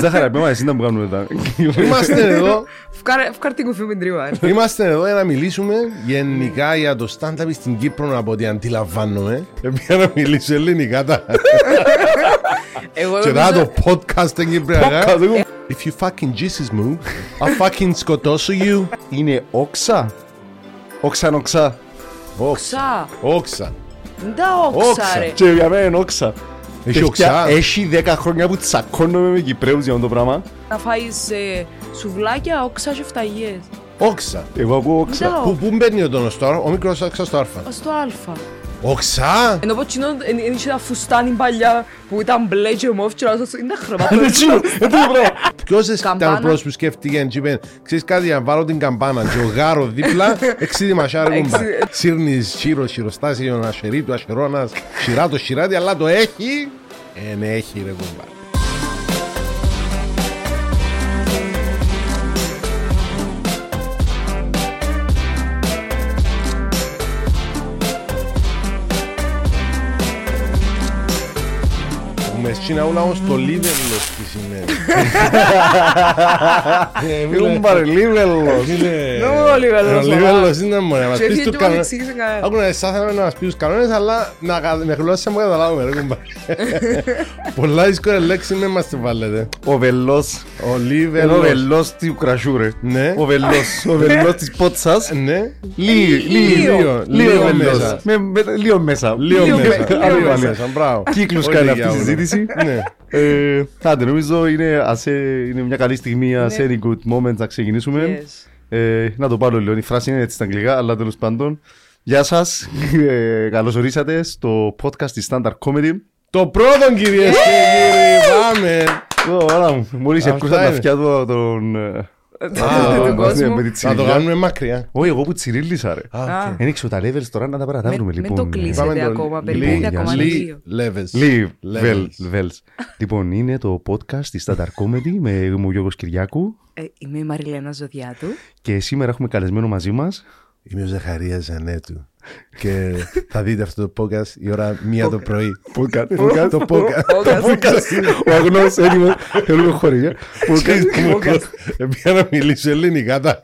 Ζάχαρα, πέμα εσύ να μου κάνουμε τα. Είμαστε εδώ, Φκάρ την κουφή με τρίβα. είμαστε εδώ για να μιλήσουμε γενικά για το stand-up στην Κύπρο από ό,τι αντιλαμβάνομαι. Για να μιλήσω ελληνικά τα. Εγώ Και θα νομίζω... το podcast στην Κυπριακά. If you fucking Jesus μου, I'll fucking σκοτώσω you. Είναι όξα. Όξα όξα. Όξα. Όξα. Ντα όξα Όξα. ρε. Και για μένα είναι όξα. Έχει Παιδιά, οξά. Έχει 10 χρόνια που τσακώνομαι με Κυπρέους για αυτό το πράγμα. Να φάεις ε, σουβλάκια, όξα και φταγίες. Όξα. Εγώ ακούω όξα. Ντα Πού, πού μπαίνει ο τόνος τώρα, ο μικρός όξα στο άρφα. στο αλφα. Όξα! Ενώ πω τσινό, είναι τα φουστάνι παλιά που ήταν μπλε και μόφ και λάζω, είναι χρώματα. Είναι τσίνο, είναι το πράγμα. Ποιος ήταν ο Καμπάνα. πρώτος που σκέφτηκε και είπε Ξέρεις κάτι, να βάλω την καμπάνα και ο γάρο δίπλα εξίδη μασάρι κουμπά. Εξι- Σύρνεις χείρο, χειροστάσιος, ασερί του, ασερώνας, σειρά το σειράτι, αλλά το έχει. Ε, ναι, έχει ρε κουμπά. Με σκίνα ούλα όμως το λίβερλος τι σημαίνει. Ε, φίλε, Ήμουν παρελίβελος. φίλε, Νο, ο Λίβερλος, Ο Λίβερλος είναι μόνο να μας Και πεις έφυγε τους και μου κανόνες. εξήγησες κανένα. Άκουνα εσάς θέλαμε να μας πεις τους κανόνες, αλλά να κα- με γλώσσα μου καταλάβουμε ρε κουμπά. Πολλά δύσκολα λέξη με μας τη βάλετε. Ο βελός. Ο Είναι ο Λίβερλος. βελός του κρασιού ρε. Ναι. Ο βελός. Ο βελός της πότσας. Ναι. Λί- Λίγο. Λίγο, Λίγο λίγο βελός. μέσα. Με- με- Λίγο μέσα. Λίγο Λίγο μέσα. με- Λίγο λίγο μέσα. Μπράβο. Κύκλους Όλοι κάνει για αυτή η όλα. συζήτηση. Ναι. Ε, Άντε, νομίζω είναι, ας, ε, είναι μια καλή στιγμή, ας Ναι. any good moment να ξεκινήσουμε. Yes. Ε, να το πάρω λίγο, η φράση είναι έτσι στα αγγλικά, αλλά τέλος πάντων. Γεια σας, ε, καλώς ορίσατε στο podcast της Standard Comedy. Το πρώτο κυρίες και κύριοι, πάμε. Ω, Άρα μου, μόλις Αυτά ακούσα τα είναι. αυτιά του τον... ε, Του ναι, κόσμου. με τη Θα το τσιρίλια. κάνουμε μακριά. Όχι, εγώ που τσιρίλισα ρε. Α, Α. οκ. Δεν ήξερα τα levels τώρα να τα παρατάβουμε Μην- λοιπόν. Μην το ε, κλείσετε Είπαμε το ακόμα, Lee- περιμένετε Lee- ακόμα Lee λίγο. Levels. Live, Levels. Vels, Vels. Λοιπόν, είναι το podcast της Standard Comedy με μου Γιώργος Κυριάκου Ε, Είμαι η Μαριλένα Ζωδιάτου. και σήμερα έχουμε καλεσμένο μαζί μας Είμαι ο Ζαχαρίας Ζανέτου και θα δείτε αυτό το podcast η ώρα μία το πρωί. Podcast. Το podcast. Ο αγνός έτοιμος, θέλουμε χωριά. Επία να μιλήσω ελληνικά τα.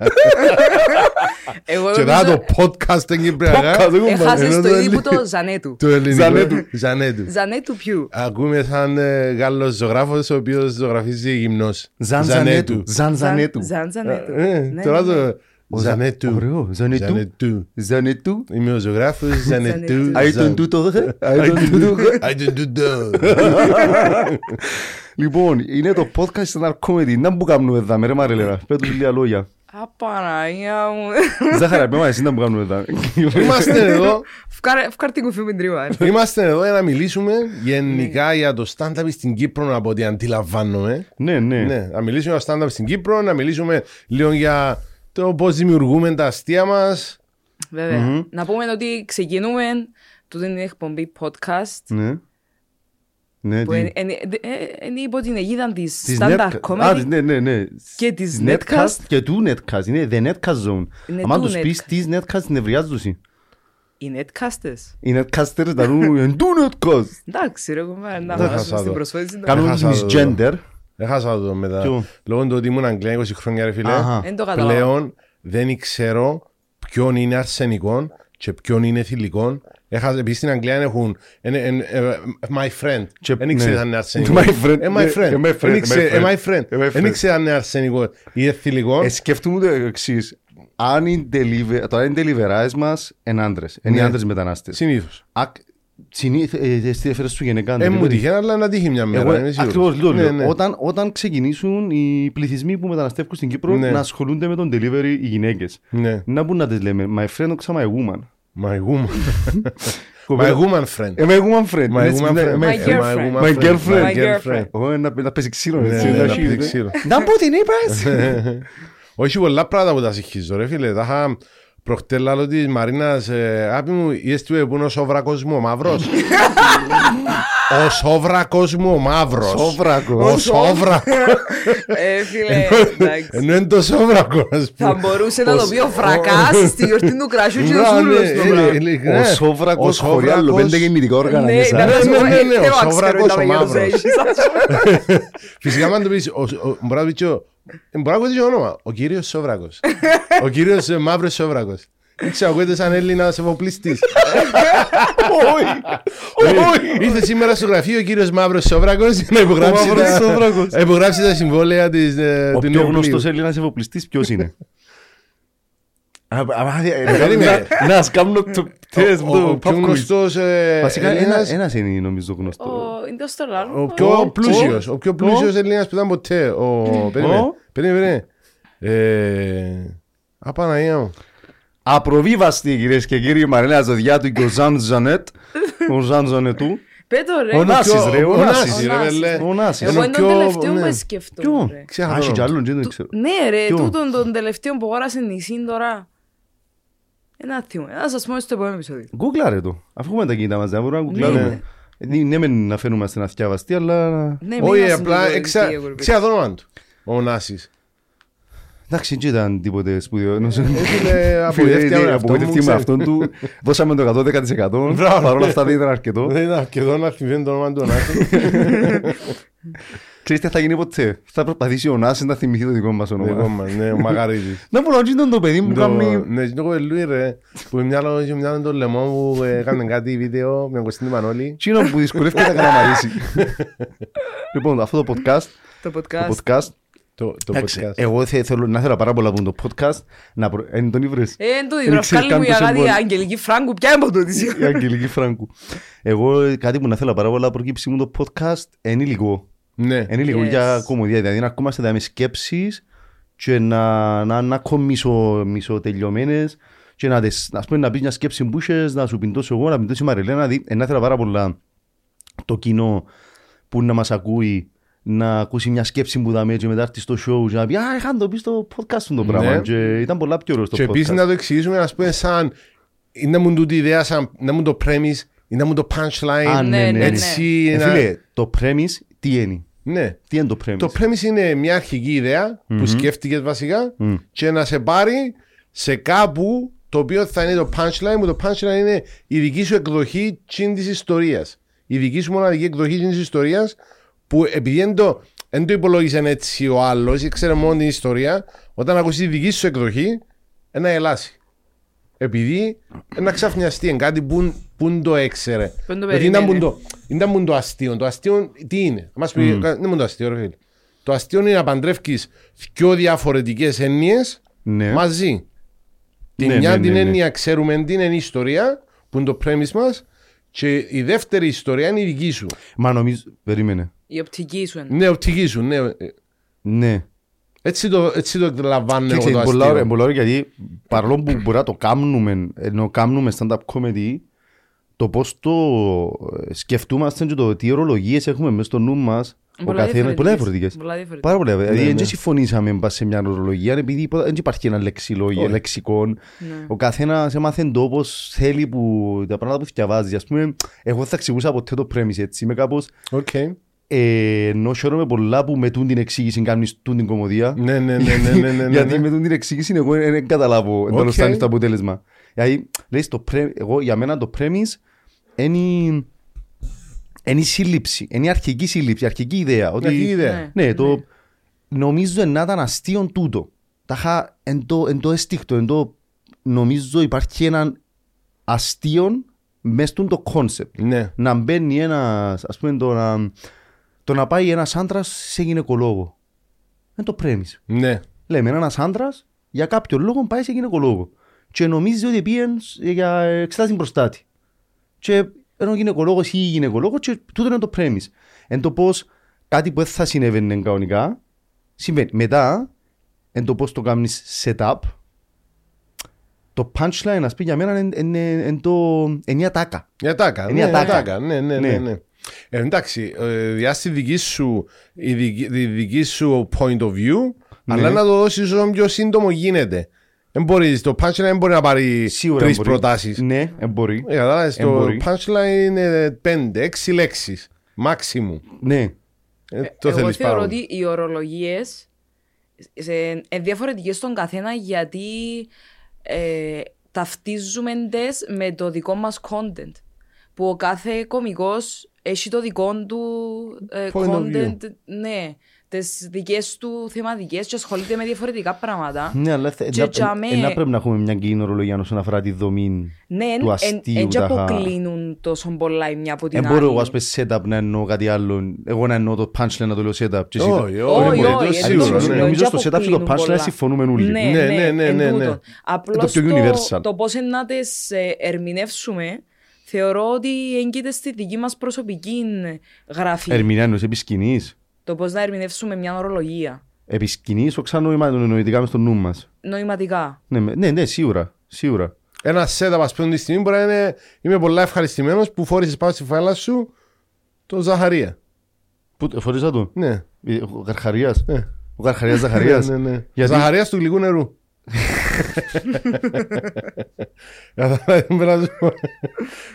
Εγώ Και θα νομίζω- το podcast στην Κυπριακά. Έχασες Ενώ το το ίδιο που ελλη- το Ζανέτου. Το ελληνικό. Ζανέτου. Ζανέτου. Ζανέτου ποιου; Ακούμε σαν ε, Γάλλος ζωγράφος ο οποίος ζωγραφίζει γυμνός. Ζαν Ζανέτου. Ζαν Ζανέτου. Ζαν Ζανέτου. Ε, Ναι, Τώρα ναι, ναι. το Ζανέτου. Ωραίο, Ζανέτου. Ζανέτου. Ζανέτου. Είμαι ο ζωγράφος Ζανέτου. Ζανέτου. Άι τον Ζαν- τούτο ρε. Άι τον τούτο ρε. I don't do that. Λοιπόν, είναι το podcast της Standard Comedy. Να που κάνουμε εδώ, ρε Μαριλένα. Πέτω λίγα λόγια. Απαναγία μου. Ζάχαρα, πέμα εσύ να που κάνουμε εδώ. Είμαστε εδώ Φκάρ- Φκάρ την κουφή με τρίβα. Είμαστε εδώ για να μιλήσουμε γενικά για το stand-up στην Κύπρο από ό,τι αντιλαμβάνομαι. Ναι, ναι. Ναι, να μιλήσουμε για το stand-up στην Κύπρο, να μιλήσουμε λίγο για το πώς δημιουργούμε τα αστεία μας. Βέβαια. Να πούμε ότι ξεκινούμε τούτη είναι η εκπομπή podcast Ναι. Ναι, που τι- είναι- είναι ε, είναι υπό την αιγίδα της Της Standard Netcast. Α, της- Comedy ναι, ναι, ναι. και της Της Netcast. και του Netcast. Είναι The Netcast Zone. Είναι Αν του τους πεις Netcast. της Netcast, νευριάζουν. Οι Netcasters. Οι Netcasters θα ρούν «Εν του Netcast». Εντάξει ρε κομμάτι, να Δεν χάσουμε χάσα στην το. προσφώτιση. Κάνουν Έχασα τους το. misgender. Έχασα το μετά. Ποιο; Λόγω του ότι ήμουν Αγγλία 20 χρόνια ρε φίλε. Αχα. Δεν το καταλάβα. Πλέον δεν ξέρω ποιον είναι αρσενικό και ποιον είναι θηλυκό. Έχασα, επειδή στην Αγγλία έχουν είναι- είναι, ε, my friend. Και- Δεν ήξερε ναι. αν είναι αρσενικό. My friend. Ε, my Ναι, friend. ε, my friend, Δεν ήξερε- my ε, my friend. friend. Ε, my Δεν friend. ήξερε αν είναι αρσενικό ή θηλυκό. Ε, σκέφτομαι το εξής. Αν οι deliver- τώρα οι deliveries μας είναι άντρες. Είναι Ναι. άντρες μετανάστες. Συνήθως. Ακ- συνήθ- ε, Εσύ έφερες σου γενικά Ε, μου delivery. τυχαίνει, αλλά να τύχει μια μέρα. Εγώ, είμαι σίγουρος. ακριβώς λέω, Ναι, λέω. ναι. Όταν, όταν ξεκινήσουν οι πληθυσμοί που μεταναστεύουν στην Κύπρο Ναι. να ασχολούνται με τον delivery οι γυναίκες. Ναι. Να μπουν να τις λέμε, my friend όξα my woman. My woman. My Κοπέλα- woman friend. Ε, my woman friend. My Έτσι, woman ναι, friend. my- My girlfriend. woman My friend. girlfriend. My My girlfriend. Εγώ, να, να παίζει ξύλο. Ναι, έτσι, ναι, να να έχει- παίζει ξύλο. Να πω την είπες. Όχι πολλά πράγματα που τα συγχύζω ρε φίλε. Τα είχα προχτές λάλο της Μαρίνας. ε, Άπη μου, είσαι του επούν ο σόβρακος μου ο μαύρος. Ο σόβρακος μου ο μαύρος. Σόβρακος. Ο σόβρακος. Ε, φίλε, εντάξει. Ενώ είναι το σόβρακος, ας Θα πούμε. μπορούσε να Ο το σ- πει ο Φρακάς στη γιορτή του κρασιού και ο Μπράβο, Σούλος ναι, το ναι, πράγμα. ναι, Ο ναι. Σόβρακος Ο χωρί άλλο Σόβρακος- πέντε γεννητικά όργανα Ναι, μέσα. να ναι, τα σου ναι, πω, ναι, ε, ναι, ο θέλω να Σόβρακος ξέρω τα ο μαύρος. μεγαλοσέγγις. Φυσικά, αν το πεις, ο- ο- μπορεί να το πεις και ο- ε, μπορεί να ακούγεται και όνομα. Ο κύριος Σόβρακος. Ο κύριος ε, Μαύρος Σόβρακος. Δεν ξέρω, ακούγεται σαν Έλληνας εφοπλιστής. Ε, Ήρθε σήμερα στο γραφείο ο κύριος Μαύρος Σόβρακος για να υπογράψει Μαύρος τα- Σόβρακος. να υπογράψει τα συμβόλαια της, ε, Ο του πιο νέου γνωστός πλοίου. Έλληνας εφοπλιστής ποιος είναι; Α, α, ε, περίμενε. Να- Να σκάμνω το τεστ Ο- Ο μου. πιο γνωστός ε, Βασικά ένα- Έλληνας, ένας είναι νομίζω γνωστός. Ο- Είναι το Στολάρ. ο πιο πλούσιος, ο πιο πλούσιος Έλληνας που ήταν ποτέ. Ο, περίμενε, Ο. περίμενε, περίμενε. Ε, Α, Παναγία μου. Απροβίβαστη κυρίες και κύριοι Μαριλέα Ζωδιάτου και ο Ζαν Ζανέτ. Ο Ζαν Ζανετού. Πέτω Ο ρε. Νάσης, πιο- ρε, ο ο Νάσης. Νάσης, ρε, Ο Νάσης. βελέ. Ο Νάσης. Εγώ Ενώ είναι τον πιο- τελευταίο ναι. που σκεφτώ. Ποιον; ρε. Ξέχασα Α, έχει το κι όνομα. άλλον, δεν το ξέρω. Ναι ρε, Ποιον; τούτον τον τελευταίο που αγόρασε νησί τώρα. Ένα θύμα. Να σας πω στο επόμενο επεισόδιο. Γκούγκλαρε το. Αφού έχουμε τα κινητά μας, δεν μπορούμε να Ναι, γκουγκλάρουμε. Ε, Ναι, μεν να φαίνουμε στην αθιάβαστη, αλλά... Ναι, μην Όχι, είμαστε απλά λίγο εξα- ερωτικοί, εγώ, ρε, ξέρω το όνομα του. Ο Νάσης. Εντάξει, δεν ήταν τίποτε σπουδαίο. Ενώ- Έφυγε, απογοητεύτηκε με αυτό μου, Απογοητεύτηκε με ξέρεις. αυτόν του. Δώσαμε το 110%. Μπράβο. Παρ' όλα αυτά δεν ήταν αρκετό. Δεν ήταν αρκετό να θυμηθεί το όνομα του Νάση. Ξέρεις τι θα γίνει ποτέ; Θα προσπαθήσει ο Νάσης να θυμηθεί το δικό μας Δικό όνομα. μας, ναι, ο Μαγαρίτης. Να πω να ρωτήσω το παιδί μου που Το- κάνει... Ναι, και το κοελούι ρε, που μυαλό είχε μυαλό το λαιμό που έκανε κάτι βίντεο με τον Κωστίνη Μανώλη. Τσίνο που δυσκολεύεται να καλαμαρίσει. Λοιπόν, αυτό το podcast, Το το podcast. podcast, Το, το εντάξει, podcast. εγώ θε- θέλω να θέλω πάρα πολλά από το podcast, να προ... εν τον ήβρες. Ε, εν το Δεν δίδρο, ξέρεις βγάλει καν μου για πόσο κάτι μπορεί. Αγγελική Φράγκου, ποια είναι από τούτη. Η Αγγελική Φράγκου. Εγώ ε, κάτι που να θέλω πάρα πολλά προκύψει μου το podcast είναι υλικό. Ναι. Είναι λίγο Yes. για κομμωδία, δηλαδή να ακούμαστε τα με σκέψεις και να, να, να έχω μισο, μισοτελειωμένες και να, τες, ας πούμε, να πεις μια σκέψη που είχες, να σου πιντώσω εγώ, να πιντώσει η Μαριλένα, δηλαδή ε, να ήθελα πάρα πολλά το κοινό που να μας ακούει να ακούσει μια σκέψη που δαμε και μετά έρθει στο show και να πει «Α, είχαν το πει στο podcast του το Ναι. πράγμα» και ήταν πολλά πιο ωραίο στο Και επίσης podcast. να το εξηγήσουμε, ας πούμε, σαν να μου τούτη ιδέα, σαν να μου το premise, ή να μου το punchline, Α, ναι, ναι, ναι. έτσι. Ε, να- φίλε, το premise τι είναι; Ναι. Τι είναι το premise; Το premise είναι μια αρχική ιδέα που σκέφτηκες βασικά Μμ. και να σε πάρει σε κάπου το οποίο θα είναι το punchline που το punchline είναι η δική σου εκδοχή τσιν της ιστορίας. Η δική σου μοναδική εκδοχή τσιν της ιστορίας που επειδή δεν το, δεν το υπολόγισε έτσι ο άλλος ή ξέρει μόνο την ιστορία όταν ακούσει τη δική σου εκδοχή ένα ελάσει. Επειδή ένα ξαφνιαστεί, είναι κάτι που, που το έξερε. Που το Γιατί ήταν που περίμενε. το, ήταν που το αστείο. Το αστείο τι είναι; Μας πει, Mm. δεν είναι το αστείο ρε φίλε. Το αστείο είναι να παντρεύεις δυο διαφορετικές έννοιες Ναι. μαζί. Την Ναι, μια ναι, την ναι, ναι. έννοια ξέρουμε τι είναι η ιστορία που είναι το premise μας και η δεύτερη ιστορία είναι η δική σου. Μα νομίζω, περίμενε. Η οπτική σου είναι. Ναι, οπτική σου. Ναι. Ε, Ναι. Έτσι το, έτσι το εκλαμβάνω εγώ Κοίταξε, το πολλά ωραία- αστείο. πολλά ωραία γιατί παρόλο που μπορεί να το κάνουμε, ενώ κάνουμε stand-up comedy, το πώς το ε, σκεφτούμαστε και το τι ορολογίες έχουμε μέσα στο νου μας, ο Πολλά καθένας, πολλά διαφορετικές. διαφορετικές. Πολλά διαφορετικές. Πάρα πολλά. Δηλαδή, Ναι, δεν ναι. συμφωνήσαμε μπας σε μια ορολογία, επειδή δεν υπάρχει ένα λεξιλόγιο, Όχι. λεξικό. Ναι. Ο καθένας έμαθε το όπως θέλει που, τα πράγματα που διαβάζει. Ας πούμε, εγώ θα εξηγούσα ποτέ το premise έτσι. Είμαι κάπως, Οκ. ε, ενώ χαίρομαι πολλά που με τούντην εξήγηση κάνεις τούντην κωμωδία. Ναι, ναι, ναι, ναι, ναι, ναι, ναι. Γιατί με τούντην εξήγηση εγώ δεν δεν καταλάβω Οκ. εντός φτάνει στο αποτέλεσμα. Δηλαδή, λες, το pre- εγώ, για μένα το premise είναι η- είναι η σύλληψη, είναι η αρχική σύλληψη, η αρχική ιδέα. Ότι, Αρχική ιδέα. Ναι, το νομίζω να ήταν αστείο τούτο. Τα είχα εν το, εν το ένστικτο, εν το νομίζω υπάρχει ένα αστείο μες στο το concept. Ναι. Να μπαίνει ένας, ας πούμε, το να, το να πάει ένας άντρας σε γυναικολόγο. Είναι το premise. Ναι. Λέμε ένας άντρας για κάποιο λόγο πάει σε γυναικολόγο. Και νομίζει ότι πήγαινε για εξετάσει προστάτη. Και ενώ ο γυναικολόγος ή η γυναικολόγος και τούτο είναι το premise. Εν το πώς κάτι που δεν θα συνέβαινε κανονικά συμβαίνει. Μετά, εν το πώς το κάνεις setup, το punchline, ας πει, για μένα είναι, είναι, είναι, το, είναι η ατάκα. Η ατάκα. Είναι ναι, η ατάκα. ατάκα. Ναι, ναι, ναι. Ναι. ναι. Ε, εντάξει, ε, διάστη δική σου, η δική, τη δική σου point of view, αλλά να το δώσεις όσο πιο σύντομο γίνεται. Δεν μπορεί, το punchline δεν μπορεί να πάρει Σίγουρα τρεις μπορεί. προτάσεις. Ναι, ε, μπορεί. Ε, κατάλαβες, Ε, το μπορεί. punchline είναι πέντε, έξι λέξεις. Μάξιμου. Ναι. Ε, το Εγώ θέλεις θεωρώ πάρα ότι οι ορολογίες είναι διαφορετικές στον καθένα γιατί ε, ταυτίζουμε τες με το δικό μας content. Που ο κάθε κωμικός έχει το δικό του ε, Point of content, ναι, τις δικές του θεματικές και ασχολείται με διαφορετικά πράγματα. Ναι, αλλά θε- Και να- τζαμέ- ε, να πρέπει να έχουμε μια κοινή ορολογία όσον αφορά τη δομή Ναι, του αστείου. δεν τάχα. αποκλίνουν τόσο πολλά η μια από την Δεν άλλη. μπορώ εγώ ας πούμε setup να εννοώ κάτι άλλο. Εγώ να εννοώ το punchline να το λέω setup. και εσύ το- Όχι, Όχι, όχι, όχι, το εν σίγουρα, τούτο, ναι. εν Νομίζω τούτο στο setup και το αποκλίνουν punchline πολλά. συμφωνούμε όλοι. Ναι, Ναι, ναι, ναι, ναι, εν ναι, τούτο. ναι. Απλώς πιο το, universal. το πώς να τις ε, ερμηνεύσουμε θεωρώ ότι έγκυται στη δική μας προσωπική γραφή. Ερμηνεία εννοείς επί σκηνής. Το πώς να ερμηνεύσουμε μια ορολογία. Επί σκηνής, όχι σαν νοημα- νοητικά μες στο νου μας. Νοηματικά. Ναι, με- ναι, ναι, σίγουρα. Σίγουρα. Ένα setup, ας πούμε, τη στιγμή μπορεί να είναι. Είμαι πολλά ευχαριστημένος που φόρησε πάνω στη φάλα σου το Ζαχαρία. Πού φορήσα το; Ναι. Ε, Ο Καρχαρίας. Ναι. Ο Καρχαρίας Ζαχαρίας. Ναι, ναι, ναι. Γιατί- Ζαχαρίας του γλυκού νερού. Καταλάβεις, πρέπει να σου πω.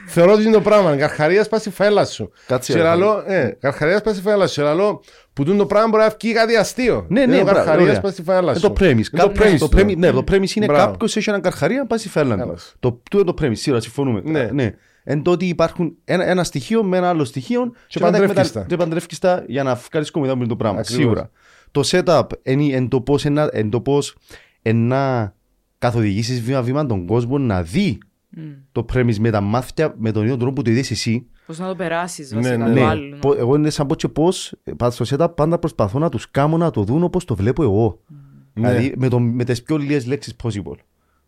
Θεωρώ ότι είναι το πράγμα. Καρχαρία πας στη φέλα σου. Κάτσε, Και ρε, λαλό, ε, Καρχαρία πας στη φέλα σου. Και λαλό, που τούν το πράγμα μπορεί να βγει κάτι αστείο. Ναι, ναι, Είναι ο μπράβο, Καρχαρίας ωραία. πας στη φέλα Ε, σου. το premise. Είναι Κάπου- premise το του. premise- Ναι, το premise είναι Μπράβο. κάποιος έχει έναν καρχαρία, πάει στη φέλα του. Καλώς. Το του είναι το premise, σίγουρα συμφωνούμε. Ναι. Ναι. Εν τότε υπάρχουν ένα, ένα στοιχείο με ένα άλλο στοιχείο Και μετά παντρεύκεις εκμετα- τα. και παντρεύκεις τα για να βγάλεις κομμάτι με το πράγμα. Ακριβώς. Σίγουρα. Το setup είναι εν το πώς ενα- εν το πώς να καθοδηγήσεις βήμα-βήμα τον κόσμο να δει το premise με τα μάθηκια με τον ίδιο τρόπο που το είδες εσύ. Πώς να το περάσεις Ναι, βασικά ναι, το Ναι, άλλο. πο- εγώ είναι σαν πω και πώς ε, πάντα στο setup πάντα προσπαθώ να τους κάνω να το δουν όπως το βλέπω εγώ. Ναι. Δηλαδή με, το, με τις πιο λίγες λέξεις possible.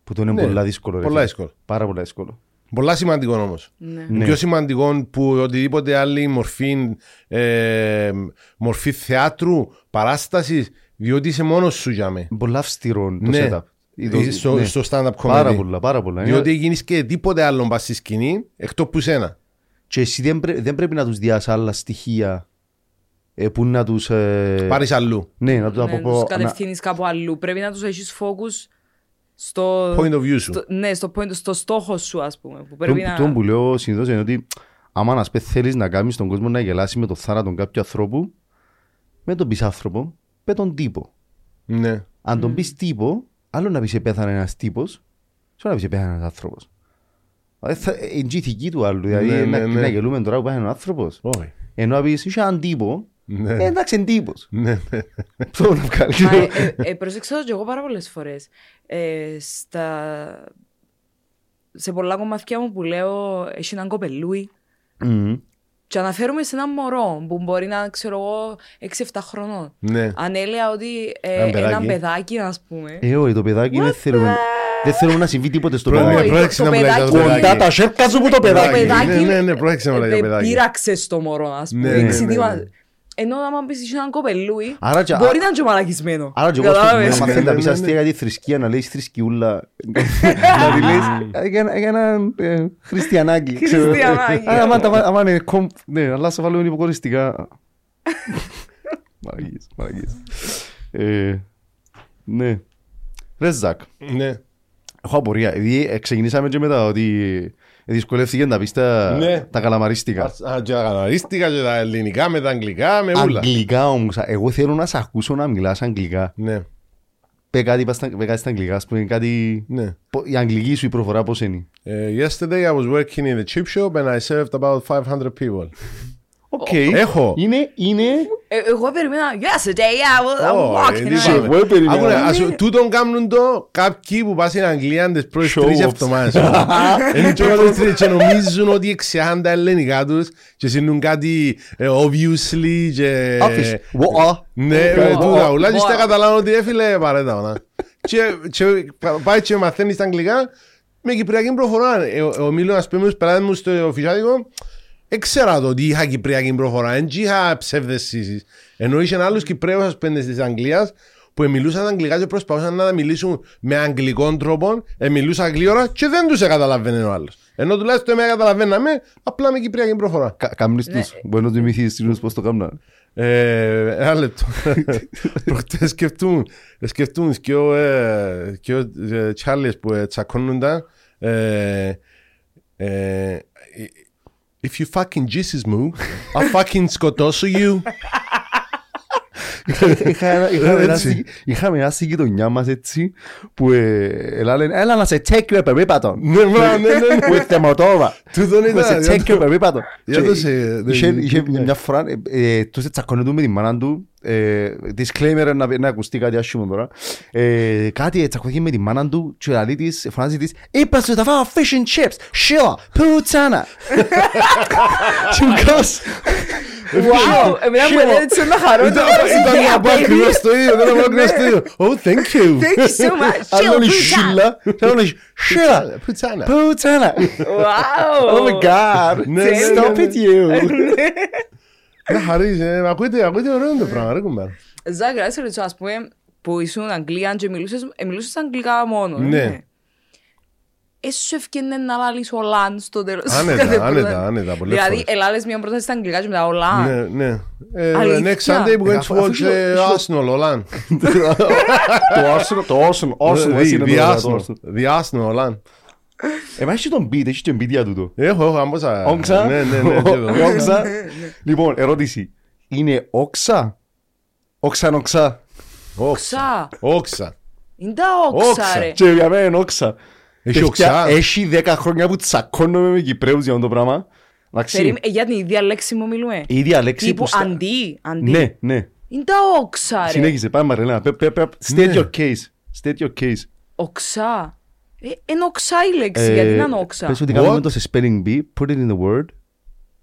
Που το είναι Ναι, πολλά δύσκολο. ρε πολλά φίλε. δύσκολο. Πάρα πολλά δύσκολο. Πολλά σημαντικό όμως. Ναι. Ναι. Πιο σημαντικό που οτιδήποτε άλλη μορφή, ε, μορφή θεάτρου, παράστασης, διότι είσαι μόνος σου για με. Πολλά αυστηρό το Ναι. setup. Το- Στο, ναι. στο stand-up comedy. Πάρα πολλά, πάρα πολλά. Διότι Είναι- γίνεις και τίποτε άλλο πας στη σκηνή εκτός που σένα. Και εσύ δεν, πρέ- δεν πρέπει να τους διάσει άλλα στοιχεία ε, που να τους... Ε, Πάρεις αλλού. Ναι, να τους Ναι, αποπώ... τους να- κατευθύνεις κάπου αλλού. Πρέπει να τους έχεις focus στο, Point of view σου. στο, ναι, στο, point, στο στόχο σου, ας πούμε. Που Το, πρέπει να... το που λέω συνήθως είναι ότι άμα να σπέ θέλεις να κάνεις τον κόσμο να γελάσει με το θάνατο κάποιου ανθρώπου, με τον πεις άνθρωπο, με τον τύπο. Ναι. Αν τον πεις τύπο, άλλο να πεις επέθανε ένας τύπος, σε να πεις επέθανε ένας άνθρωπος. Δηλαδή θα- ε, Είναι και η ηθική του άλλου, δηλαδή Ναι, να, ναι, ναι. να γελούμε τώρα που πάει ο άνθρωπος. Όχι. Ενώ να πεις είσαι έναν τύπο, Ναι. ε, εντάξει είναι τύπος. Ναι, ναι. Αυτό να βγάλει. Μα, ε, ε, ε, προσέξα το και εγώ πάρα πολλές φορές. Ε, στα... Σε πολλά κομμάτια μου που λέω έχει έναν κοπελούι Μμμ. Και αναφέρομαι σε έναν μωρό που μπορεί να ξέρω εγώ 6-7 χρονών. Ναι. Αν έλεγα ότι ε, Έναν παιδάκι. έναν παιδάκι, ας πούμε. Ε, όχι, το παιδάκι δεν θέλουμε, δεν θέλουμε να συμβεί τίποτε στο Πρόεδρε, παιδάκι. Όχι, πρόσεξε το να μιλάς για το παιδάκι- παιδάκι. Κοντά τα σέρκα σου που το Το παιδάκι. παιδάκι ναι, ναι, ναι, πρόσεξε να μιλάει για ε, παιδάκι. πείραξε στο μωρό, ας πούμε. Ναι, ναι, ναι, εξαιτήμα- ναι. Ενώ άμα πεις είσαι έναν κοπελούι, Άρα και- μπορεί να είναι και μαλακισμένο. Άρα και εγώ στο Κατάλαβες; να μαθαίνει Ναι, να ναι, πεις ναι, αστεία ναι. για τη θρησκεία, να λέεις θρησκιούλα. Να τη λες ε, για ένα- για ένα ε, χριστιανάκι. ξέρω. Χριστιανάκι. Άρα, άμα τα βά- άμα είναι κομ- Ναι, αλλά σε βάλουμε υποκοριστικά. Μαλακίες, μαλακίες. Ε, Ναι. Ρε Ζακ, Ναι. έχω απορία. επειδή, ε, Ξεκινήσαμε και μετά ότι δυσκολεύτηκε να πεις τα Ναι. τα καλαμαρίστικα. Α, Και τα καναρίστικα και τα ελληνικά με τα αγγλικά με ούλα. Αγγλικά όμως, εγώ θέλω να σε ακούσω να μιλάς αγγλικά. Ναι, Πε κάτι, πας στα- πε κάτι στα αγγλικά, ας πούμε, κάτι... ναι. Πο- Η αγγλική σου η προφορά πώς είναι; Uh, yesterday I was working in the chip shop and I served about 500 people. Οκ. Έχω. Είναι, είναι... Ε, Εγώ περίμενα, yesterday I was, I was Ω, walking ε, around. τι είπαμε. εγώ περίμενα. Άκουνε, ας- Είναι- Τούτον κάνουν το κάποιοι που πας στην Αγγλία τις πρώτες Show τρεις offs. εβδομάδες. Είναι και πρώτες τρεις και νομίζουν ότι εξιάσαν τα ελληνικά τους και συνούν κάτι ε, obviously και... Άφης. What? Ναι, Ω, με ω, τούτα. ω, Ουλάχιστα ω. καταλάβουν ότι έφυλε παρέτα. να. Και και πάει και μαθαίνεις τα αγγλικά με κυπριακή προφορά. Ε, Ο ο Μίλος, ας πούμε, τους πελάτες μου στο φυσιάτικο, έξερα το ότι είχα κυπριακή προφορά, δεν είχα ψευδεσίσεις. Ενώ είχε άλλους Κυπρέους, ας πούμε, της Αγγλίας, που μιλούσαν αγγλικά και προσπαθούσαν να τα μιλήσουν με αγγλικών τρόπο, ε, μιλούσαν γλύωρα και δεν τους καταλαβαίνει ο άλλος. Ενώ τουλάχιστον εμένα καταλαβαίναμε, απλά με κυπριακή προφορά. Κα- Κάμνεις τους. Μπορεί να του μυθείς τους πώς το κάμνα. Ε, ένα λεπτό. Προχτές σκεφτούν, σκεφτούν και ο, ε, και ο ε, Τσάρλις που ε, τσακώνονταν. Ε, ε, If you fucking Jesus μου, I'll fucking σκοτώσω you. Είχα ένα- είχαμε ένα Έτσι. στη- Είχαμε ένα στη γειτονιά μας έτσι που ε, έλα λένε, έλα να σε τσέκιο περίπατο. Ναι, μπράβο, ναι, ναι, ναι. With the Moldova. Τούτον Να σε ήταν. τσέκιο περίπατο. Για Και το σε- είχε- ναι, Είχε ναι. μια φορά, ε, ε, τους τσακώνεται με τη μάνα του, ε, disclaimer να να ακουστεί κάτι άσχημο τώρα. Ε, Κάτι τσακώθηκε με τη μάνα του και λέει της, φωνάζει της, είπα σου θα φάω fish and chips, σίλα, πουτσάνα. Και ο Γκάς, Wow, εμένα μου Χίλο. λένε έτσι να χαρώ. Ήταν ήταν να πω ακριβώς το ίδιο, δεν να πω ακριβώς το ίδιο. Oh, thank you. Thank you so much. άλλο λέει Chill, σίλα, άλλο λέει σίλα, Πουτσάνα. πουτσάνα. Wow. Oh my god, Ναι, ναι, ναι, stop ναι. it you. Να χαρείς, ε, ακούτε, ακούτε ωραίο το πράγμα, ρε κουμπάρο. Ζάκρα, να σε ρωτήσω, ας πούμε, που ήσουν Αγγλία και μιλούσες, ε, μιλούσες αγγλικά μόνο. Ναι. ε. Ε, σου ευκαινε να λάλεις ο Λαν στο τέλος. Άνετα, κάθε άνετα, πρόταση. άνετα, πολλές Δηλαδή, φορές. ελάλες μια πρόταση στα αγγλικά και μετά ο Λαν. Ναι, ναι. Ε, Αλήθεια. Next Sunday we're going to Αφού- αφού watch είχε- ε, Arsenal, Olan. Το Arsenal, το Arsenal, Arsenal, The έτσι είναι το the ωραίο, το Arsenal. Arsenal. The Arsenal, Olan. Εμάς έχει τον beat, έχει τον beat για τούτο. Έχω, έχω, άμποσα. Όξα; Ναι, ναι, ναι. και το. Όξα; Λοιπόν, ερώτηση. Είναι όξα; Όξα είναι όξα. Όξα. Ξα. Όξα. Είναι τα Όξα. όξα, ρε. Και για μένα είναι όξα. Έχει Παιδιά, οξά. Έχει δέκα χρόνια που τσακώνομαι με Κυπρέους για αυτό το πράγμα. Εντάξει. Περίμενε, ε, για την ίδια λέξη μου μιλούμε. Η ίδια λέξη Τύπου που... στα- αντί, αντί. Ναι, ναι. Είναι τα όξα, ρε. Συνέχισε. Πάμε Μαριλένα. Πε- πε- πε- State Ναι. your case. State your case. Οξά. Ε, είναι οξά η λέξη, γιατί να είναι όξα. Ε, Πες ότι What? κάνουμε το σε spelling bee, put it in the word.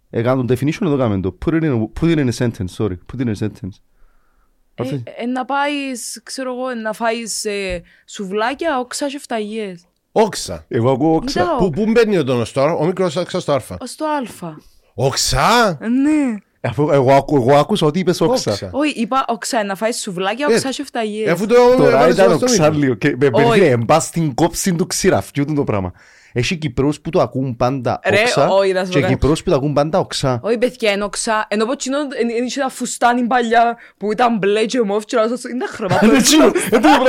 Ε, κάνουμε το definition εδώ κάνουμε το. Put it in a, put it in a sentence, sorry. Put it in a sentence. Ε, ε, να πάεις, ξέρω εγώ, να φάεις ε, σουβλάκια, όξα και φταγίες. Όξα. Εγώ ακούω όξα. Ντάω. Πού πού μπαίνει ο τόνος τώρα, ο μικρός όξας στο άρφα. Ως το α. Όξα; Ε, Ναι. Αφού εγώ, ακού- εγώ άκουσα ότι είπες όξα. Όξα. Όχι, είπα οξά, να φάεις σουβλάκια, Ε, όξα και φταγίες. Αφού το Τώρα έβαλες ήταν στο οξά μικρό. λίγο. Και με Όχι. παιδί εμπάς στην κόψη του ξηραφιού του το πράγμα. Έχει Κυπρούς που το ακούν πάντα Ρε, όξα όχι, να σου πω και κάτι. Κυπρούς που το ακούν πάντα οξά. Όχι, παιδιά, είναι οξά. Ενώ πω τσινό, είναι τα φουστάνι παλιά που ήταν μπλε και μόφ και λάζω, είναι χρώματα. Είναι τσίνο, είναι το πράγμα.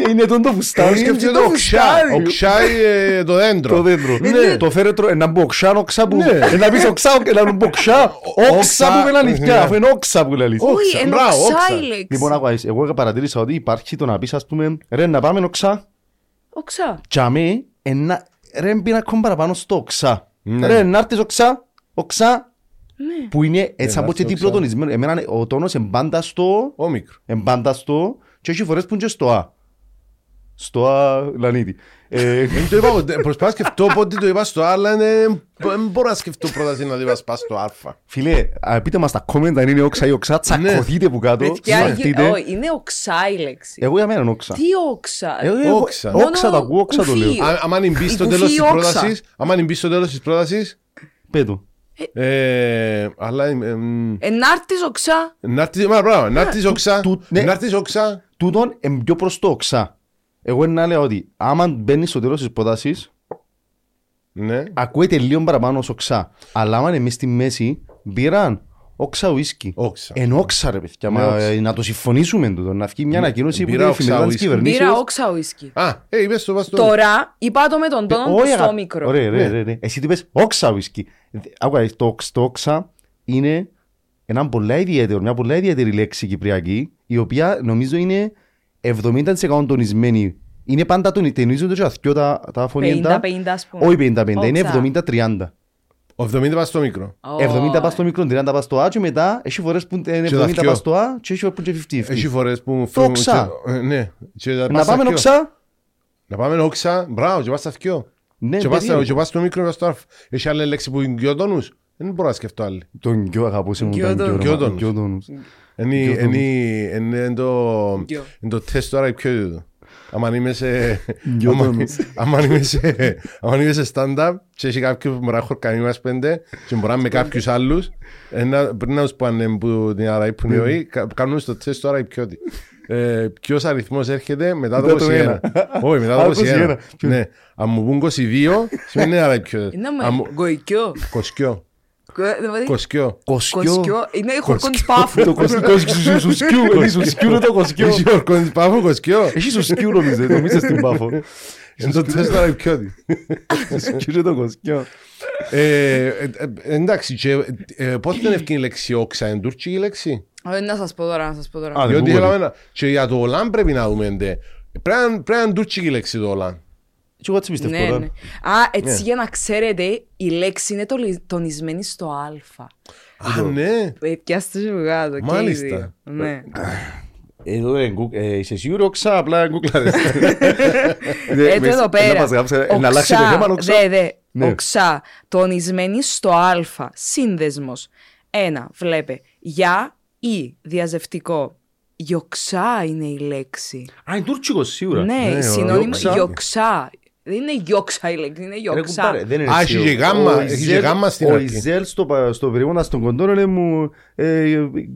Είναι- Είναι τον το Εγώ φουστάνι. σκέφτηκα το το οξά. φουστάνι. Οξά ε, το δέντρο. Το δέντρο. Ναι. Το φέρετρο, ένα μπου οξά, οξά που... Ναι. Ένα πεις οξά, ένα μπου οξά, Όξα. όξα που με Ναι. αλήθεια, αφού είναι όξα που λέει. Όξα. Όχι, είναι μπράβο, οξά όξα. η λέξη. Λοιπόν, άκουα, εγώ παρατήρησα ότι υπάρχει το να πεις, ας πούμε, ρε, να πάμε οξά, Οξά. τζαμί, ένα, ρε, μπει ακόμα παραπάνω στο οξά. Ναι. Ρε, να έρθεις οξά, οξά, Ναι. που είναι έτσι από να και έρθω διπλοτονισμένο. Εμένα ο τόνος εμπάντα στο, Ο μικρό. εμπάντα στο, και έχει φορές που είναι και στο α. Στο α, λανίτη. Ε, Δεν το είπα ποτέ. Προσπάθησα να σκεφτώ πότε το είπα στο Α, αλλά είναι- δεν μπορώ να σκεφτώ πρόταση να το είπα σπά στο Α. Φίλε, α, πείτε μας τα comment αν είναι όξα ή οξά, τσακωθείτε που κάτω, Παιδιά, σφαχτείτε. όχι, είναι οξά η λέξη. Εγώ για μένα είναι όξα. Τι όξα. Εγώ- εγώ- Όξα. Όξα το ακούω, όξα το κουφί. λέω. Αν- Άμα μπει Η στο κουφή τέλος της όξα. πρότασης, άμα μπει στο τέλος της πρότασης, Πέτω. ε, αλλά ε, εμ, Ενάρτης οξά. να έρθεις, μα, μπράβο, να έρθεις όξα, του- ναι. να έρθεις όξα, Τούτον είναι πιο προς το οξά. Εγώ να λέω ότι άμα μπαίνεις στο τέλος της πρότασης, ναι. ακούεται λίγο παραπάνω ως οξά. Αλλά άμα είναι μες στη μέση, μπήραν όξα ουίσκι. Όξα. Εν όξα ρε παιδιά, Ναι, μα, όξα. ε, να το συμφωνήσουμε τούτο, να βγει μια ανακοίνωση που μπήρα είναι όξα εφημερίδα της ουίσκι. Μπήρα κυβερνήσεως. όξα ουίσκι. Α, ε, είπες το πας στο... Τώρα είπα το με τον τόνο Όχι, του στο αγα- μικρό. Ωραία, ρε, Ναι. ρε, ρε. Εσύ του είπες όξα ουίσκι. Άκουα, το, οξ- το όξα είναι ένα πολλά ιδιαίτερο, μια πολλά ιδιαίτερη λέξη κυπριακή, η οποία νομίζω είναι 70% τονισμένη. Είναι πάντα τον τονίζονται και αθκιό τα, τα φωνήεντα. 50-50 ας πούμε. Όχι 50-50, είναι Όξα. 70-30. Ο 70 πας στο μικρό. Ω, 70 πας στο μικρό, 30 πας στο Α και μετά έχει φορές που είναι Και τα 70 θκυο. πας στο Α και έχει φορές που είναι 50-50. Έχει φορές που μου Το οξά. ε, Ναι. Και τα Να πας στα πάμε θκυο. οξά. Να πάμε όξα, μπράβο, και πας στα θκυο. Ναι, Και πας στα- περίεργο. και πας στο μικρό και πας στο άρφ. Έχει άλλη λέξη που είναι δυο τόνους. Δεν μπορώ να σκεφτώ άλλη. Τον γκιο αγαπούσε μου, τον Γκιότονους. Γκιο, Γκιότονους. γκιότονους. Είναι Δυο τόνους. είναι- είναι το Γκιο. είναι το τεστ τώρα πιο του. Αν είμαι σε... Γκιο άμα- τόνους. άμα είμαι σε- άμα είμαι σε stand-up και έχει κάποιους που μπορεί να χορκανεί μας πέντε και μπορεί να με κάποιους άλλους ένα- πριν να τους πάνε που την άρα που είναι όλοι, κα- κάνουν στο τεστ τώρα οι πιότι. Ε, Ποιος αριθμός έρχεται μετά το Μετά το 21. ένα. Όχι, μετά Α, το 21. 21. Ναι. Αν μου πούν 22, σημαίνει άρα οι πιότι. Είναι Αν μου- με γοικιό. Κοσκιό. Κο- δηλαδή, Κοσκιό. Κοσκιό. Κοσκιό. Είναι η χορκόν της πάφου. Το κοσκιό, σου- σου σκιού, είναι σου σκιού είναι το κοσκιό. Έχει ορκώνεις πάφο κοσκιό. Έχει σου σκιού νομίζω, νομίζω στην πάφο. Εν το Τέσλα Λευκιώτη. Σκύρε το κοσκιό. Ε, ε, ε, Εντάξει, και, ε, πότε είναι ευκαιρή η λέξη όξα, είναι τουρκική λέξη; Ε, Να σας πω τώρα, να σας πω τώρα. Α, Διότι δεν θέλαμε να... Και για το Ολάν πρέπει να δούμε. ντε. Πρέπει να- πρέπει να είναι τουρκική λέξη το Ολάν. Και εγώ έτσι πιστεύω Ναι, τώρα. ναι. Α, έτσι για να ξέρετε, η λέξη είναι τολι- τονισμένη στο α. Α, ναι. Ε, Πιάστε σου κάτω. και οι Μάλιστα. δύο. Ναι. Εδώ είναι γκου- ε, είσαι σίγουρο οξά, απλά γκούκλαρες. Έτω εδώ πέρα. Ε, Να αλλάξει το Οξά, θέμα, οξά. Δε, δε. Ναι. Οξά. Τονισμένη στο α. Σύνδεσμος. Ένα. Βλέπε. Για ή διαζευτικό. Γιοξά είναι η λέξη. Α, είναι τουρκικός σίγουρα. Ναι, Ναι, συνώνυμο γιοξά. Γιοξά. Δεν είναι γιοξά η λέξη, είναι Ρε γιοξά. κουμπάρε, δεν είναι Α, έτσι. έχει και Ο- γάμμα, ο έχει και Ιζέλ- γάμμα στην Ο αρχή. Ιζέλ στο πα- στο περιβόνα στον κοντό λέει μου ε,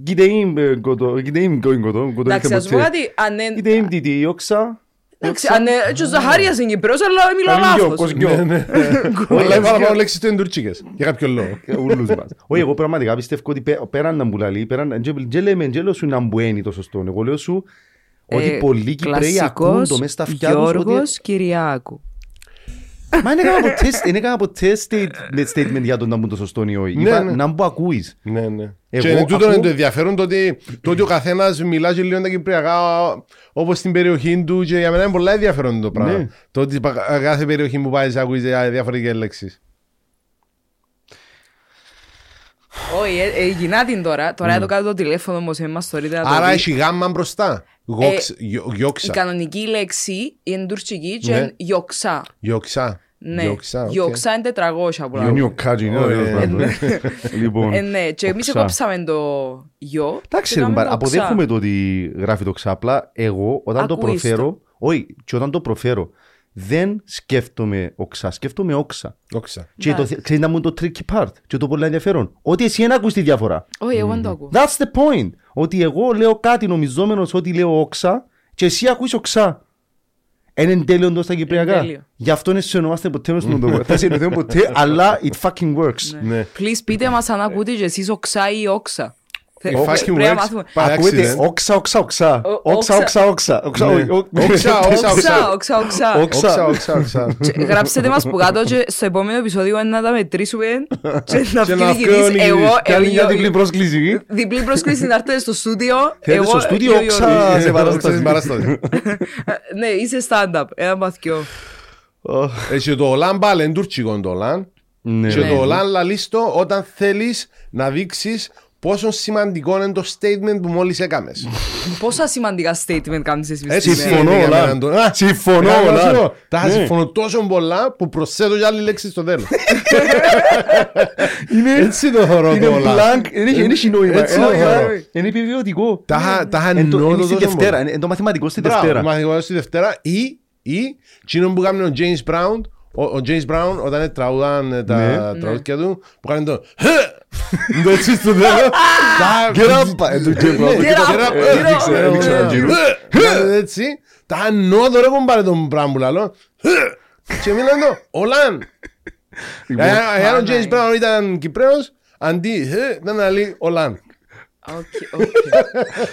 Γιτεήμ ε, κοντό, γιτεήμ κοντό, κοντό, κοντό Εντάξει, ας πω κάτι, αν είναι... Γιτεήμ τι τι, όξα. Εντάξει, αν είναι... Και ο Ζαχάριας είναι Κυπρός, αλλά μιλά λάθος. Ναι, Αλλά οι παραπάνω λέξεις του είναι τουρκικές. Για κάποιο λόγο. Ούλους μας. Όχι, εγώ πραγματικά πιστεύω ότι πέ- πέραν να μου λαλεί, πέραν, δεν λέμε δεν λέω σου να μπουένει το σωστό. Εγώ λέω σου ότι Ε, πολλοί Κυπρέοι ακούν το μέσα στα αυτιά τους ότι... Γιώργος Κυριάκου. Μα δεν έκανα ποτέ, δεν έκανα ποτέ state- statement για το να μπουν το σωστό ή όχι. Ναι, Είπα ναι. να μου ακούεις. Ναι, ναι. Εγώ Και τούτο ακούω- είναι το ενδιαφέρον το ότι, το ότι ο καθένας μιλά και λίγο τα κυπριακά όπως στην περιοχή του και για μένα είναι πολύ ενδιαφέρον το πράγμα. Ναι. Το ότι πα- κάθε περιοχή που πάει ακούεις διαφορετικέ λέξει. Όχι, ε, ε, γινά την τώρα. Τώρα εδώ κάτω το τηλέφωνο όμως εμάς θεωρείται να το Άρα δει. έχει γάμμα μπροστά. Γόξ- γιο- Η Γιόξα. κανονική λέξη είναι τουρκική και Ναι. είναι γιοξά. Γιόξα. Ναι, Γιόξα, οκ. γιοξά είναι 400 πολλά. Είναι ο Κάτζι, είναι Ωραία. ωραίος πάντως. Λοιπόν, Ε, ναι, και εμείς οξά. κόψαμε το γιο. Εντάξει, και ρε, κάναμε κουμπάρε, το οξά. αποδέχομαι το ότι γράφει το ξάπλα. Εγώ όταν το Ακούεις προφέρω, όχι, και όταν το προφέρω, δεν σκέφτομαι οξά, σκέφτομαι όξα. Γιόξα. Και το, ξέρεις να μου είναι το tricky part και το πολύ ενδιαφέρον. Ότι εσύ δεν ακούς τη διαφορά. Όχι, εγώ δεν το ακούω. That's the point. Ότι εγώ λέω κάτι νομιζόμενος ότι λέω όξα και εσύ ακούεις οξά. Είναι εν τέλειο το στα κυπριακά. τέλειο. Γι' αυτό δεν συνεννοούμαστε ποτέ μες στον τόπο. Θα συνεννοηθούμε ποτέ, αλλά it fucking works. Ναι. Please πείτε μας αν ακούτε και εσείς οξά ή όξα. Θε- It fucking πρέπει να works. μάθουμε. By Ακούετε accident. όξα, όξα, όξα. Ο- Όξα, όξα, όξα. Όξα, Ναι. όχι, όχι. Όξα, όξα, Οξά, οξά, οξά. Όξα. Όξα, όξα, όξα. Και Γράψτε μας που κάτω και στο επόμενο επεισόδιο να τα μετρήσουμε και να Και βγει να νικητής. βγει ο νικητής. Εγώ, Κάνει μια εγώ, διπλή πρόσκληση. διπλή πρόσκληση να έρθετε στο στούντιο. Θέλετε Εγώ στο στούντιο και ο όξα Γιώργος. σε παράσταση. Στην παράσταση. Ναι, είσαι stand-up, ένα παθιό. Έχει το Ολάν πάλι, είναι τουρκικό το Ολάν. Ναι. Και Ναι. το Ολάν λαλείς το όταν θέλεις να δείξεις πόσο σημαντικό είναι το statement που μόλις έκαμες. Πόσα σημαντικά statement κάνεις εσύ Έτσι στην συμφωνώ, είναι για Ολάν. μένα το- Α, Συμφωνώ, ε, Ολάν. να σου πω, Τα Ναι. συμφωνώ τόσο πολλά που προσθέτω και άλλη λέξη στο τέλος. Είναι Έτσι το θωρώ είναι το Ολάν. blank, δεν έχει- δεν έχει νόημα. Έτσι Ε, το ε, θεωρώ. Είναι επιβιωτικό. Τα είχα- τα είχα Εν το- νιώθω Είναι στη τόσο Δευτέρα, πολύ. είναι το μαθηματικό στη Μπράβο, Δευτέρα. μαθηματικό στη Δευτέρα ή, ή τσίνο που κάνει ο James Brown ο, ο James Brown όταν τραγουδάν ε, τα Ναι. τραγούδια του που κάνει το το έτσι στο τέλος τα- Get up, ε, του James Brown. Ναι, Get up, get up, get ε, up. δείξε, Ε, δείξε έναν γύρο. Ε, έτσι τα ανώδω ρε κομπάρε τον Brown που λαλώ και μιλάνε το Ολάν Λοιπόν, εάν ο James Παναγία. Brown ήταν Κυπρέος αντί ε, ήταν να λέει Ολάν Οκ, οκ.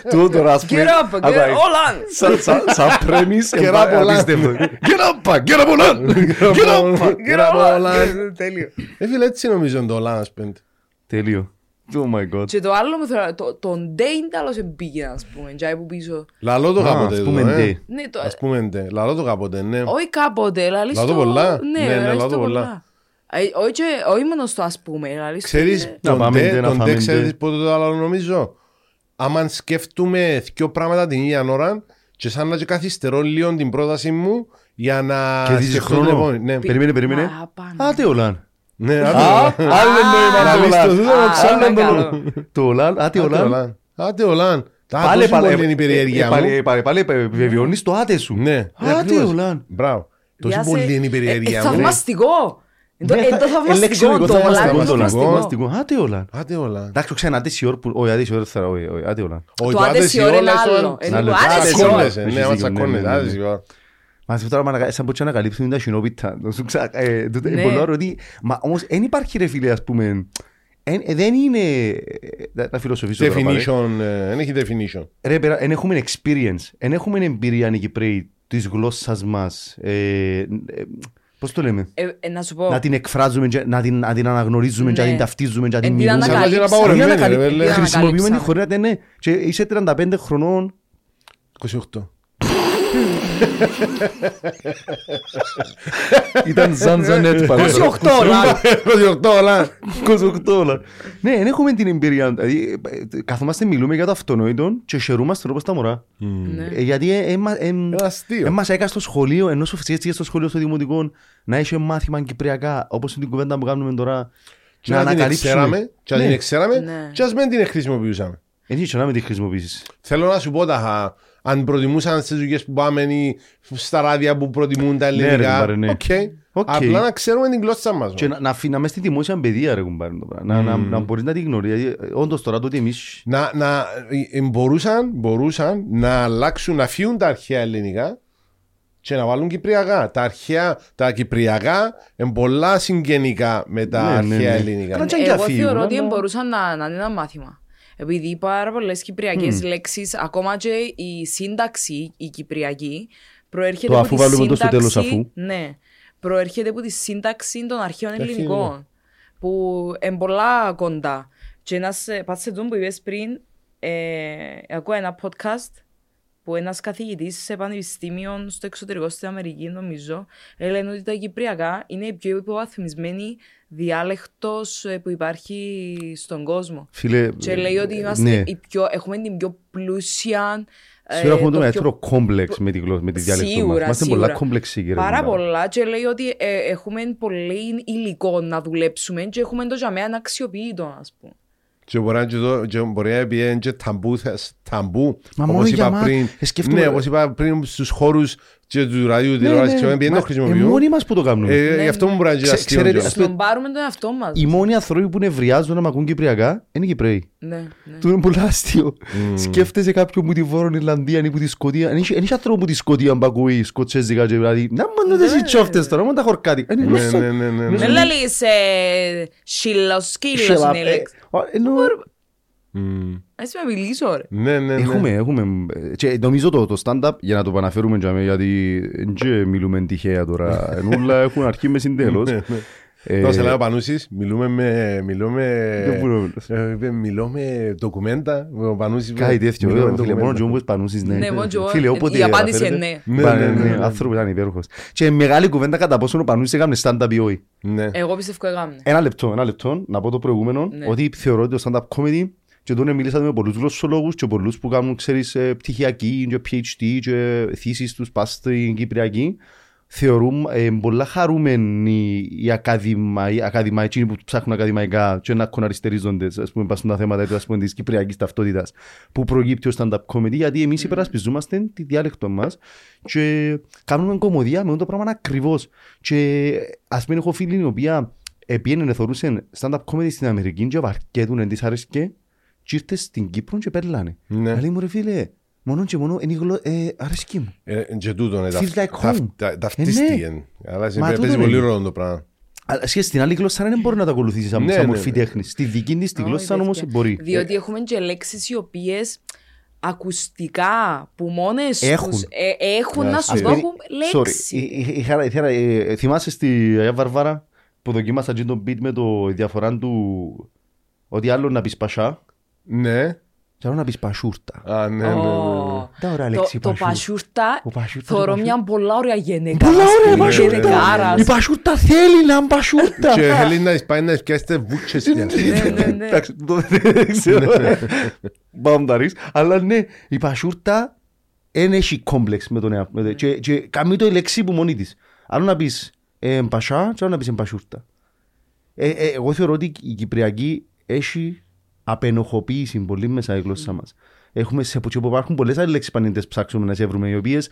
τούτο τώρα, ας πούμε, Get up, get άκουα, Olan. σαν- σαν- Σαν premise, Get ε, up, Olan. απίστευτο. Get up, get up, Olan. Get up. Get up, Olan. Ε, Τέλειο. Ε, φίλε, έτσι νομίζω είναι το Ολάν ας πούμε Τέλειο. Oh my god. Και το άλλο μου θεωρώ, το- το ντε είναι τέλος εμπήγε, ας πούμε, τζάι που πίσω. Λαλό το Α, κάποτε ας εδώ, πούμε, ε. ντε. Ναι, το... Ας πούμε ντε. Λαλό το κάποτε, ναι. Όχι κάποτε, λαλείς Λαλό το... πολλά. Ναι, Ναι, ναι, λαλείς λαλό το πολλά. πολλά. Ε, Όχι και- όχι μόνος στο ας πούμε, λαλείς το... Ξέρεις, είναι- Να τον πάμε ντε, ντε, να τον φάμε ντε, ξέρεις ντε. πότε το άλλο νομίζω; Άμα σκέφτομαι δυο πράγματα την ίδια ώρα και σαν να και καθυστερώ λίγο την πρόταση μου για να Κερδίζεις σκεφτώ χρόνο; την επόμενη. Ναι, Περίμενε, περίμενε. Μα, πάνω. Άντε, Olan. ναι, Α, άντε, άλλο νόημα Να το λύσεις το Olan. τούτο, Α, ξανά άλλο το καλό. λόγο. Το Olan, άντε, Άντε, Olan. Ολάν. Άντε, Ολάν. Τα Πάλι, τόσο πάλι, πολύ είναι η περιέργεια ε, πάλι, μου. ε, πάλι, πάλι, επιβεβαιώνεις το άτε σου. Ναι, Άντε, ακριβώς. Olan. Μπράβο. Τόσο Γεια σε. πολύ είναι η Ε, περιέργεια ε, μου. Θαυμαστικό. Ε, το- Ναι, ε, το θα- θαυμαστικό, ελεξιονικό, το θαυμαστικό, Olan, το Olan. θαυμαστικό. Θαυμαστικό. Άντε, Olan. Άντε, Ολάν. Εντάξει, ξένα, άντε σιόρ που... Όχι, άντε σιόρ θα... Όχι, όχι, άντε, Olan. Όχι, Το άντε σιόρ είναι λες το- άλλο. Είναι άλλο. το Α, άντε άντε σιόρ. σιόρ. Τσακώνεσαι, ναι, Έχεις άμα δίκιο, ναι, τσακώνεσαι, ναι, ναι. άντε σιόρ. Μας σε τώρα μανα- σαν πως και ανακαλύψουν τα σινόπιτα. Να σου ξα- ε, τούτο είναι Ναι. πολύ ωραίο ότι- Μα όμως δεν υπάρχει ρε φίλε ας πούμε εν- ε, δεν είναι ε, να- να φιλοσοφήσω τώρα πάλι. Definition, ε, δεν έχει definition. Ρε πέρα, εν έχουμε experience, εν έχουμε εμπειρία οι Κυπρέοι της γλώσσας μας, ε, ε, πώς το λέμε, Ε, ε, να σου πω. να την εκφράζουμε, και να την, να την αναγνωρίζουμε, και να Ναι. την ταυτίζουμε, και να την Εν την μιλούμε. Σαν να την ανακαλύψαμε. απαγορευμένη, Είναι ανακαλύ- ρε, βέλε. Την Χρησιμοποιούμε τη ανακαλύψαμε. χωρία, ναι. Και είσαι 35 χρονών, 28. Ήταν σαν Ζανέτ πάλι. 28 όλα. 28, αλλά. 28 όλα. Ναι, δεν έχουμε την εμπειρία. Δηλαδή, ε, καθόμαστε, μιλούμε για το αυτονόητο και χαιρούμαστε όπως τα μωρά. Ναι. Ε, Γιατί ε, ε, μα- ε, Είναι αστείο. ε, μας έκανε στο σχολείο, ενώ σου έτσι στο σχολείο στο δημοτικό, να είχε μάθημα κυπριακά, όπως την κουβέντα που κάνουμε τώρα. Και να την ξέραμε, και να Ναι. την ξέραμε, Ναι. και ας μην την χρησιμοποιούσαμε. Δεν είχε να με τη χρησιμοποιήσεις. Θέλω να σου πω τα αν προτιμούσαν στις δουλειές που πάμε ή στα ράδια που προτιμούν τα Ναι, ρε, ελληνικά. κουμπάρε, ναι. Οκ. Οκ. Απλά να ξέρουμε την γλώσσα μας. Και να, να αφήναμε στη δημόσια παιδεία ρε κουμπάρε το πράγμα. Να, να, να μπορείς να την γνωρίζεις. Γιατί, ε, Όντως τώρα το ότι εμείς... Να, να, ε, μπορούσαν, μπορούσαν να αλλάξουν, να φύγουν τα αρχαία ελληνικά και να βάλουν κυπριακά. Τα αρχαία, τα κυπριακά είναι πολλά συγγενικά με τα Ναι, ναι, αρχαία ναι. ελληνικά. Καλά, και αν Εγώ φύγουν, θεωρώ ότι αλλά- μπορούσαν να, να είναι ένα μάθημα. Επειδή πάρα πολλές κυπριακές λέξεις, ακόμα και η σύνταξη, η κυπριακή, προέρχεται Το από αφού τη βάλουμε το στο σύνταξη. τέλος αφού. Ναι. Προέρχεται από τη σύνταξη των αρχαίων Αρχαίων ελληνικών. Που είναι πολλά κοντά. Και ένας πάτσε τον που είπες πριν, ε, ακούω ένα podcast που ένας καθηγητής σε πανεπιστήμιο στο εξωτερικό στην Αμερική, νομίζω, ε, λένε ότι τα κυπριακά είναι η πιο υποβαθμισμένη διάλεκτος ε, που υπάρχει στον κόσμο. Φίλε, Και λέει ότι ε, είμαστε ναι. η πιο, έχουμε την πιο πλούσια. ε, Σίγουρα έχουμε το πιο- μεγαλύτερο κόμπλεξ με τη γλώσσα, με τη διάλεκτο μας. Σίγουρα, Είμαστε σίγουρα. πολλά κόμπλεξοι κύριε. Πάρα κουμπάρε. πολλά και λέει ότι ε, έχουμε πολύ υλικό να δουλέψουμε και έχουμε το για μένα αναξιοποιητό, ας πούμε. Και μπορεί να και το- και μπορεί να πει είναι και ταμπού, θες- ταμπού. Μα όπως μόνο είπα για μας. πριν. Ε, σκέφτομαι- Ναι, όπως είπα πριν στους χώρους και του ραδιού Ναι, τηλεόρασης και ναι, επειδή μα, δεν το ε, χρησιμοποιούν. Μόνοι μας που το κάνουμε. Ε, Ναι, Γι' αυτό ναι. μου μπορεί να είναι Ξε- αστείο. ξέρετε, και- ας πούμε- Σνομπάρουμε τον εαυτό μας. Οι μόνοι άνθρωποι που νευριάζουν να μ' ακούν κυπριακά είναι οι Κυπρέοι. Ναι, ναι. Του είναι πολύ αστείο. Σκέφτεσαι κάποιον που τη Βόρεια Ιρλανδία ή που τη Σκοτία. Δεν έχει άνθρωπο που τη Σκοτία που ακούει σκοτσέζικα και δηλαδή. Να μόνο τις τσόφτες τώρα, μόνο τα χορκάτι. Είναι Ναι, γλώσσα. ναι, ναι, ναι, Με ναι. λαλείς ε, σκύλος, σκύλος είναι η λέξη. Ε, ενώ- Μμμ. Έτσι με μιλήσω ρε. Ναι, ναι, ναι. Έχουμε, έχουμε. ε, Και νομίζω το, το stand-up, για να το επαναφέρουμε για μέ, γιατί δεν μιλούμε τυχαία τώρα. Ενούλα έχουν αρχή μες συντέλος. Ναι, ναι. Ε, Δώσε λέει ο Πανούσης, μιλούμε με... Μιλούμε... Δεν μπορώ. ε, είπε, Μιλώ με ντοκουμέντα. Ο Πανούσης είπε, Κάτι τέτοιο, μιλώ με ε, φίλε, μόνο ντοκουμέντα. και όμως πανούσεις, ναι. Ναι, μόνο και εγώ, Φίλε, ε, όποτε η απάντηση αναφέρεται- είναι ναι. Πα- Ναι, ναι, ναι, ναι. άνθρωπος ήταν υπέροχος. Και μεγάλη κουβέντα κατά πόσο ο Πανούσης έκανε stand-up ή όχι. Ναι. Εγώ πιστεύω έκαμε. Ένα λεπτό, ένα λεπτό, να πω το προηγούμενο, Ναι. ότι θεωρώ ότι το stand-up comedy και τότε μίλησα με πολλούς γλωσσολόγους και πολλούς που κάνουν, ξέρεις, ε, πτυχιακή και PhD και θύσεις τους πας στην Κυπριακή. Θεωρούν ε, πολλά χαρούμενοι οι ακαδημα- οι ακαδημαϊκοί που ψάχνουν ακαδημαϊκά και να έχουν αριστερίζονται, ας πούμε, πας στα θέματα ας πούμε, της κυπριακής ταυτότητας που προκύπτει ο stand-up comedy, γιατί εμείς υπερασπιζόμαστε τη διάλεκτο μας και κάνουμε κομμωδία με το πράγμα ακριβώς. Και ας πούμε έχω φίλη η οποία επίενε θεωρούσε stand-up comedy στην Αμερική και βαρκέτουν εν της άρεσκε και ήρθες στην Κύπρο και πέρλανε. Ναι. Λέει μου ρε φίλε, μόνο και μόνο είναι η γλω... ε, αρέσκει μου. Ε, Και τούτο είναι. Feels like ταυτ- home. τα- Ε, Ταυτίστηκε. ναι. Αλλά σε- Μα παίζει τούτο πολύ είναι. ρόλο το πράγμα. Αλλά σχέση στην άλλη γλώσσα δεν μπορεί να τα ακολουθήσεις σαν, Ναι, σαν ναι, μορφή ναι. τέχνης. Στη δική της τη Όχι, γλώσσα όμως τέτοια. μπορεί. Διότι έχουμε και λέξεις οι οποίες ακουστικά που μόνες Έχουν. τους ε, έχουν Ναι, να σου ας δώσουν Sorry, λέξη. εί- εί- είχα- είχα- ε, θυμάσαι στη Αγία Βαρβάρα που δοκίμασα και τον beat με το διαφορά του ότι άλλο να πεις πασά Ναι. και άλλο να πεις πασούρτα. Α, ναι, ναι, ναι, ναι. Ω. Τα ωραία Το- λέξη Το πασούρτα. πασούρτα Ο πασούρτα, θεωρώ το μια πολλά ωραία γενέκα. Πολλά ας ωραία πούμε, πασούρτα. γενεκάρας. Η πασούρτα θέλει να είναι πασούρτα. Και θέλει να εισπάει να ευκαιάστε βούτσες για Ναι, ναι, ναι. Εντάξει, το δεν ξέρω. Μπαμπταρείς. Αλλά ναι, η πασούρτα δεν έχει κόμπλεξ με τον εαυτό. με το- Και, και κάνει το η λέξη που μόνη της. Άλλο να πεις ε, πασά και άλλο να πεις πασούρτα. Ε, ε, εγώ θεωρώ ότι η Κυπριακή έχει απενοχοποίηση πολύ μέσα η γλώσσα μας. Έχουμε σε που υπάρχουν πολλές άλλες λέξεις πανέντες ψάξουμε να σε βρούμε, οι οποίες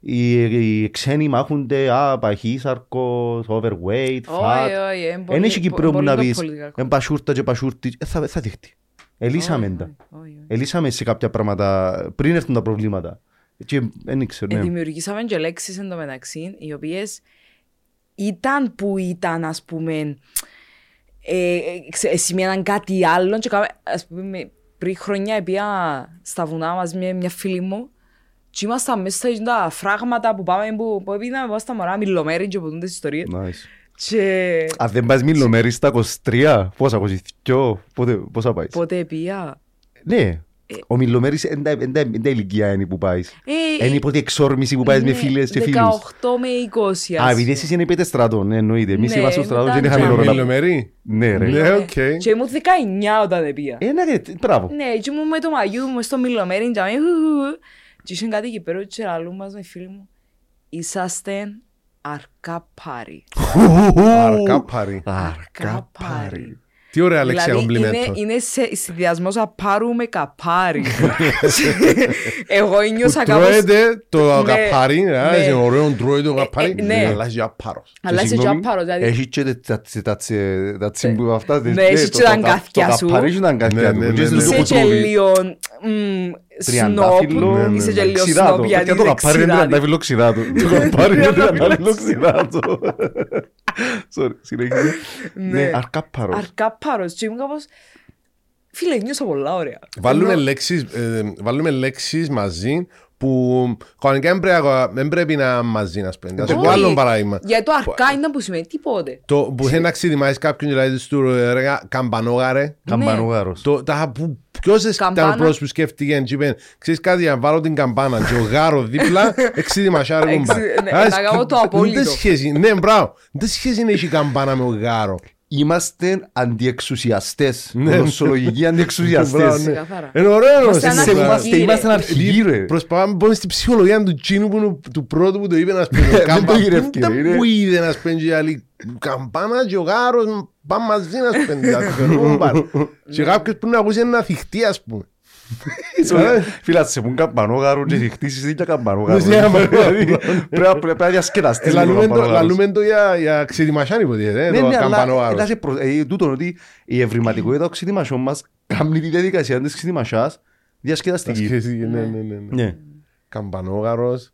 οι, οι ξένοι μάχονται α, παχύσαρκος, overweight, fat. Όχι, όχι, είναι Εν πολύ- έχει Κυπρέο που πολύ να το πεις political εν πασούρτα και πασούρτη, ε, θα, θα δειχτεί. Ελύσαμε Όχι, τα. όχι, όχι, όχι. Ελύσαμε σε κάποια πράγματα πριν έρθουν τα προβλήματα. Και δεν ήξερα, Ε, ναι. Δημιουργήσαμε και λέξεις εν τω μεταξύ, οι οποίες ήταν που ήταν, ας πούμε, ε, ε, ξε- σημαίναν κάτι άλλο και κάμε- ας πούμε, πριν χρόνια επία στα βουνά μας με μια φίλη μου Και ήμασταν μέσα στα φράγματα που πάμε που, που πήγαμε πάνω στα μωρά μιλομέρι και ποτούν τις ιστορίες. Nice. Και Αν δεν πας μιλομέρι στα 23, πόσα, 22, πότε, πόσα πάεις; πότε πήγα. Ναι, ο μιλομέρης είναι τα- είναι τα- είναι τα ηλικία είναι που πάεις. Ε, Είναι η πρώτη εξόρμηση που πάεις με ναι, φίλες και 18 φίλους. με 20. Α, επειδή εσείς είναι πέντε στρατών, ναι, εννοείται. Εμείς Ναι, είμαστε στο στρατός και δεν μετά είχαμε τζαμί. ώρα να... Μιλομερή. Ναι, ρε. Ναι, οκ. Και ήμουν 19 όταν πήγα. Ε, ναι, ρε, μπράβο. Ναι, και ήμουν με το μαγιού μου στο μιλομέρι τζαμί. χου, χου, χου. Και είχε κάτι εκεί πέρα και λαλούν μας με φίλοι μου. Είσαστε αρκά πάρη. Αρκά πάρει. Αρκά πάρει. Τι ωραία λέξη Δηλαδή είναι, κομπλιμέντο. είναι σε συνδυασμός απάρου με καπάρι. Εγώ Που νιώσα κάπως... τρώεται το Ναι, καπάρι, ναι. είναι ωραίο τρώει το καπάρι, ε, ναι. αλλά είσαι απάρος. Αλλά είσαι και Συγγνώμη, απάρος, δηλαδή. Έχει και τα- τα- τα- τα- τα τσιμπού αυτά. Ναι, έχει και τα αγκάθια σου. Το καπάρι έχει τα αγκάθια Ναι, του. ναι, Και ναι, είσαι ναι. λίγο Είσαι και κουτρούδι. λίγο μ, σνόπ, Τριαντάφυλλο, Ναι, ναι, είσαι ναι. και λίγο ξηράτο. σνόπ γιατί Και το είναι καπάρι είναι ξηράτη. τριαντάφυλλο ξηράτο. Το καπάρι είναι τριαντάφυλλο ξηράτο. Sorry, συνέχισε. Ναι. Ναι, αρκάπαρος. Αρκάπαρος και ήμουν κάπως... Φίλε, νιώσα πολλά ωραία. Βάλουμε Ενώ- λέξεις, ε, βάλουμε λέξεις μαζί που κανονικά δεν πρέπει να- δεν πρέπει να είναι μαζί, να πούμε. Να σου πω Όχι. άλλο παράδειγμα. Γιατί το αρκά είναι που σημαίνει τίποτε. Το που θέλει να ξεδιμάσεις κάποιον και λέει του ρε καμπανόγαρε. Καμπανογάρος. Το, τα, που, ποιος ήταν ο Καμπάνα. πρώτος που σκέφτηκε και είπε Ξέρεις κάτι, να βάλω την καμπάνα και ο γάρο δίπλα εξίδημασάρε κουμπά. Εξι- ναι, να κάνω το απόλυτο. Ναι, μπράβο. Δεν σχέση να έχει καμπάνα με ο γάρο. Είμαστε αντιεξουσιαστές. Ναι. Γλωσσολογικοί Μπράβο, αντιεξουσιαστές. ναι. Ξεκαθάρα. Είναι ωραίο. Είμαστε είναι Σε αναρχικοί, σίγουρα. είμαστε- ρε. Είμαστε αρχηγοί ρε. Προσπαθάμε να πούμε στην ψυχολογία του Τσίνου που είναι του πρώτου που το είπε να σπένει. Δεν το γυρεύκε, ρε, είναι. Που είδε να σπένει και άλλη καμπάνα και ο γάρος πάμε μαζί να σπένει. τα θεωρώ, πάρε. Και κάποιος που να ακούσει ένα θυχτή ας πούμε. Φίλα, σε πούν καμπανόγαρο και χτίσεις δίκια καμπανόγαρο. Ναι, άμα. Δηλαδή, Πρέπει πρέπει να διασκεδαστείς Ε, με το λαλούμε το- καμπανόγαρος. Λαλούμε το για- για ξεδιμασιάν υποτίθεται, ε, Ναι, το ναι, αλλά καμπανόγαρος. εντάξει, προ- ε, τούτον ότι η ευρηματικότητα των ξεδιμασιών μας κάνει τη διαδικασία της ξεδιμασιάς διασκεδαστική. Ναι, ναι, ναι, ναι, ναι. Ναι. Καμπανόγαρος.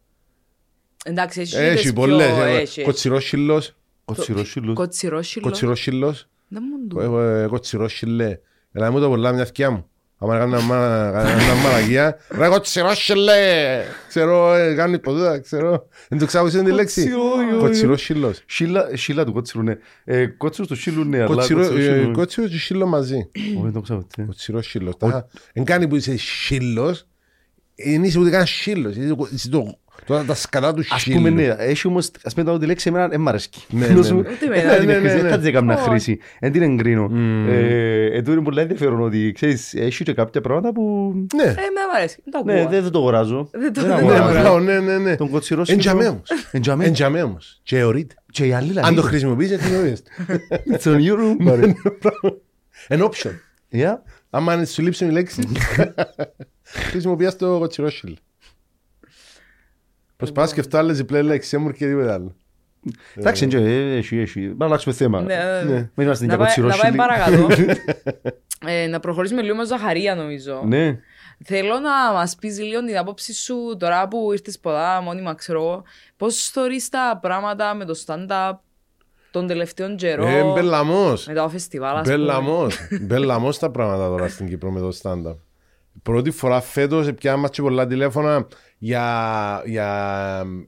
Εντάξει, έχει Έχει τις πολλές. πιο- ε, έχει. Κοτσιρόσχυλος. Κοτσιρόσχυλος. Κοτσιρόσχυλο. Κοτσιρόσχυλος. Δεν μου το. Εγώ, ε, κοτσιρόσχυλε. Έλα μου το πολλά μια θκιά μου. Άμα έκανα μια μα- μια μαλακία. Ρε κοτσιρόσχυλε. Ξέρω, ε, κάνει ποτούτα, ξέρω. Δεν το ξάκουσες τη λέξη. Κοτσιρό, Κοτσιρόσχυλος. Σύλλα- Σύλλα του κότσιρου, ναι. Ε, Κότσιρος του σύλλου, ναι, αλλά Κοτσιρό- κότσιρος ε, σύλλου- Κότσιρο και σύλλο μαζί. Όχι, δεν το ξέρω. τι. Κοτσιρόσχυλος. Τα- Εν κάνει που είσαι σύλλος. Δεν είσαι ούτε καν σύλλος. Είσαι το- είσαι το- το- τα σκατά του Ας πούμε, σύλλου. ναι, έχει όμως, ας πούμε, τη λέξη εμένα δεν μ' αρέσκει. Ναι, Ενώ ναι, σου- ναι. Ούτε δεν εμένα. θα την Ναι, ναι, χρήσει, ναι. δεν θα την έκανα Όχι. χρήση. Δεν την εγκρίνω. Μμμ. Ε, Εν τούτο είναι πολύ ενδιαφέρον ότι, ξέρεις, έχει και κάποια πράγματα που... Ναι. Ε, με αρέσει. Δεν το Ναι, ακούω. δεν δεν το αγοράζω. Δεν το- Δεν δεν Ναι, το αγοράζω. μπράβο, ναι, ναι, ναι. Τον κοτσιρό Εν τζαμέ όμως. Εν τζαμέ. Εν τζαμέ όμως. Και εωρείται. Και οι άλλοι Αν το λαλούν. χρησιμοποιείς, έτσι γνωρίζεις. It's on your room, buddy. Εν option. Yeah. Άμα σου λείψουν οι λέξεις, χρησιμοποιάς το κοτσιρόσχυλ. Προσπάθω να σκεφτώ άλλες διπλές λέξεις, δεν μου έρχεται τίποτα άλλο. Εντάξει, εντζω, ε, έχει, έχει. Να αλλάξουμε θέμα. Ναι, ναι, ναι. Μην είμαστε Να για πάει- Να κοτσιρόσιλοι. πάμε παρακάτω. Ε, Να προχωρήσουμε λίγο με Ζαχαρία νομίζω. Ναι. Θέλω να μας πεις λίγο την άποψη σου τώρα που ήρθες πολλά μόνιμα, ξέρω εγώ. Πώς θεωρεί τα πράγματα με το stand-up τον τελευταίο καιρό. Ε, μπελαμός. με τα φεστιβάλ, ας πούμε. Μπελαμός. Μπελαμός τα πράγματα τώρα στην Κύπρο με το stand-up. Πρώτη φορά φέτος πιάνουμε και πολλά τηλέφωνα για, για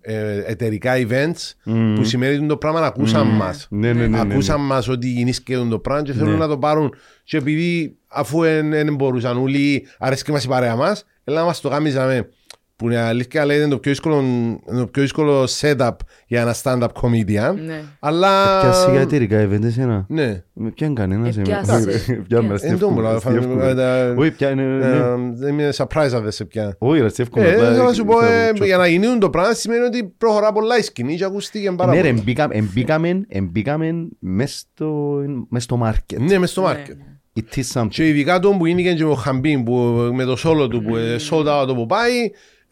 ε, εταιρικά events Μμμ. που σημαίνει το πράγμα να ακούσαν μας. Ναι, ναι, ναι, ναι. Ακούσαν μας ότι γεννήσκεται το πράγμα και θέλουν Ναι. να το πάρουν και επειδή αφού δεν μπορούσαν όλοι αρέσκει μας η παρέα μας έλα να μας το κάμιζαμε που είναι αλήθεια λέει είναι το πιο δύσκολο, το πιο δύσκολο setup για ένα stand-up comedian Ναι. αλλά Πιάσει για εταιρικά event εσένα. ναι Με πιάνει κανένας. Ε, εμένα. πιάσε. Πιάμε, Ε, Εν τω αστεύκουμε, μπορώ, αστεύκουμε. θα- ε, Όχι, πιάνε, ναι. ε, Είμαι surprise αν δεν σε πιάνε. Όχι, ρε, αστεύκουμε. Ε, απλά θέλω να σου πω, ήθελα ε, να το για να γίνει το πράγμα σημαίνει ότι προχωρά πολλά η σκηνή και ακούστηκε πάρα Ναι ρε, πολύ. εμπήκαμε- εμπήκαμε- εμπήκαμε μες στο- μες στο market. Ναι, μες στο Ναι, market. ναι. It is something. Και ειδικά το που είναι και με ο Χαμπίν που με το solo του που ε, sold out το που πάει,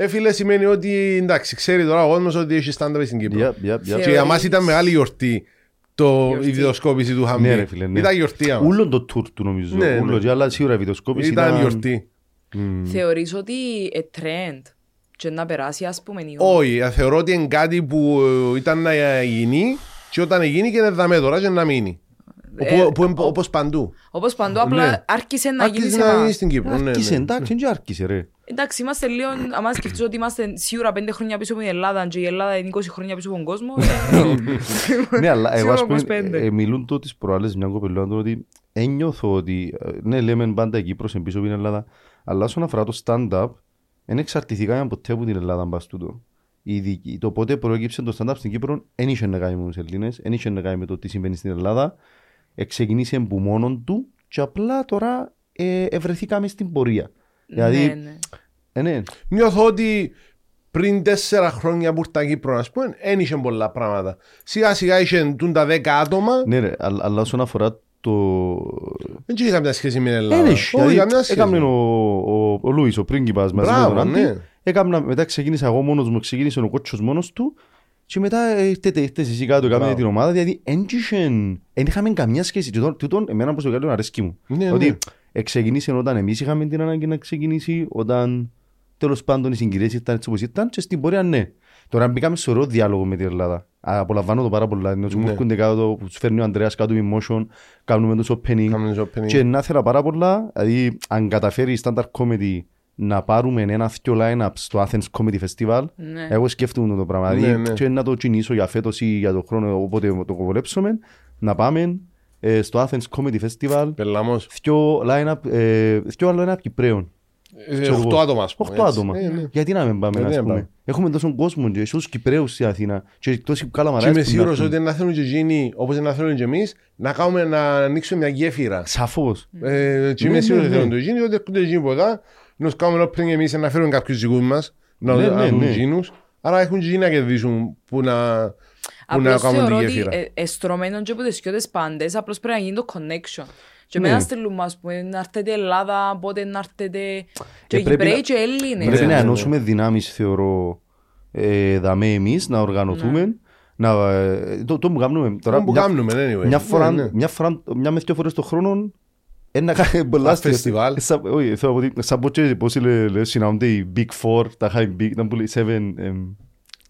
ε, φίλε σημαίνει ότι εντάξει, ξέρει τώρα ο κόσμος ότι έχει stand-up στην Κύπρο. Yep, yep, yep. Και για μας ήταν μεγάλη γιορτή το, Γιορτή. η βιντεοσκόπηση του Ναι, Χαμπίν. ρε, φίλε, ναι. Ήταν γιορτή για μας. Ούλον το tour του νομίζω. Ναι, Ούλο, ναι. και άλλα σίγουρα η βιντεοσκόπηση Ήταν γιορτή. Μμμ. Θεωρείς ότι ε, trend και να περάσει ας πούμε ή όχι. Όχι, ε, θεωρώ ότι είναι κάτι που ε, ήταν να γίνει και όταν γίνει και είναι δαμέ τώρα και να μείνει. Ε, Οπού- που- Όπως παντού. Όπως παντού απλά Ναι. άρχισε να γίνει Άρχισε σε να γίνει εμάς. στην Κύπρο. ναι, Άρχισε, ναι. εντάξει, δεν άρχισε ρε. Εντάξει, είμαστε λίγο, άμα σκεφτείς ότι είμαστε σίγουρα πέντε χρόνια πίσω από την Ελλάδα και η Ελλάδα είναι 20 χρόνια πίσω από τον κόσμο. ε, ναι, αλλά εγώ ας Σίγουρα πούμε, 25. ε, μιλούν το τις προάλλες μια κοπελούα του ότι ένιωθω ότι, ε, ναι λέμε πάντα η Κύπρος είναι πίσω από την Ελλάδα, αλλά όσον αφορά το stand-up, δεν εξαρτηθήκαμε ποτέ από την Ελλάδα μπας τούτο. Η δική- το πότε προέκυψε το stand-up στην Κύπρο δεν είχε να κάνει με τους Ελλήνες, δεν είχε να κάνει με το τι συμβαίνει στην Ελλάδα. Εξεκινήσε από μόνον του και απλά τώρα ε, ευρεθήκαμε στην πορεία. Δηλαδή, ναι, ναι. ε, ναι, Νιώθω ότι πριν τέσσερα χρόνια που ήρθα Κύπρο, ας πούμε, δεν είχε πολλά πράγματα. Σιγά σιγά είχε τούν τα δέκα άτομα, ναι ρε, αλλά, αλλά όσον αφορά το... δεν είχε καμιά σχέση με την Ελλάδα. Δεν Όχι, έχει, δηλαδή, καμιά σχέση. έκαμε ο, ο, ο Λούις, ο πρίγκιπας μαζί Μπράβο, με τον Άντι. ναι. Έκανα, μετά ξεκίνησα εγώ μόνος μου, ξεκίνησε ο κότσος μόνος του και μετά ε, ήρθετε, ήρθετε εσείς κάτω, Μπράβο. κάνετε την ομάδα, δηλαδή εν είχεν- εν είχαμε καμιά σχέση. Τούτον, τούτον εμένα προσωπικά αρέσκει μου. Ναι, ότι ναι. Ξεκίνησε όταν εμείς είχαμε την ανάγκη να ξεκινήσει, όταν τέλος πάντων οι συγκυρίες ήταν έτσι όπως ήταν και στην πορεία ναι. Τώρα μπήκαμε σε ωραίο διάλογο με την Ελλάδα. Α, Απολαμβάνω το πάρα πολλά. Είναι Ναι. που έρχονται κάτω, που τους φέρνει ο Ανδρέας κάτω με motion, κάνουμε τους opening. Κάμουν τις opening. Και να ήθελα πάρα πολλά, δηλαδή αν καταφέρει η stand-up comedy να πάρουμε ένα δυο line-up στο Athens Comedy Festival, Ναι. εγώ σκέφτομαι το πράγμα. Ναι, Δηλαδή ναι. και να το κινήσω για φέτος ή για τον χρόνο, όποτε το κοβολέψουμε, να πάμε ε, στο Athens Comedy Festival, Πελαμός. δυο line-up, ε, δυο άλλο line-up Κυπρέων. Ε, Ξέρω Οχτώ εγώ. άτομα, ας πούμε. Οχτώ έτσι. άτομα. Ε, ναι. Γιατί να μην πάμε, Γιατί ας να πούμε. πάμε. Έχουμε τόσο κόσμο και στους Κυπρέους στην Αθήνα και τόσοι Και καλαμαράς είμαι που να σίγουρος έρθουν. ότι να θέλουν και εκείνοι, όπως να θέλουν και εμείς, να κάνουμε να ανοίξουμε μια γέφυρα. Σαφώς. Ε, Και Ναι, είμαι ναι, σίγουρος ότι ναι. θέλουν το εκείνοι, ότι έρχονται εκείνοι από εδώ, να τους κάνουμε opening εμείς, να φέρουν κάποιους δικούς μας, να Ναι, να ναι, δουν ναι. εκείνους. Άρα έχουν και εκείνοι να κερδίσουν που να, που να Απλώς κάνουν θεωρώ τη ότι γέφυρα. ε, εστρωμένον και από τις σκιώτες πάντες, απλώς πρέπει να γίνει το connection. Και Ναι. μετά στέλνουμε, ας πούμε, να έρθετε Ελλάδα, πότε να έρθετε και Ε, πρέπει Κυπρέοι να- και Έλληνες. Πρέπει ναι, να ναι. ενώσουμε δυνάμεις, θεωρώ, ε, δαμέ εμείς, να οργανωθούμε. Να, ε, το, το που κάνουμε τώρα. Αυτό που μια- κάνουμε, anyway. Μια φορά, Ναι, ναι. μια, φορά, μια με δύο φορές το χρόνο ένα κάνει πολλά αστεία. φεστιβάλ. Ε, σαν- Όχι, θέλω να πω ότι σαν πω και πώς λέ- λέ- συναντούνται οι Big Four, τα High Big, να πω λέει seven, εμ,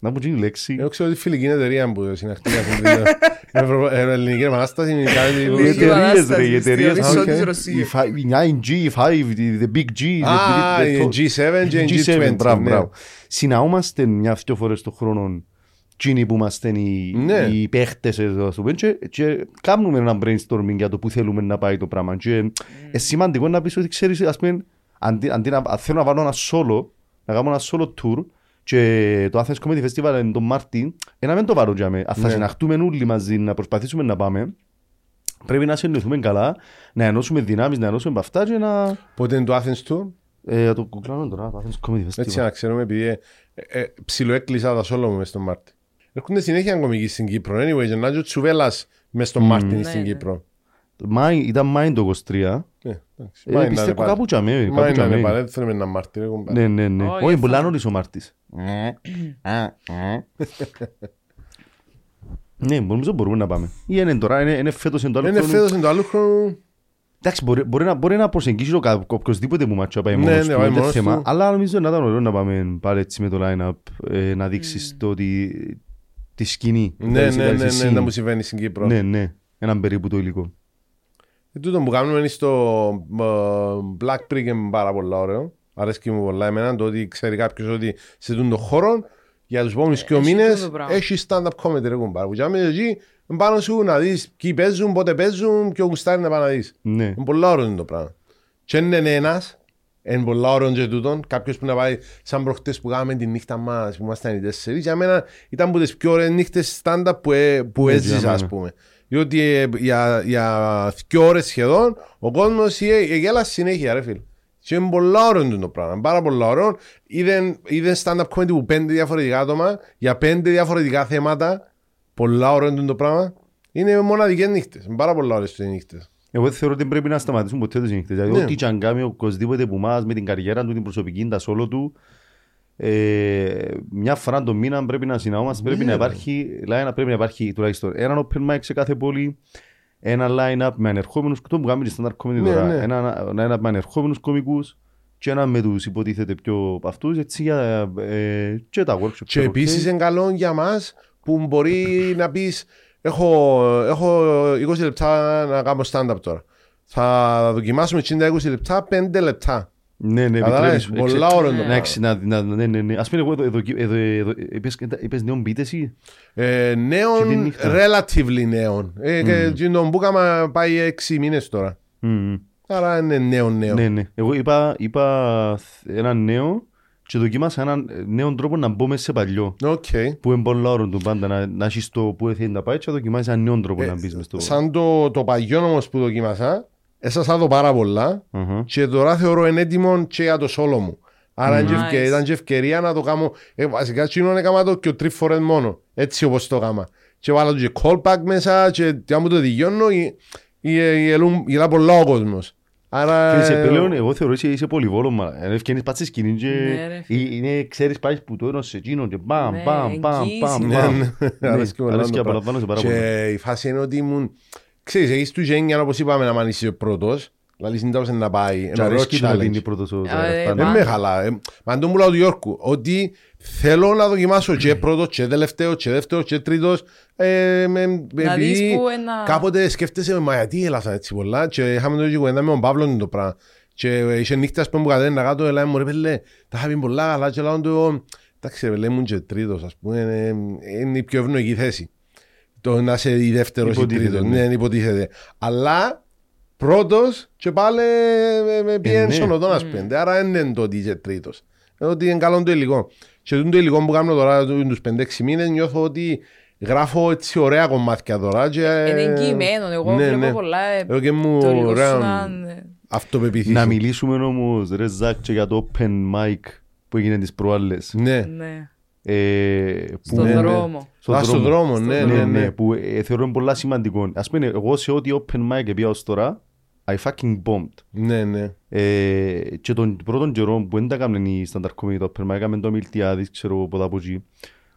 να πω και η λέξη. Εγώ ξέρω ότι η φιλική εταιρεία που συναχτήκα στην Ευρω- ε, ελληνική επανάσταση είναι κάτι Οι λίγο- Ελληνική εταιρείες Επανάσταση, ρε, οι στη εταιρείες. Οδύσσο οκ. της Η Ρωσίας. fi- η 9G, η 5, the the Big G. the- Α, the- η the- G7 και η G7, G20. μπράβο, ναι. μπράβο. Συναούμαστε μια-δυο φορές το χρόνο εκείνοι που είμαστε οι, Ναι. οι παίχτες εδώ, ας πούμε, και, και κάνουμε ένα brainstorming για το που θέλουμε να πάει το πράγμα. Και είναι σημαντικό να πεις ότι ξέρεις, ας πούμε, αντί, αντί να, αν θέλω να βάλω ένα solo, να κάνω ένα solo tour και το Athens Comedy Festival είναι τον Μάρτι, ε, να μην το βάλω για μέ. Αν θα Ναι. συναχτούμε όλοι μαζί να προσπαθήσουμε να πάμε, πρέπει να συνοηθούμε καλά, να ενώσουμε δυνάμεις, να ενώσουμε αυτά και να... Πότε είναι το Athens Tour, Ε, να το κουκλάμε τώρα, το Athens Comedy Festival. έτσι να ξέρουμε, επειδή ε, ε, ψιλοέκλεισα τα σόλο μου μες στον Μάρτι. Έρχονται συνέχεια κομικοί στην Κύπρο. Anyway, και να είναι ο Τσουβέλλας μες στον Μάρτι Ναι, στην ναι. Κύπρο. Μάη, ήταν Μάη το 23. Ε, εντάξει. Ε, Μα είναι πιστεύω να είναι κάπου τσαμέ, πάλι. κάπου Μα είναι να είναι τσαμέ. πάλι, δεν θέλουμε ένα Μάρτι. ρε, κομπάρε. Ναι, ναι, ναι. Όχι, Όχι, έφαγα. πολλά νωρίς ο Μάρτης. Ναι, νομίζω μπορούμε να πάμε. Ή είναι τώρα, είναι, είναι φέτος, είναι το άλλο Είναι χρόνο. φέτος, είναι το άλλο χρόνο. Εντάξει, μπορεί, μπορεί, να, μπορεί να προσεγγίσει το κα- οποιοσδήποτε που μάτσο πάει Ναι, μόνος ναι, του, πάει είναι μόνος θέμα. του. Αλλά νομίζω να ήταν ωραίο να πάμε πάλι έτσι με το line-up, ε, να δείξεις το ότι τη σκηνή. Ναι, Δηλαδή, ναι, σε ναι, κάνεις ναι, εσύ. να μου συμβαίνει στην Κύπρο. Ναι, ναι, έναν περίπου το υλικό. Ε, Τούτο που κάνουμε είναι στο ε, Black Brick είναι πάρα πολύ ωραίο. Αρέσκει μου πολλά εμένα το ότι ξέρει κάποιος ότι σε τούτο το χώρο για τους επόμενους δύο Έχει μήνες τούτο πράγμα. έχει stand-up comedy ρε κουμπάρ. Που τζάμε εκεί πάνω σου να δεις ποιοι παίζουν, πότε παίζουν, ποιο γουστάρει να πάει να δεις. Ναι. Είναι πολύ ωραίο το πράγμα. Και είναι ένας, είναι πολύ ωραίο και τούτον, κάποιος που να πάει σαν προχτές που κάναμε τη νύχτα μας, που ήμασταν οι τέσσερις, για μένα ήταν από τις πιο ωραίες νύχτες stand-up που, ε, που Ναι, έζησα για ας μένα. πούμε. Διότι ε, για, για δύο ώρες σχεδόν ο κόσμος ε, ε, γέλα συνέχεια ρε φίλ. Και είναι πολύ ωραίο το πράγμα, πάρα πολύ ωραίο. Είδεν, είδεν stand-up comedy που πέντε διαφορετικά άτομα για πέντε διαφορετικά θέματα. Πολύ ωραίο το πράγμα. Είναι μοναδικές νύχτες, είναι πάρα πολύ ωραίες τις νύχτες. Εγώ θεωρώ ότι δεν πρέπει να σταματήσουν ποτέ τις νύχτες. Δηλαδή, Ναι. ό,τι και αν κάνει οκοσδήποτε που μας με την καριέρα του, την προσωπική, τα σόλο του, ε, μια φορά το μήνα πρέπει να συναούμαστε, πρέπει να υπάρχει, line πρέπει να υπάρχει τουλάχιστον ένα open mic σε κάθε πόλη, ένα line-up με ανερχόμενους, το που κάνουμε τη standard comedy Ναι, τώρα, ναι. ένα line-up με ανερχόμενους κομικούς και ένα με τους υποτίθεται πιο από αυτούς, έτσι για ε, και τα workshop. Και τα επίσης cocktail. είναι καλό για μας που μπορεί να πεις: έχω, έχω 20 λεπτά να κάνω stand-up τώρα. Θα δοκιμάσουμε 60-20 λεπτά, 5 λεπτά. Ναι, ναι, Καταλάβες, επιτρέπεις. πολλά Εξε- ώρα το Να, εξ- να, να, ναι, ναι, ναι. Ας πούμε εγώ εδώ, εδώ, εδώ, εδώ είπες, είπες νέον beat εσύ. Ε, Και τη νέων, νύχτα. relatively νέων. Ε, και και τον Μπούκαμα πάει έξι μήνες τώρα. Μμμ. Άρα είναι νέο νέο. Ναι, ναι. Εγώ είπα, είπα ένα νέο και δοκίμασα έναν νέο τρόπο να μπω μέσα σε παλιό. Οκ. Που είναι πολλά ωραίο τούτο πάντα να, να έχεις το που θέλει να πάει και να δοκιμάσεις έναν νέο τρόπο να μπεις μες στο... Ε, Σαν το, το παλιό όμως που δοκίμασα, έσασα το πάρα πολλά Αχα. και τώρα θεωρώ είναι έτοιμο και για το σόλο μου. Άρα είναι και Nice. ευκαιρία- ήταν και ευκαιρία να το κάνω. Ε, βασικά τζείνον έκανα το και τρεις φορές μόνο. Έτσι όπως το έκανα. Και βάλα το και callback μέσα και τζιαι μου το δικαιώνω γε- γε- γελούν- γελά πολλά ο κόσμος. Άρα... Και σε πλέον εγώ θεωρώ ότι είσαι πολυβόλωμα. Αν ευκαινείς πάτε στη σκηνή και Ναι, ρε, φίλε. ε, είναι, ξέρεις πάει που το ένα σε εκείνο και μπαμ, Ναι, μπαμ, μπαμ, εγγύηση. μπαμ, Ναι, μπαμ. ναι, αρέσκει πολλά αρέσκει, το πράγμα. απολαμβάνεσαι πάρα πολύ. Και η φάση είναι ότι ήμουν... Ξέρεις, έχεις τους γένεια όπως είπαμε να μ' αν είσαι πρώτος. Δηλαδή συντάωσε να πάει. Και Ένα ωραίο αρέσκει του να challenge. δίνει πρώτος ο Α, Ζαρας ε, πάντα. Δεν μα- με χαλά. Ε, Μα το μου λέω του Γιώργου. Ότι θέλω να δοκιμάσω και πρώτος, και τελευταίος, και δεύτερος, και τρίτος. Ε, με, Να δεις επειδή που ένα- κάποτε σκέφτεσαι, μα γιατί έλασαν έτσι πολλά. Και είχαμε το κουβέντα με τον Παύλος το πράγμα. Και είχε νύχτας που μου κατέβαινα κάτω, έλα μου ρε πέλε, τα είχα πει πολλά καλά και λέω του, εντάξει ρε πέλε, ήμουν και τρίτος, ας πούμε, είναι, είναι η πιο ευνοϊκή θέση. Το να είσαι η δεύτερος ή Υποτίθεται, τρίτος, ναι. ναι, υποτίθεται. Αλλά πρώτος και πάλι με, με πήγαινε ναι. στον οδόν, ας πούμε. Άρα δεν είναι το ότι είσαι τρίτος. Είναι ότι είναι καλό το υλικό. Και το υλικό που κάνω τώρα τους 5-6 μήνες νιώθω ότι γράφω έτσι ωραία κομμάτια τώρα. Και, Είναι εγγυημένο. Εγώ ναι, βλέπω ναι. πολλά. ε, Εγώ και μου Το υλικό σου ωραία να είναι- αυτοπεποίθηση. Να μιλήσουμε όμως ρε Ζακ και για το open mic που έγινε τις προάλλες. Ναι. Ναι. Ε, που- Στον ναι, ναι. δρόμο. στον Α, στον δρόμο, ναι, Στον ναι, Ναι, ναι. ναι, που ε, θεωρώ είναι πολλά σημαντικό. Ας πούμε, εγώ σε ό,τι open mic επία ως τώρα, I fucking bombed. Ναι, ναι. Ε, και τον πρώτον καιρό που δεν τα έκαναν οι stand-up comedy το open mic, έκαμε το Μιλτιάδης, ξέρω εγώ, ποδά από εκεί.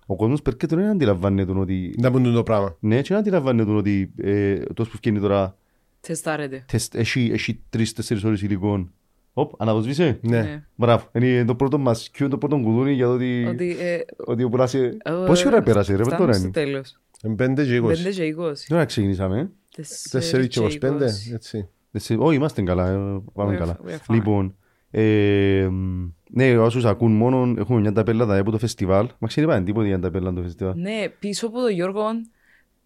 Ο κόσμος περκέτον δεν αντιλαμβάνεται ότι... Να πούν το πράγμα. Ναι, και δεν αντιλαμβάνεται ότι ε, τόσο που βγαίνει τώρα Τεστάρετε. τεστ- έχει, έχει τρεις-τέσσερις ώρες υλικών. Οπ, αναβοσβήσε. Ναι. Ναι. Μπράβο. Είναι το πρώτο μας Q, το πρώτο κουδούνι για το ότι... Ότι, ε, Ότι πέρασε... ε, Πόση ώρα πέρασε ρε, φτάνουμε τώρα στο είναι; τέλος. Είναι πέντε και 5 είκοσι. και 20. Τώρα ξεκινήσαμε. ε; Τέσσερις και είκοσι πέντε. Έτσι. Εσύ- Όχι, είμαστε καλά, ε, πάμε We are- καλά. we are fine. Λοιπόν, ε, μ, ναι, όσους ακούν μόνο, έχουμε μια ταπέλα από το φεστιβάλ. Μα ξέρει πάνε τίποτα για ταπέλα το φεστιβάλ; Ναι, πίσω από τον Γιώργο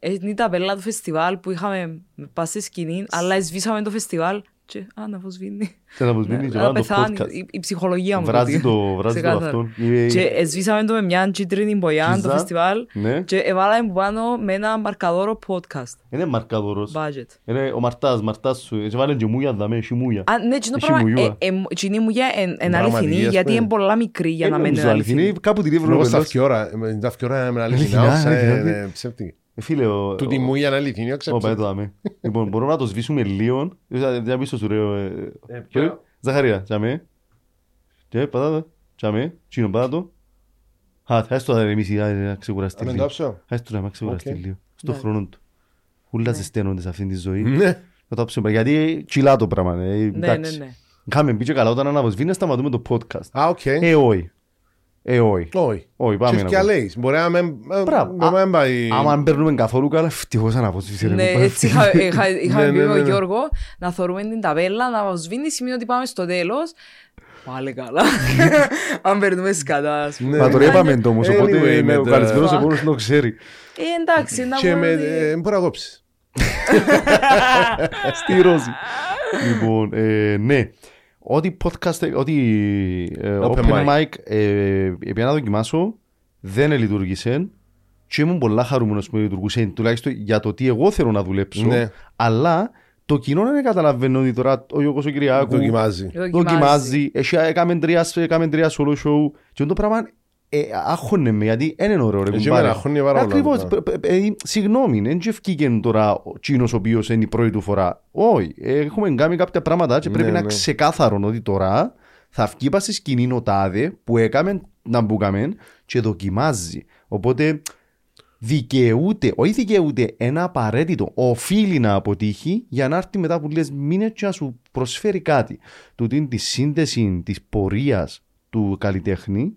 είναι η ταπέλα του φεστιβάλ που είχαμε πάει στη σκηνή, αλλά σβήσαμε το φεστιβάλ και α, να φωσβήνει. Και να αποσβήνει και Να βάλω το πεθάνει podcast. η, η ψυχολογία μου. Βράζει τότε. το, βράζει το Ξεκάθαρα. αυτόν. Ε, Και σβήσαμε το με μια κίτρινη μπογιά το Τζιζά. φεστιβάλ Ναι, και έβαλαμε πάνω με ένα μαρκαδόρο podcast. είναι μαρκαδόρος. Budget. Είναι ο Μαρτάς, Μαρτάς σου. Έτσι βάλε και μούια δαμέ, έχει μούια. Α, ναι, εκείνο Έχει πράγμα, μουιούα. ε, ε, εκείνη μου για εν- εν αληθινή, Πραγματική, ας γιατί πούμε. είναι πολλά μικρή για Ε, να μένει νομίζω αληθινή, αληθινή. Κάπου την Εγώ στα ύβρω δυο ώρα, ε, τα δυο ώρα με αληθινά, Αληθινά, όσα αληθινά. είναι ψεύτικη. Φίλε, ο... Του τη μου για αληθινή, Ωπα, ξέψε. εδώ δάμε. Λοιπόν, μπορούμε να το σβήσουμε λίγο. Δεν πίσω σου ρε. ε, Ε, ποιο; Ζαχαρία, τσάμε. Και πατά το. Τσάμε. Τσίνο πατά το. Α, θα έστω να ρεμίσει, να ξεκουραστεί Να μην λίγο. το άψω. Θα έστω να ξεκουραστεί Οκ. λίγο. Στον Ναι. χρόνο του. Ούλα ζεσταίνονται σε αυτήν τη ζωή. Ναι. Θα το άψουμε. Γιατί τσιλά το πράγμα. ε, Ναι, ναι, εντάξει. ναι. Είχαμε πει και καλά όταν αναβοσβήνεις να σταματούμε το podcast. Α, οκ. Ε, όχι. Ε, όχι. Όχι. Όχι, πάμε Και να σκιά πούμε. λέεις. Μπορεί να μην Μπράβο. να μην πάει... Άμα αν παίρνουμε καθόλου καλά, ευτυχώς αναβοσβήσει. ρε, Ναι, κουμπάρε. έτσι είχα- είχα- είχαμε Ναι, πει ναι, με ναι, τον ναι. Γιώργο να θεωρούμε την ταβέλα, να μας σβήνει, σημαίνει ότι πάμε στο τέλος. Πάλι καλά. Αν περνούμε σκατά, ας πούμε. Ναι. Μα τώρα είπαμε το όμως, Anyway, οπότε με με ο τα- καλεσμένος Fuck. επόμενος το ξέρει. Ε, εντάξει, να Και πούμε με... ότι... ε, Μπορεί να κόψεις. Στη Ρόζη. Λοιπόν, ε, ναι. Ό,τι podcast, ό,τι ε, Open open mic. mic ε, επειδή να δοκιμάσω, δεν λειτουργήσε και ήμουν πολλά χαρούμενος που λειτουργούσε τουλάχιστον για το τι εγώ θέλω να δουλέψω Ναι. αλλά το κοινό δεν καταλαβαίνω ότι τώρα ο Γιώργος ο Κυριάκου Δοκιμάζει. δοκιμάζει, έχει, έκαμε τρία, έκαμε τρία solo show και το πράγμα ε, άχωνε με γιατί δεν είναι ωραίο ρε Εκεί κουμπάρε. με αγχώνει πάρα πολλά Ακριβώς, το π- π- ε, συγγνώμη, δεν και ευκήκε τώρα ο Τσίνος ο οποίος είναι η πρώτη του φορά. Όχι, ε, έχουμε κάνει κάποια πράγματα και πρέπει Ναι, να ναι. ξεκάθαρο ότι τώρα θα βγει πας στη σκηνή ο τάδε που έκαμε να μπούκαμε και δοκιμάζει. Οπότε δικαιούται, όχι δικαιούται, ένα απαραίτητο, οφείλει να αποτύχει για να έρθει μετά που λες μήνες και να σου προσφέρει κάτι. Τούτη είναι τη σύνδεση της πορείας του καλλιτέχνη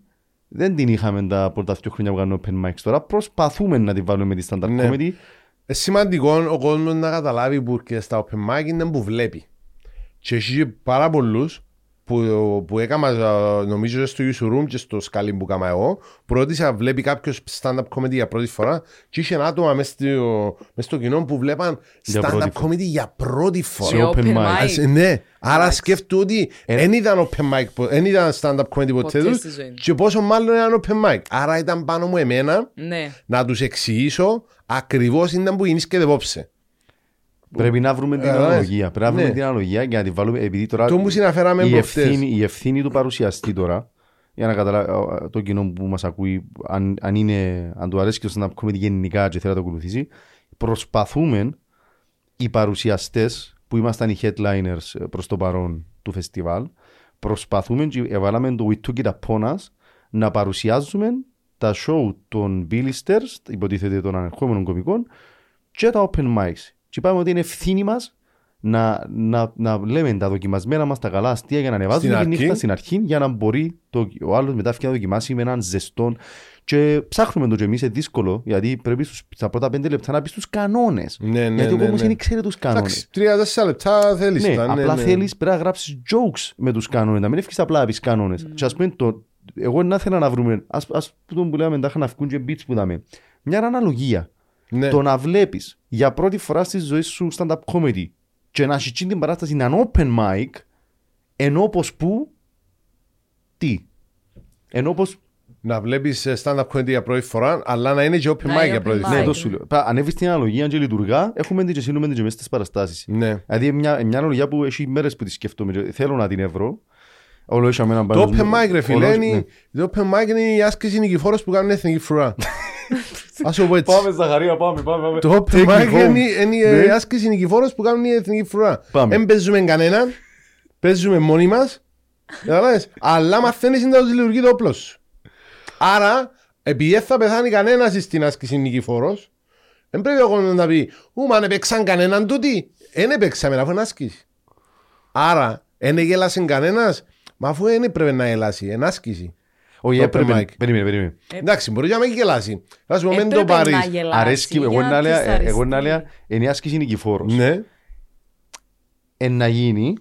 δεν την είχαμε τα πρώτα δύο χρόνια που κάνουμε open mics τώρα. Προσπαθούμε να τη βάλουμε με τη standard Ναι. comedy. Ε, σημαντικό ο κόσμος να καταλάβει που και στα open mic είναι που βλέπει. Και έχει και πάρα πολλούς που, που έκανα ε, νομίζω στο YouTube Room και στο Skylim που έκανα εγώ που ρώτησα βλέπει κάποιος stand-up comedy για πρώτη φορά και είχε ένα άτομα μες στο, μες στο κοινό που βλέπαν Για stand-up πρώτη comedy για πρώτη φορά. Σε open mic. Ας- Ναι, άρα Εντάξει. σκέφτομαι ότι δεν ήταν open mic, πο- δεν ήταν stand-up comedy ποτέ Ποτέ τους στη ζωή. και πόσο μάλλον ήταν open mic. Άρα ήταν πάνω μου εμένα Ναι. να τους εξηγήσω ακριβώς ήταν που γίνεις και δεπόψε. Πρέπει να βρούμε την Ε, αναλογία. Πρέπει να βρούμε ναι. την αναλογία για να τη βάλουμε. Επειδή τώρα Το μου συναφέραμε η προχτές. ευθύνη, η ευθύνη του παρουσιαστή τώρα, για να καταλάβει το κοινό που μας ακούει, αν, αν, είναι, αν του αρέσει και το stand-up comedy γενικά και θέλει να το ακολουθήσει, προσπαθούμε οι παρουσιαστές που ήμασταν οι headliners ε, προς το παρόν του φεστιβάλ, προσπαθούμε και έβαλαμε το We Took It Upon Us να παρουσιάζουμε τα show των Billisters, υποτίθεται των ανερχόμενων κομικών, και τα open mics. Και είπαμε ότι είναι ευθύνη μας να, να, να λέμε τα δοκιμασμένα μας τα καλά αστεία για να ανεβάζουμε Στην τη αρχή. νύχτα στην αρχή για να μπορεί το, ο άλλος μετά να δοκιμάσει με έναν ζεστό και ψάχνουμε το και εμείς είναι δύσκολο γιατί πρέπει στους, στα πρώτα πέντε λεπτά να πεις τους κανόνες. Ναι, ναι, γιατί ο ναι, κόσμος ναι. δεν ξέρει τους κανόνες. Εντάξει, τρία-τέσσερα λεπτά θέλεις ναι, τα, ναι, απλά ναι. θέλεις πρέπει να γράψεις jokes με τους κανόνες να μην ευκείς απλά να πεις κανόνες. Και ας πούμε το, εγώ να θέλω να βρούμε ας, ας πούμε που λέμε τα να βγουν και beats που δάμε μια αναλογία Ναι. το να βλέπεις για πρώτη φορά στη ζωή σου stand-up comedy και να έχει την παράσταση να είναι open mic ενώ πως που τι; Ενώ πως Να βλέπεις ε, stand-up comedy για πρώτη φορά, αλλά να είναι και open Να mic είναι για open πρώτη mic. ναι, φορά. το σου λέω Πα- ανέβεις την αναλογία και λειτουργά έχουμε την και σύνουμε την και μέσα στις παραστάσεις Ναι. Δηλαδή μια, μια αναλογία που έχει μέρες που τη σκέφτομαι και θέλω να την ευρώ Όλο είχαμε έναν Το πάνω open μου- mic ρε φίλε, όλος- είναι, ναι. το open mic είναι η άσκηση νικηφόρος που κάνουν εθνική φρουρά. Ας το πω έτσι. Πάμε Ζαχαρία, πάμε, πάμε, πάμε. Το open Take me mic home. είναι, είναι η Ναι. άσκηση νικηφόρος που κάνουν η εθνική φρουρά. Πάμε. Δεν παίζουμε κανέναν, παίζουμε μόνοι μας, καταλάβες, αλλά μαθαίνεις να τους λειτουργεί το όπλος σου. Άρα, επειδή δεν θα πεθάνει κανένας στην άσκηση νικηφόρος, δεν πρέπει εγώ να πει, ου, μα αν έπαιξαν κανέναν τούτοι, δεν έπαιξαμε αφού είναι άσκηση. Άρα, δεν γέλασε κανένας, μα αφού δεν πρέπει να γελάσει, είναι άσκηση. Όχι, Το έπρεπε. open mic. Περίμενε, περίμενε. Εντάξει, μπορεί να μην γελάσει. Ας πούμε, μην το Έπρεπε πάρεις. να γελάσει. Αρέσκει, εγώ για να λέω, της εγώ να αριστεί. λέω, είναι η άσκηση νικηφόρος. Ναι. Εν να γίνει,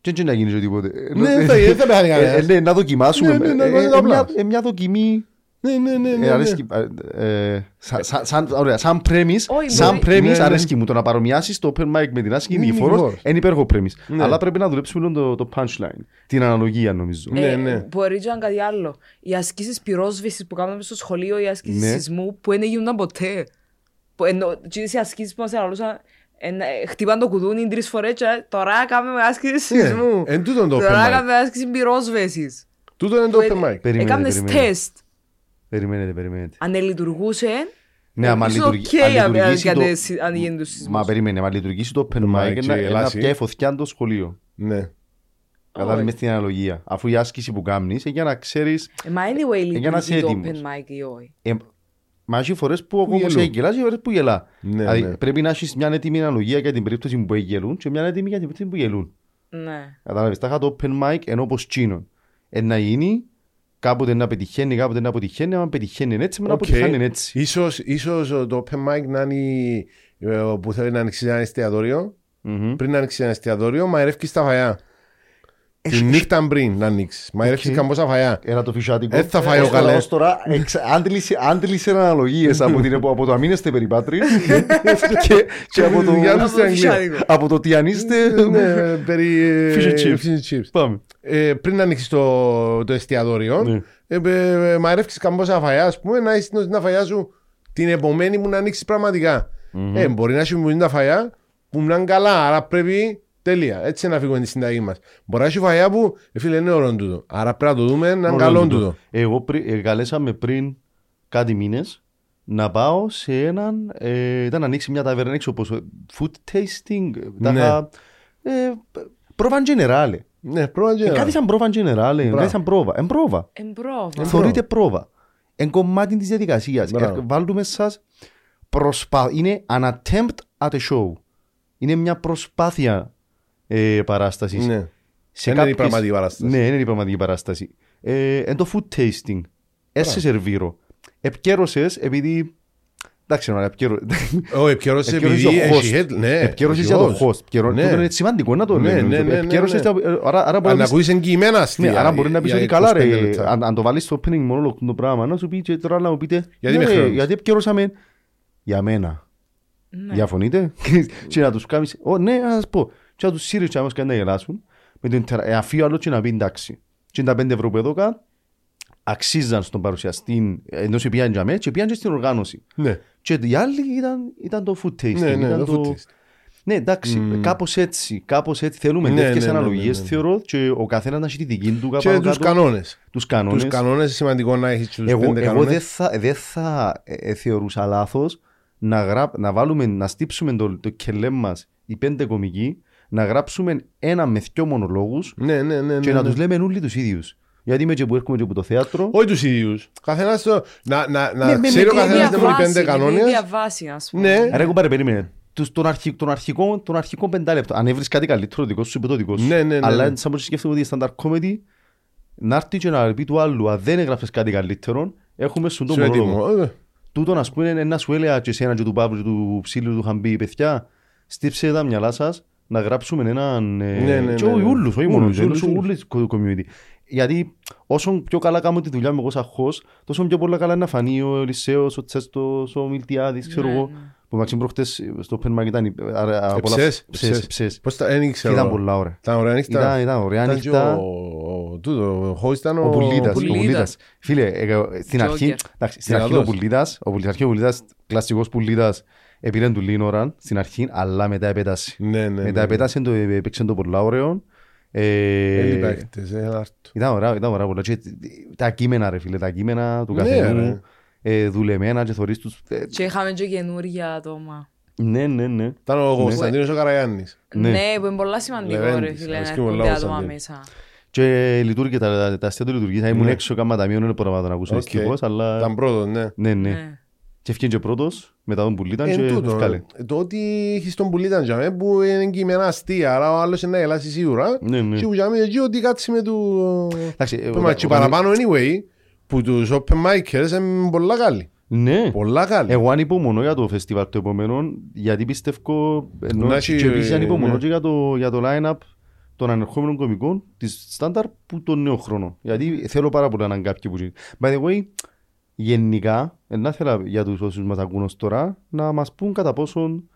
και έτσι να γίνεις και τίποτε. Ναι, δεν θα- δεν θα πεθάνει Ε, κανένας. ε, Ναι, να δοκιμάσουμε. Ναι, ναι, να Ε, κάνουμε ε, το ε, απλά. μια- ε, Μια δοκιμή. Ναι, ναι, ναι, ε, ναι, ναι. αρέσκει, ε, ε, σαν- σαν- σαν- ωραία, Σαν premise, Όχι, σαν μπορεί- premise Ναι, ναι. αρέσκει μου το να παρομοιάσεις το open mic με την άσκηση Είναι νικηφόρος. νικηφόρος. Είναι υπέροχο premise. Ναι. Αλλά πρέπει να δουλέψουμε το το punchline. Την αναλογία νομίζω. Ναι, Ε, ναι. Μπορεί και να είναι κάτι άλλο. Οι ασκήσεις πυρόσβεσης που κάναμε στο σχολείο, οι ασκήσεις Ναι. σεισμού που δεν γίνονταν ποτέ. Που ενώ, τις οι ασκήσεις που μας αναλούσαν, χτύπαν το κουδούνι τρεις φορές και τώρα κάνουμε άσκηση Ναι, σεισμού. εν τούτον το open Τώρα mic. κάνουμε άσκηση πυρόσβεσης. Τούτο είναι το open mic. Περιμένετε, Έκανες περιμένετε. τεστ. Περιμένετε, περιμένετε. Αν δεν λειτουργούσε, Ναι, άμα νομίζω λειτουργεί- οκ, αν αν- λειτουργήσει αν- το- αν- αν γίνει το σεισμός. Μα περίμενε, μα λειτουργήσει το open mic mic και να- να γελάσει. πιάει φωτιά το σχολείο. Ναι. Κατάλαβε μες την αναλογία. Αφού η άσκηση που κάνεις είναι για να ξέρεις Ε, Μα anyway για να είσαι λειτουργεί το έτοιμος. open mic ή όχι. ε, Μα έχει φορές που ο κόσμος γελούν. έχει γελάσει και φορές που γελά. Ναι, Δηλαδή ναι. πρέπει να έχεις μια έτοιμη αναλογία για την περίπτωση που γελούν και μια έτοιμη για την περίπτωση που γελούν. Ναι. Κατάλαβες, τα είχα το open mic ενώ όπως τσίνον. Ε, να γίνει, κάποτε να πετυχαίνει, κάποτε να αποτυχαίνει, αν πετυχαίνει έτσι, με να Οκ. αποτυχάνει έτσι. Ίσως, ίσως το open mic να είναι ε, που θέλει να ανοίξει ένα εστιατόριο. Μμμ. Πριν να ανοίξει ένα εστιατόριο, μαερεύκεις τα φαγιά. Τη Έχει- νύχτα πριν να ανοίξεις. Μαερεύκεις Οκ. καμπόσα φαγιά. Ένα το φυσιάτικο. Ε, θα φάει ο Ως τώρα- καλέ. ως τώρα εξ- άντλησε- άντλησε αναλογίες από, την, από το αμήνεστε περιπάτρις και, και από το, Για τους Από στην το Αγγλία. φυσιάδικο. από το τι ανήστε. Ναι, περί ε, Fish and chips. fish and chips. Πάμε. Ε, πριν να ανοίξεις το, το εστιατόριο, Ναι. ε, ε, μαρεύει καμπόσα φαγιά, ας πούμε, να έχει την φαγιά σου την επομένη μου να ανοίξεις πραγματικά. Ε, μπορεί να έχει μου τα φαγιά που να είναι καλά, άρα πρέπει τέλεια. Έτσι να φύγουμε τη συνταγή μας. Μπορεί να έχει φαγιά που ε, φίλε είναι ωραίο τούτο. Άρα πρέπει να το δούμε να είναι καλό τούτο. Εγώ πρι, ε, καλέσαμε πριν κάτι μήνες να πάω σε έναν. Ε, ήταν να ανοίξει μια ταβέρνα έξω όπως ε, food tasting. Τα Ναι. είχα, ε, πρόβα generale. Ναι, πρόβα και Ε, κάτι σαν πρόβα generale. Κάτι σαν πρόβα. Εν πρόβα. Εμπρόβα. Θεωρείται πρόβα. Εν κομμάτι της διαδικασίας. Μπράβο. Ε, Βάλουμε σας προσπά... Είναι an attempt at a show. Είναι μια προσπάθεια ε, παράστασης. Ναι. Σε Δεν είναι η κάποιες- πραγματική παράσταση. Ναι, είναι η πραγματική παράσταση. Ε, εν το food tasting. Έσαι σερβίρο. Επικέρωσες επειδή Εντάξει, ρε, επικαιρω- Ο επικαιρώσεις επικαιρώσεις επειδή το έχει host. head- ναι, Επικαιρώσεις για το βεβαιώς. host. Επικαιρω- Ναι. τούτο είναι σημαντικό να το Ναι, λέμε. ναι, ναι, ναι, Επικαιρώσεις ναι. τα- άρα- άρα μπορεί Αν να πεις- ακούεις εγκυμένα αστεία. Ναι, άρα μπορεί να πεις για ότι καλά 25 ρε, λεπτά. αν, αν το βάλεις στο opening monologue το πράγμα, να σου πει και τώρα να μου πείτε Γιατί ναι, με χρεώνεις. γιατί επικαιρώσαμε για μένα. Ναι. Διαφωνείτε; και να τους κάνεις, «Ω, ναι, να σας πω. Και να τους σύρεις και να μας κάνει να γελάσουν. Με το intera- ε, αφήνω άλλο και να πει εντάξει. Και είναι τα πέντε ευρώ που έδωκα, αξίζαν στον παρουσιαστή, ενώ σε πιάνε για μέ, και πιάνε και στην οργάνωση. Ναι, Και οι άλλοι ήταν, ήταν το food tasting. ναι, ναι, ήταν το food taste. Ναι, εντάξει, Μμμ. κάπως έτσι, κάπως έτσι θέλουμε Ναι, τέτοιες ναι, ναι, αναλογίες ναι, ναι. θεωρώ και ο καθένας να έχει τη δική του Και πάνω τους κάτω, κανόνες. τους κανόνες. Τους κανόνες είναι σημαντικό να έχεις τους Εγώ, πέντε εγώ κανόνες. δεν θα, δεν θα ε, ε, θεωρούσα λάθος να, γραπ, να, βάλουμε, να στύψουμε το, το κελέ μας οι πέντε κομικοί, να γράψουμε ένα με δυο μονολόγους Ναι, ναι, ναι. και ναι, να ναι. τους λέμε όλοι τους ίδιους. Γιατί είμαι και που έρχομαι και από το θέατρο. Όχι τους ίδιους. Καθένας το... Να, να, να Ναι, με- ξέρει με ο τη καθένας ίδια δεν μπορεί βάση, πέντε με την κανόνες. ίδια βάση, ας πούμε. Ναι. Ρε κουμπάρε, περίμενε. Τους, τον, αρχι, τον, αρχικό, τον αρχικό πεντάλεπτο. Αν έβρεις κάτι καλύτερο δικό σου, είπε το δικό σου. Ναι, ναι, ναι, Αλλά ναι. σαν πως σκέφτομαι ότι η stand-up comedy να έρθει και να πει του άλλου, αν δεν έγραφες κάτι καλύτερο, έχουμε σου το Σου μονόλογο. έτοιμο. Ε, Τούτο να πούμε είναι να σου έλεγα και εσένα και του Παύλου και του Ψήλου του είχαν πει παιδιά στύψε τα μυαλά σας να γράψουμε έναν ε, Ναι, ναι, και ναι, όχι ναι. ούλους, όχι μόνο Ούλους, και ούλους, ούλους, ούλους. ούλους το community γιατί όσο πιο καλά κάνω τη δουλειά μου εγώ σαν host τόσο πιο πολλά καλά να φανεί ο Ελισέος, ο Τσέστος, ο Μιλτιάδης ξέρω Ναι, εγώ ναι. που μαξιν προχτές στο open mic ήταν υπε- άρα, Ε, πολλά- ψες, ψες, ψες. ψες. Πώς τα... Δεν ήξερα. Ήταν πολλά ωραία Ήταν ωραία νύχτα. Ήταν, ήταν ωραία Ήταν και νύχτα ο- ο- τούτο, ο host ήταν Ο Πουλίτας, ο Πουλίτας. Πουλίτας. Φίλε, ε, ε, στην Τζόκερ. αρχή, εντάξει, στην αρχή ο Δυνατός. Πουλίτας, ο Πουλίτας, αρχή ο Πουλίτας, κλασσικός Πουλίτας, επήρε του Λίνοραν στην αρχή, αλλά μετά επέτασε. Ναι, ναι, ναι. Μετά επέτασε, το έπαιξε το πολλά ωραίο. Ε, Έλλη παίκτες, ε, ένα άρτο. Ήταν ωραία, ήταν ωραία πολλά. Και Τα κείμενα ρε φίλε, τα κείμενα του Ναι, καθενού, ρε. ε, δουλεμένα και θωρείς τους. ε, Και είχαμε και καινούργια άτομα. Ναι, ναι, ναι. Ήταν ο Κωνσταντίνος ο Καραγιάννης. Ναι. Ναι, που είναι πολλά σημαντικό ρε Λεβέντης, φίλε, να αρέσκει μου έρχονται πολλά ο άτομα Κωνσταντίνος. μέσα. Και λειτουργεί, τα, τα, τα αστεία του λειτουργεί. Θα ήμουν Ναι. έξω κάμα ταμείο, δεν μπορώ να τον ακούσω Οκ. δυστυχώς, αλλά... Ήταν πρώτο, ναι. Ναι, ναι. Ναι. Και ευκαιρία και πρώτος, μετά τον Πουλίτα Εν και τούτο, τους κάλε. ε, Το ότι έχεις τον πουλίταν για μέ που είναι κειμένα αστεία, άρα ο άλλος είναι να γελάσει σίγουρα. Ναι, ναι. Και που για μέ εκεί ότι κάτσει με του... Εντάξει, ε, Που ο- μα και ο- παραπάνω anyway, που τους open micers είναι πολλά καλοί. Ναι. Πολλά καλοί. Εγώ ανυπομονώ για το φεστιβάλ το επόμενο, γιατί πιστεύω, ενώ Να και έχει, επίσης ανυπομονώ ναι. και για το, για το line-up των ανερχόμενων κομικών της στάνταρ που τον νέο χρόνο. Γιατί θέλω πάρα πολλά να είναι κάποιοι που γίνει. By the way, γενικά, να ήθελα για τους όσους μας ακούν ως τώρα, να μας πούν κατά πόσον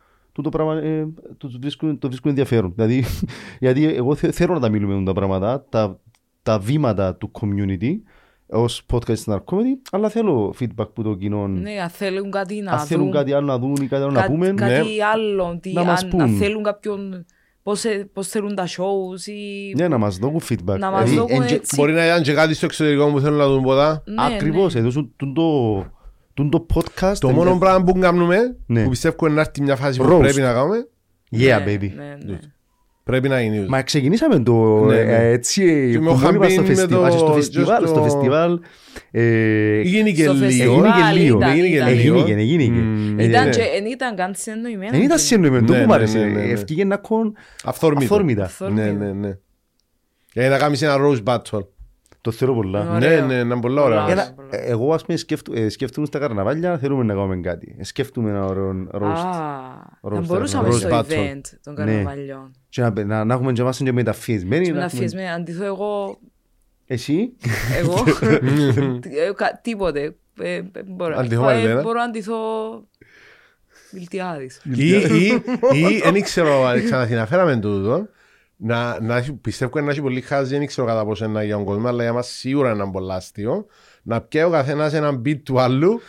το πράγμα ε, τους βρίσκουν, το βρίσκουν ενδιαφέρον. Δηλαδή, γιατί εγώ θε- θέλω να τα μιλούμε με τα πράγματα, τα, τα βήματα του community, ως podcast στην comedy, αλλά θέλω feedback που το κοινό. Ναι, αν θέλουν κάτι να Αν θέλουν δουν, κάτι άλλο να δουν ή κάτι άλλο να κα- πούμε, κάτι άλλο, τι, Να μας αν, πούν. αν θέλουν κάποιον, πώς, ε- πώς θέλουν τα shows ή... ναι, να μας δώσουν feedback. Να μας Ε, δώσουν εν- έτσι. Μπορεί να ήταν και κάτι στο εξωτερικό που θέλουν να δουν ποτά. Ναι, Ακριβώς, ναι. εδώ σου τούν το, τούν το podcast. Το εν- μόνο πράγμα που κάνουμε, Ναι. που πιστεύω να έρθει μια φάση που Roast. πρέπει να κάνουμε, Yeah, Ναι, baby. Ναι, ναι. πρέπει να γίνει. Μα ξεκινήσαμε το Ναι, ε, ναι. έτσι Και με που ο μόνοι μας στο Χαμπίν με φεστιβάλ, το- στο και φεστιβάλ, στο- στο φεστιβάλ. ε, Γίνει και Στο λίγο. φεστιβάλ Έγινε και λίγο. ήταν- Έγινε και ήταν- λίγο. Εγίνηκε, εγίνηκε. Μμμ. Ε, Ήταν ναι. και εν ήταν καν συνεννοημένο. Δεν ήταν συνεννοημένο, το Ναι, που ναι, μ' άρεσε. ναι, ναι, ναι. Ευκήγε να κον Αυθόρμητο. αυθόρμητα. Ναι, ναι, ναι. Ε, να κάνεις ένα rose battle. Το θέλω πολλά. Ναι. Ναι, Ωραίο. ναι, να πολλά ωραία. Πολλά. Ένα- ε, Εγώ ας πούμε σκέφτου- ε, σκέφτομαι στα καρναβάλια, θέλουμε να κάνουμε κάτι. Ε, Σκέφτομαι ένα ωραίο roast. Α, θα Roast, μπορούσαμε roast στο battle. event των Ναι. καρναβαλιών. Και να- να- να έχουμε και εμάς και μεταφιεσμένοι. Και να να έχουμε- αφήσουμε, αντιθώ εγώ, Εσύ, εγώ, τι- ε, κα- τίποτε. Ε, ε, μπορώ- Αντιθώ, ε, Ελένα. Μπορώ να αντιθώ Μιλτιάδης. Ή, ή, ή, δεν ξέρω αν ξαναθυναφέραμε τούτο, να, να, έχει- πιστεύω να έχει πολύ χάζι, δεν ξέρω κατά πόσο είναι για τον κόσμος, αλλά για μας σίγουρα είναι ένα πολύ αστείο, να πιάει ο καθένας έναν beat του άλλου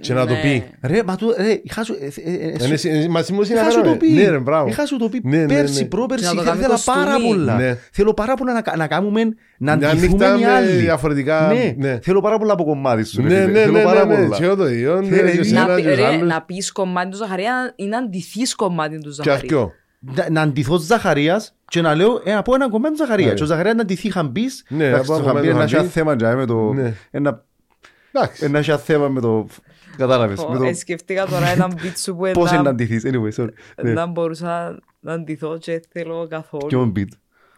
και να το Ναι. πει. ρε, μα του, ρε, είχα σου, ε, ε, ε, Είναι σου- συ- Μαζί μου είχα σου συναφέραμε. το πει, Ναι, ρε, μπράβο. είχα σου το πει Ναι, ναι, πέρσι, ναι. πρόπερσι, Και να το ήθελα κάνουμε πάρα κοστούμι. πολλά. Ναι. Θέλω πάρα πολλά να, κα- να κάνουμε, να Μια αντιθούμε νύχτα οι με άλλοι. διαφορετικά- Ναι, ναι. θέλω πάρα πολλά από κομμάτι σου. ρε Ναι, φίλε. ναι, Θέλω ναι, πάρα ναι, ναι, πολλά. και εγώ το ίδιο, ναι, Θέλει- και να εσένα Να, και πει- τους ρε, άλλους. να πεις κομμάτι του Ζαχαρία ή να αντιθείς κομμάτι του Και Ζαχαρία. αρκιό. Να- Να αντιθώ Ζαχαρίας και να λέω ε, να πω ένα κομμάτι του Ζαχαρίας. Ναι. Και ο Ζαχαρίας να αντιθεί χαμπής. Ναι, Εντάξει, να πω το ένα χαμπή κομμάτι να του έχει Χαμπή. θέμα τζάμε με το... Ναι. ένα- Εντάξει. Ένα έχει θέμα με το... Κατάλαβες. με Ω, το ε, Σκεφτήκα τώρα έναν beat σου που Πώς είναι να να- αντιθείς. Anyway, sorry. Ναι. να μπορούσα να αντιθώ και θέλω καθόλου. Ποιον beat.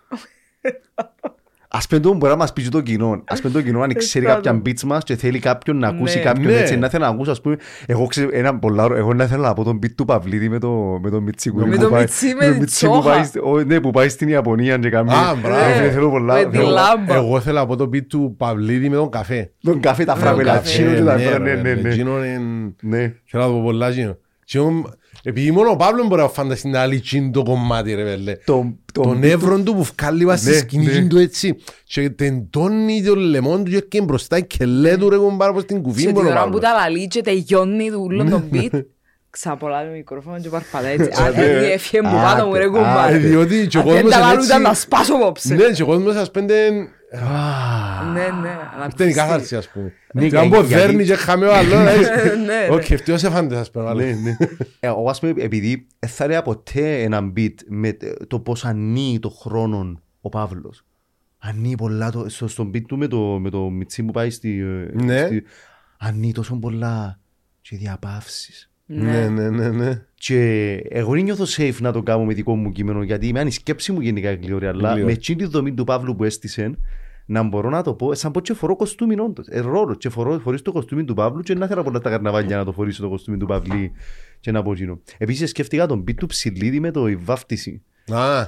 Ας πούμε το μπορεί να μας πει και το κοινό. Ας πούμε το κοινό αν ξέρει κάποια beats μας και θέλει κάποιον να ακούσει Ναι. κάποιον Ναι. έτσι, να θέλει να ακούσει ας πούμε. Εγώ ξέρω ένα πολλά ώρα, εγώ να θέλω να πω τον beat του Παυλίδη με το, με το Μιτσίκου. Με που το πάει- Μιτσί, με το τη Μιτσί που τσόχα. πάει στη- ο- Ναι, που πάει στην Ιαπωνία και κάνει. Α, μπράβο. Ε, θέλω πολλά. Με τη θέλω- λάμπα. Εγώ θέλω από το beat του Παυλίδη με τον καφέ. Τον καφέ, τα Με τον φραπελατσίνο καφέ. και τα ναι, ναι, ρε, ναι, ναι, ναι. εκείνο είναι- Ναι. Θέλω να το πω πολλά εκείνο. Και εγώ- Επειδή μόνο ο Παύλος μπορεί να φανταστεί να άλλη εκείνο το κομμάτι ρε βέλε. Το- το Τον beat εύρο του που βγάλει βάσει στη Ναι, σκηνή ναι. εκείνο του έτσι και τεντώνει το λαιμό του και έρχεται μπροστά και λέει του ρε κομπάρα πως την κουβί Και μου την ο ώρα που Παύλος. τα λαλεί και τελειώνει το ούλο τον beat, ξαπολά το μικρόφωνο και παρπατά έτσι. Αν Ναι. έφυγε μου πάνω μου ρε Άντε, Ε, κουμπάρε. Διότι και ο Αν δεν κόσμος τα είναι λαλούν ήταν να έτσι. σπάσω απόψε. Ναι, και ο κόσμος σας πέντε Ναι, ναι. Αυτή είναι η κάθαρση ας πούμε. Ναι, Και αν για- πω γιατί- δέρνει και χάμε ο άλλος να είσαι- Ναι, Οκ, ευτυχώς έφαντες ας πούμε. Ναι, αλλά- ναι. Ε, Εγώ ας πούμε επειδή δεν θα έλεγα ποτέ ένα beat με το πώς ανοίγει το χρόνο ο Παύλος. Ανοίγει πολλά το, στο, στον beat του με το, με το μιτσί που πάει στη, ε, Ναι. στη- ανοίγει τόσο πολλά και διαπαύσεις. Ναι, ναι, ναι, ναι. Και εγώ δεν νιώθω safe να το κάνω με δικό μου κείμενο γιατί είμαι αν η σκέψη μου γενικά γλυόρη αλλά Γλυόρη. με εκείνη τη δομή του Παύλου που έστησε να μπορώ να το πω, σαν πως και φορώ κοστούμι όντως, ε, ρόλο και φορώ, φορείς το κοστούμι του Παύλου και να θέλω πολλά τα καρναβάλια να το φορήσω το κοστούμι του Παυλή και να πω εκείνο. Επίσης σκέφτηκα τον beat του Ψηλίδη με το η βάφτιση Α,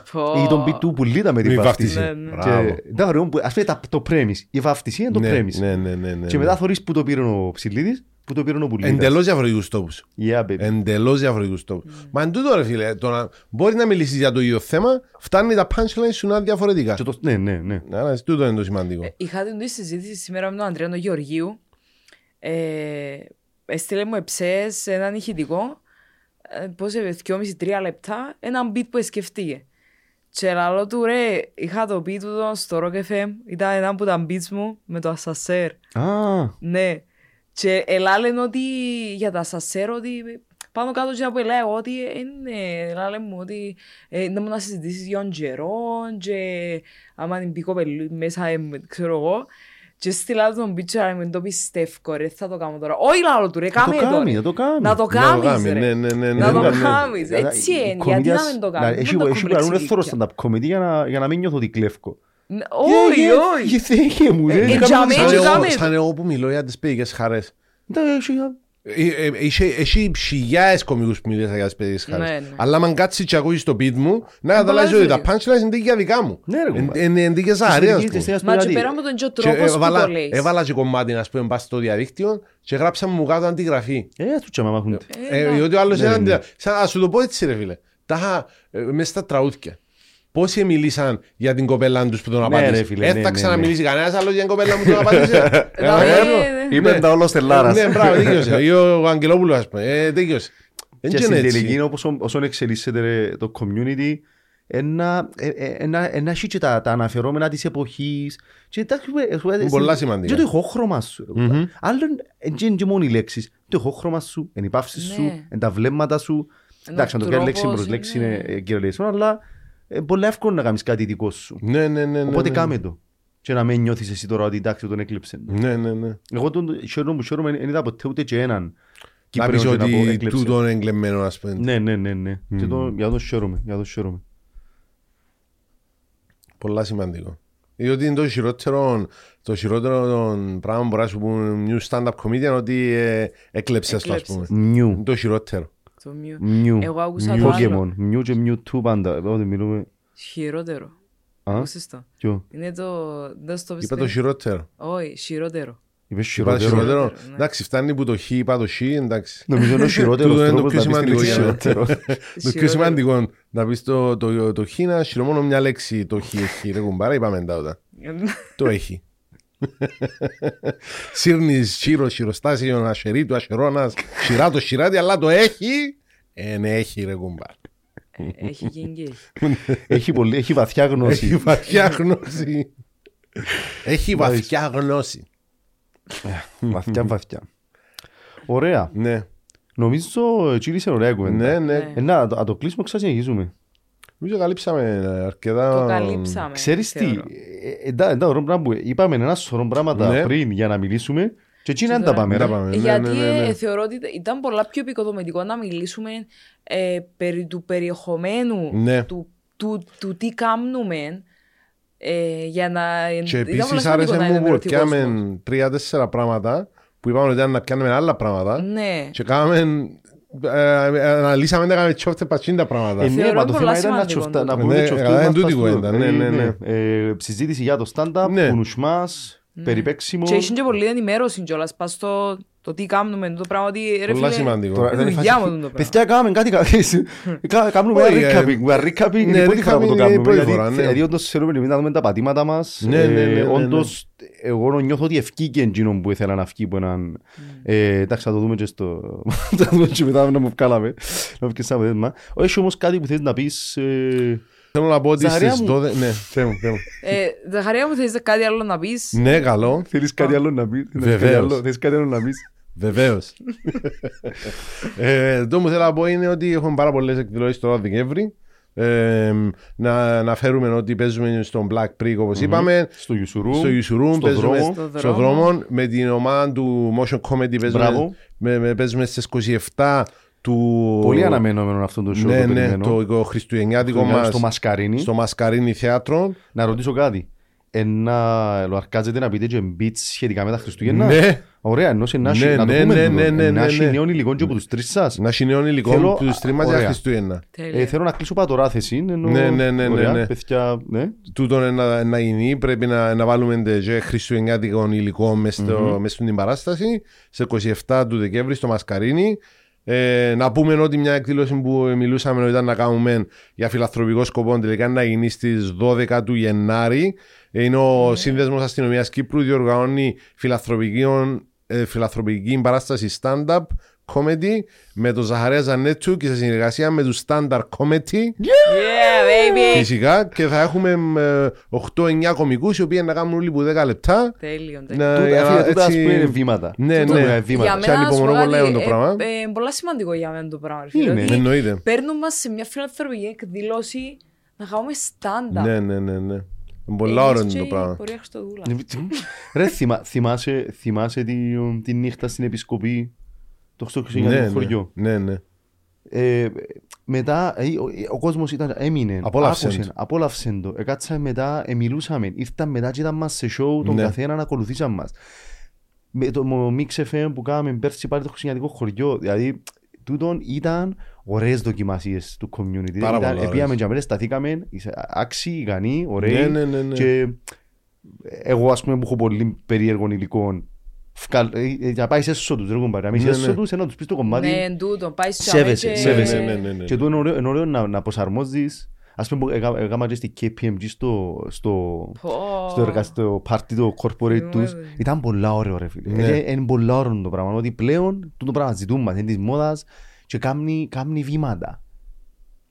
ή τον beat του Πουλίτα με με τη η βάφτιση. Ναι, ναι. Μπράβο. Και, ήταν ωραίο που- ας πούμε τα- το premise, η βάφτιση είναι το Ναι, premise. ναι, ναι, ναι, ναι, Και ναι. μετά θωρείς που το πήρε ο Ψηλίδης, που το πήρε ο Πουλίτας. Εντελώς διαφορετικούς τόπους. Yeah, baby. Εντελώς διαφορετικούς τόπους. Μα εν τούτο ρε φίλε, το να μπορεί να μιλήσεις για το ίδιο θέμα, φτάνει τα punchlines σου να είναι διαφορετικά. Και το- Ναι, ναι, ναι. Άρα τούτο είναι το σημαντικό. Ε, Είχα την συζήτηση σήμερα με τον Αντρέα τον Γεωργίου. Ε, έστειλε μου εψές έναν ηχητικό. Ε, πώς είπε, 2,5-3 λεπτά, έναν beat που σκεφτήκε. Και λαλό του ρε, είχα το beat του στο Rock FM, ήταν ένα από τα beats μου με το Ασασέρ. Α, Ναι. Και ελάλεν ότι για τα Ασασέρ ότι πάνω κάτω και που έλεγα εγώ ότι είναι, ελάλεν μου ότι ε, να μου να συζητήσεις για τον καιρό και άμα την πει κοπελού μέσα, ε, ξέρω εγώ. Και στείλα του τον πίτσο, αλλά μην το πιστεύω ρε, θα το κάνω τώρα. Όχι λάλο του ρε, θα το κάμε το κάνει, ρε. θα το κάνει. Να το Να το κάνεις κάνει, ρε. ναι, ναι, ναι, Να ναι, το ναι. κάνεις. Έτσι Δηλαδή, είναι, οι γιατί να comedians- μην το δηλαδή, κάνεις. Έχει Μην το έχει κανένα κομπλεξικοί εύθερο πια. stand-up comedy για να- για να μην νιώθω ότι κλέφκω. Ναι, Όχι, Ε, ε, όχι. ε, Θεέ μου, δεν Ε, είναι ε, καμία τζαμί, Σαν σημασία. έτσι εγώ- κάμε το. Σαν εγώ που μιλώ για τις παιδικές χαρές. Τα- έχει- Ε, ε, Έχει έχει χιλιάδες κομικούς που μιλήσαν για τις παιδικές χαρές. Ναι, ναι. Αλλά αν κάτσεις και ακούσεις το beat μου, να καταλάβεις πολλά ότι τα διαφορετικά. punchlines είναι δίκαια δικά μου. Ναι, ρε, κουμπάρε. Είναι είναι δίκες Στην αρέας τελική μου. της Μα και δηλαδή, πέρα από τον και ο Και τρόπος που έβαλα- το λέεις. Έβαλα και κομμάτι να πούμε πας στο διαδίκτυο και γράψα μου κάτω αντιγραφή. Ε, ας του τσάμα μάχουν. Ε, Ε, να. Διότι ο άλλος Ναι, είναι ναι. αντιδρα- Σαν να σου το πω έτσι ρε φίλε. Τα είχα ε, μέσα στα τραούθια. Πόσοι μίλησαν για την κοπέλα τους που τον Ναι, απάντησε; ρε φίλε, Ε, ναι, θα ναι, ξαναμιλήσει κανένας άλλος για την κοπέλα μου που τον απάντησε; Ε, Δηλαδή, ε, ε, Είπε τα όλο στελάρας. Ναι, μπράβο, δίκαιος. Ή ο Αγγελόπουλος, ας πούμε. Ε, δίκαιος. Δεν Και είναι στην έτσι. τελική, όπως ο- όσον εξελίσσεται ρε, το community, ένα, ε, ε, ένα, ένα έχει και τα, τα αναφερόμενα της εποχής. Και εντάξει, ε, σου- ε, πολλά στην- σημαντικά. Και το ηχόχρωμα σου. ρε, Μμμ. Άλλο είναι και- και μόνο οι λέξεις. Το ηχόχρωμα σου, είναι οι παύσεις Ναι. σου, είναι τα βλέμματα σου. Ενώ Εντάξει, αν το κάνει λέξη τρόπος προς λέξη είναι- είναι ε, κυριολεξιό, αλλά ε, πολύ εύκολο να κάνεις κάτι δικό σου. Ναι, ναι, ναι. ναι, Οπότε ναι. κάμε το. Και να μην νιώθεις εσύ τώρα ότι εντάξει τον έκλεψε. Ναι, ναι, ναι. Εγώ τον χαίρομαι που χαίρομαι δεν είδα ποτέ ούτε και έναν Να Κύπριο πεις και να πω ότι έκλεψε. τούτο είναι εγκλεμμένο, ας πούμε. Ναι, ναι, ναι, ναι. Και το, για το χαίρομαι, για το χαίρομαι. Πολλά σημαντικό. Διότι είναι το χειρότερο, το χειρότερο πράγμα που μπορείς να σου πούν new stand-up comedian ότι ε, έκλεψες το, ας Έκλεψες. πούμε. Νιου, Είναι το χειρότερο. Το μειου- νιου, Εγώ άκουσα το άλλο. Pokemon, νιου και Mewtwo πάντα. Οπότε μιλούμε... Χειρότερο. Α, Ακούσες το. ποιο, Είναι το... Δεν στο Είπα το χειρότερο. Όχι, χειρότερο. είπες Είπα το χειρότερο. χειρότερο. ναι. Εντάξει, φτάνει που το χ είπα το χ, εντάξει. Νομίζω είναι ο χειρότερος Τούτο είναι το τρόπος πιο να πεις την σημαντικό λέξη για μένα. χειρότερος. Το πιο σημαντικό να πεις το, το, το χ να χειρό μόνο μια λέξη το χ έχει ρε κουμπάρα είπαμε τα όταν. Το έχει. Σύρνεις χείρο, χειροστάσιο, ασερίτου, ασερώνας, σειράτο, σειράτη, αλλά το έχει. Εν έχει ρε κουμπάρα. Ε, Έχει γίνει και έχει. Έχει πολύ, έχει βαθιά Έχει γνώση. βαθιά γνώση. Έχει βαθιά γνώση. Βαθιά, βαθιά. Ωραία. Ναι, Νομίζω κύλησε ωραία ναι, κουβέντα. ναι. Ε, να, το- να το κλείσουμε ξασυνεχίζουμε. Νομίζω καλύψαμε αρκετά. Το καλύψαμε. Ξέρεις τι, θεωρώ. ε, ε, εντά- εντά ωραίο πράγμα που είπαμε ένα σωρό πράγματα Ναι. πριν για να μιλήσουμε και εκεί να Και τα τώρα- πάμε. Τα ρε. πάμε. Ναι, Γιατί ναι, ναι, ναι. ε, θεωρώ ότι ήταν πολλά πιο επικοδομητικό να μιλήσουμε ε, περί του περιεχομένου Ναι. του, του, του τι κάνουμε Ε, για να... Και ήταν πολύ επίση σημαντικό άρεσε να μου που ενημερωθεί ο κόσμος. πιάμε τρία-τέσσερα πράγματα που είπαμε ότι ήταν να πιάνουμε άλλα πράγματα Ναι. και κάναμε. Ε, ε, Αναλύσαμε τα κάνουμε τσόφτε πατσίντα πράγματα. Ε, ναι, Θεωρώ μα το πολλά θέμα ήταν να σημαντικό τσοφτά- το να τούτο. πούμε Ναι, τσοφτούς καλά, μας είναι τούτη τα κουβέντα, στο- ναι, ε, ναι, ναι. Ε, Συζήτηση για το stand-up, Ναι. Κουνούς μας, περιπέξιμο. Και έχει και πολλή ενημέρωση κιόλας πας στο το τι κάνουμε, το πράγμα ότι ρε Πολλά φίλε, σημαντικό. Τώρα, είναι ήταν η δουλειά φάση- μου το πράγμα. Παιδιά, κάναμε κάτι καθίσει. Κάνουμε Όχι, ένα ε, recapping. Ένα recapping είναι ναι, η πρώτη φορά που το recapping είναι η κάνουμε. πρώτη γιατί- φορά, ναι. Δηλαδή, όντως θέλουμε εμείς να δούμε τα πατήματα μας. Ναι, ναι, ναι, ναι, Ε, ναι. Όντως, εγώ νιώθω ότι ευκήκε εκείνο που ήθελα να βγει από έναν... Ε, Εντάξει, θα το δούμε και στο... Θα το δούμε και μετά να μου βγάλαμε. Να βγει σαν αποτέλεσμα. Έχει όμως κάτι που θέλεις να πεις... ε, Θέλω να πω ότι Ζαχαρία στις μου. 12. Ναι, θέλω, θέλω. Ε, Ζαχαρία μου θέλεις κάτι άλλο να πεις; Ναι, καλό. Θέλεις κάτι άλλο να πεις; Θέλεις κάτι Βεβαίως. άλλο- Θέλεις κάτι άλλο να πεις; Βεβαίως. ε, το που θέλω να πω είναι ότι έχουμε πάρα πολλές εκδηλώσεις τώρα Δεκέμβρη. Ε, να αναφέρουμε ότι παίζουμε στο Black Prick όπως είπαμε. Στο Ιουσουρού. Στο Ιουσουρούμ στο παίζουμε δρόμο. Στο στο δρόμο. δρόμο με την ομάδα του Motion Comedy παίζουμε, Μπράβο. με, με, παίζουμε στις 27 του... Πολύ αναμενόμενο αυτό το show. Ναι, το ναι, περιμένω. το Χριστουγεννιάτικο Στο μας στο Μασκαρίνι. στο Μασκαρίνι Θέατρο. Να ρωτήσω κάτι. Ένα λοαρκάζεται να πείτε και beats σχετικά με τα Χριστούγεννα; Ναι, Ωραία, ενώ σε να Ναι, έχει- να το ναι, πούμε ναι, τούτο. ναι, ναι, Να ναι, έχει ναι. νέων υλικών και από τους τρεις σας. να έχει νέων υλικών Θέλω- που τους τρίμας για ωραία. Χριστούγεννα. Τέλεια. Ε, Θέλω να κλείσω πατοράθεση. ενώ- Ναι, ναι, ναι, ναι, ωραία, ναι. Παιδιά, ναι. Τούτο να, να γίνει, πρέπει να, να βάλουμε τε- και χριστουγεννιάτικο υλικό μέσα στο- μέσα στην παράσταση σε 27 του Δεκέμβρη στο Μασκαρίνι. Ε, να πούμε ότι μια εκδήλωση που μιλούσαμε ότι ήταν να κάνουμε για φιλανθρωπικό σκοπό τελικά να γίνει στις 12 του Γενάρη. Ε, Είναι ο Σύνδεσμος Αστυνομίας Κύπρου, διοργανώνει φιλανθρωπική, ε, φιλανθρωπική παράσταση stand-up comedy με τον Ζαχαρέα Ζανέτσου και σε συνεργασία με τους Standard Comedy. Yeah, baby. Φυσικά και θα έχουμε ε, 8-9 κομικούς οι οποίοι να κάνουν όλοι που 10 λεπτά. Τέλειο, τέλειο. Να, Τούτα, για να- φίλε, τούτα, ας έτσι- πούμε, είναι βήματα. Ναι, Τούτα ναι. είναι βήματα. Για Και μένα, να σου πω ανυπομονώ κάτι, πολλά είναι το ε, πράγμα. ε, ε, πολλά σημαντικό για μένα το πράγμα. ρε φίλε, Είναι. ότι Εννοείται. Παίρνουν μας σε μια φιλανθρωπική εκδήλωση να κάνουμε stand-up. Ναι, ναι, ναι, ναι. Πολλά ώρα είναι το πράγμα. Πορεία Χριστοδούλα. Ρε, θυμά- θυμάσαι, θυμάσαι τη, τη νύχτα στην επισκοπή; Το Ναι, Χριστουγεννιάτικο χωριό. ναι, ναι. Ε, μετά ε, ο, ο κόσμος ήταν, έμεινε, Απόλαυσεν άκουσε, το. απόλαυσεν το. Εκάτσαμε μετά, ε, μιλούσαμε, ήρθαν μετά και ήταν μας σε show, τον Ναι. καθέναν ακολουθήσαν μας. Με το Mix FM που κάναμε πέρσι πάλι το Χριστουγεννιάτικο χωριό, δηλαδή τούτον ήταν ωραίες δοκιμασίες του community. Πάρα ήταν, πολλά επίαμε ωραίες. και αμέσως σταθήκαμε, είσαι άξιοι, ικανοί, ωραίοι Ναι, ναι, ναι, ναι. και εγώ ας πούμε που έχω πολύ περίεργο υλικό Φκάλ, ε, ε, να πάει έσω τους, ρε κομπάρε. Να μην Ναι, έσω ναι. τους, να τους πεις το κομμάτι. Ναι, εν τούτο, πάει στο Σέβεσαι, αμέ και- σέβεσαι. Ναι, ναι, ναι, ναι. Και το είναι ωραίο, είναι ωραίο να, να προσαρμόζεις. Ας πούμε, που έκα- έκανα και στη KPMG στο, στο, Πω. στο, εργα- στο party το corporate Θυμούμαι, τους. βέβαια. Ήταν πολλά ωραίο ρε φίλε. Ναι. Ε, Είναι πολλά ωραίο το πράγμα. Ότι πλέον το πράγμα ζητούμε, είναι της μόδας και κάνει, κάνει βήματα.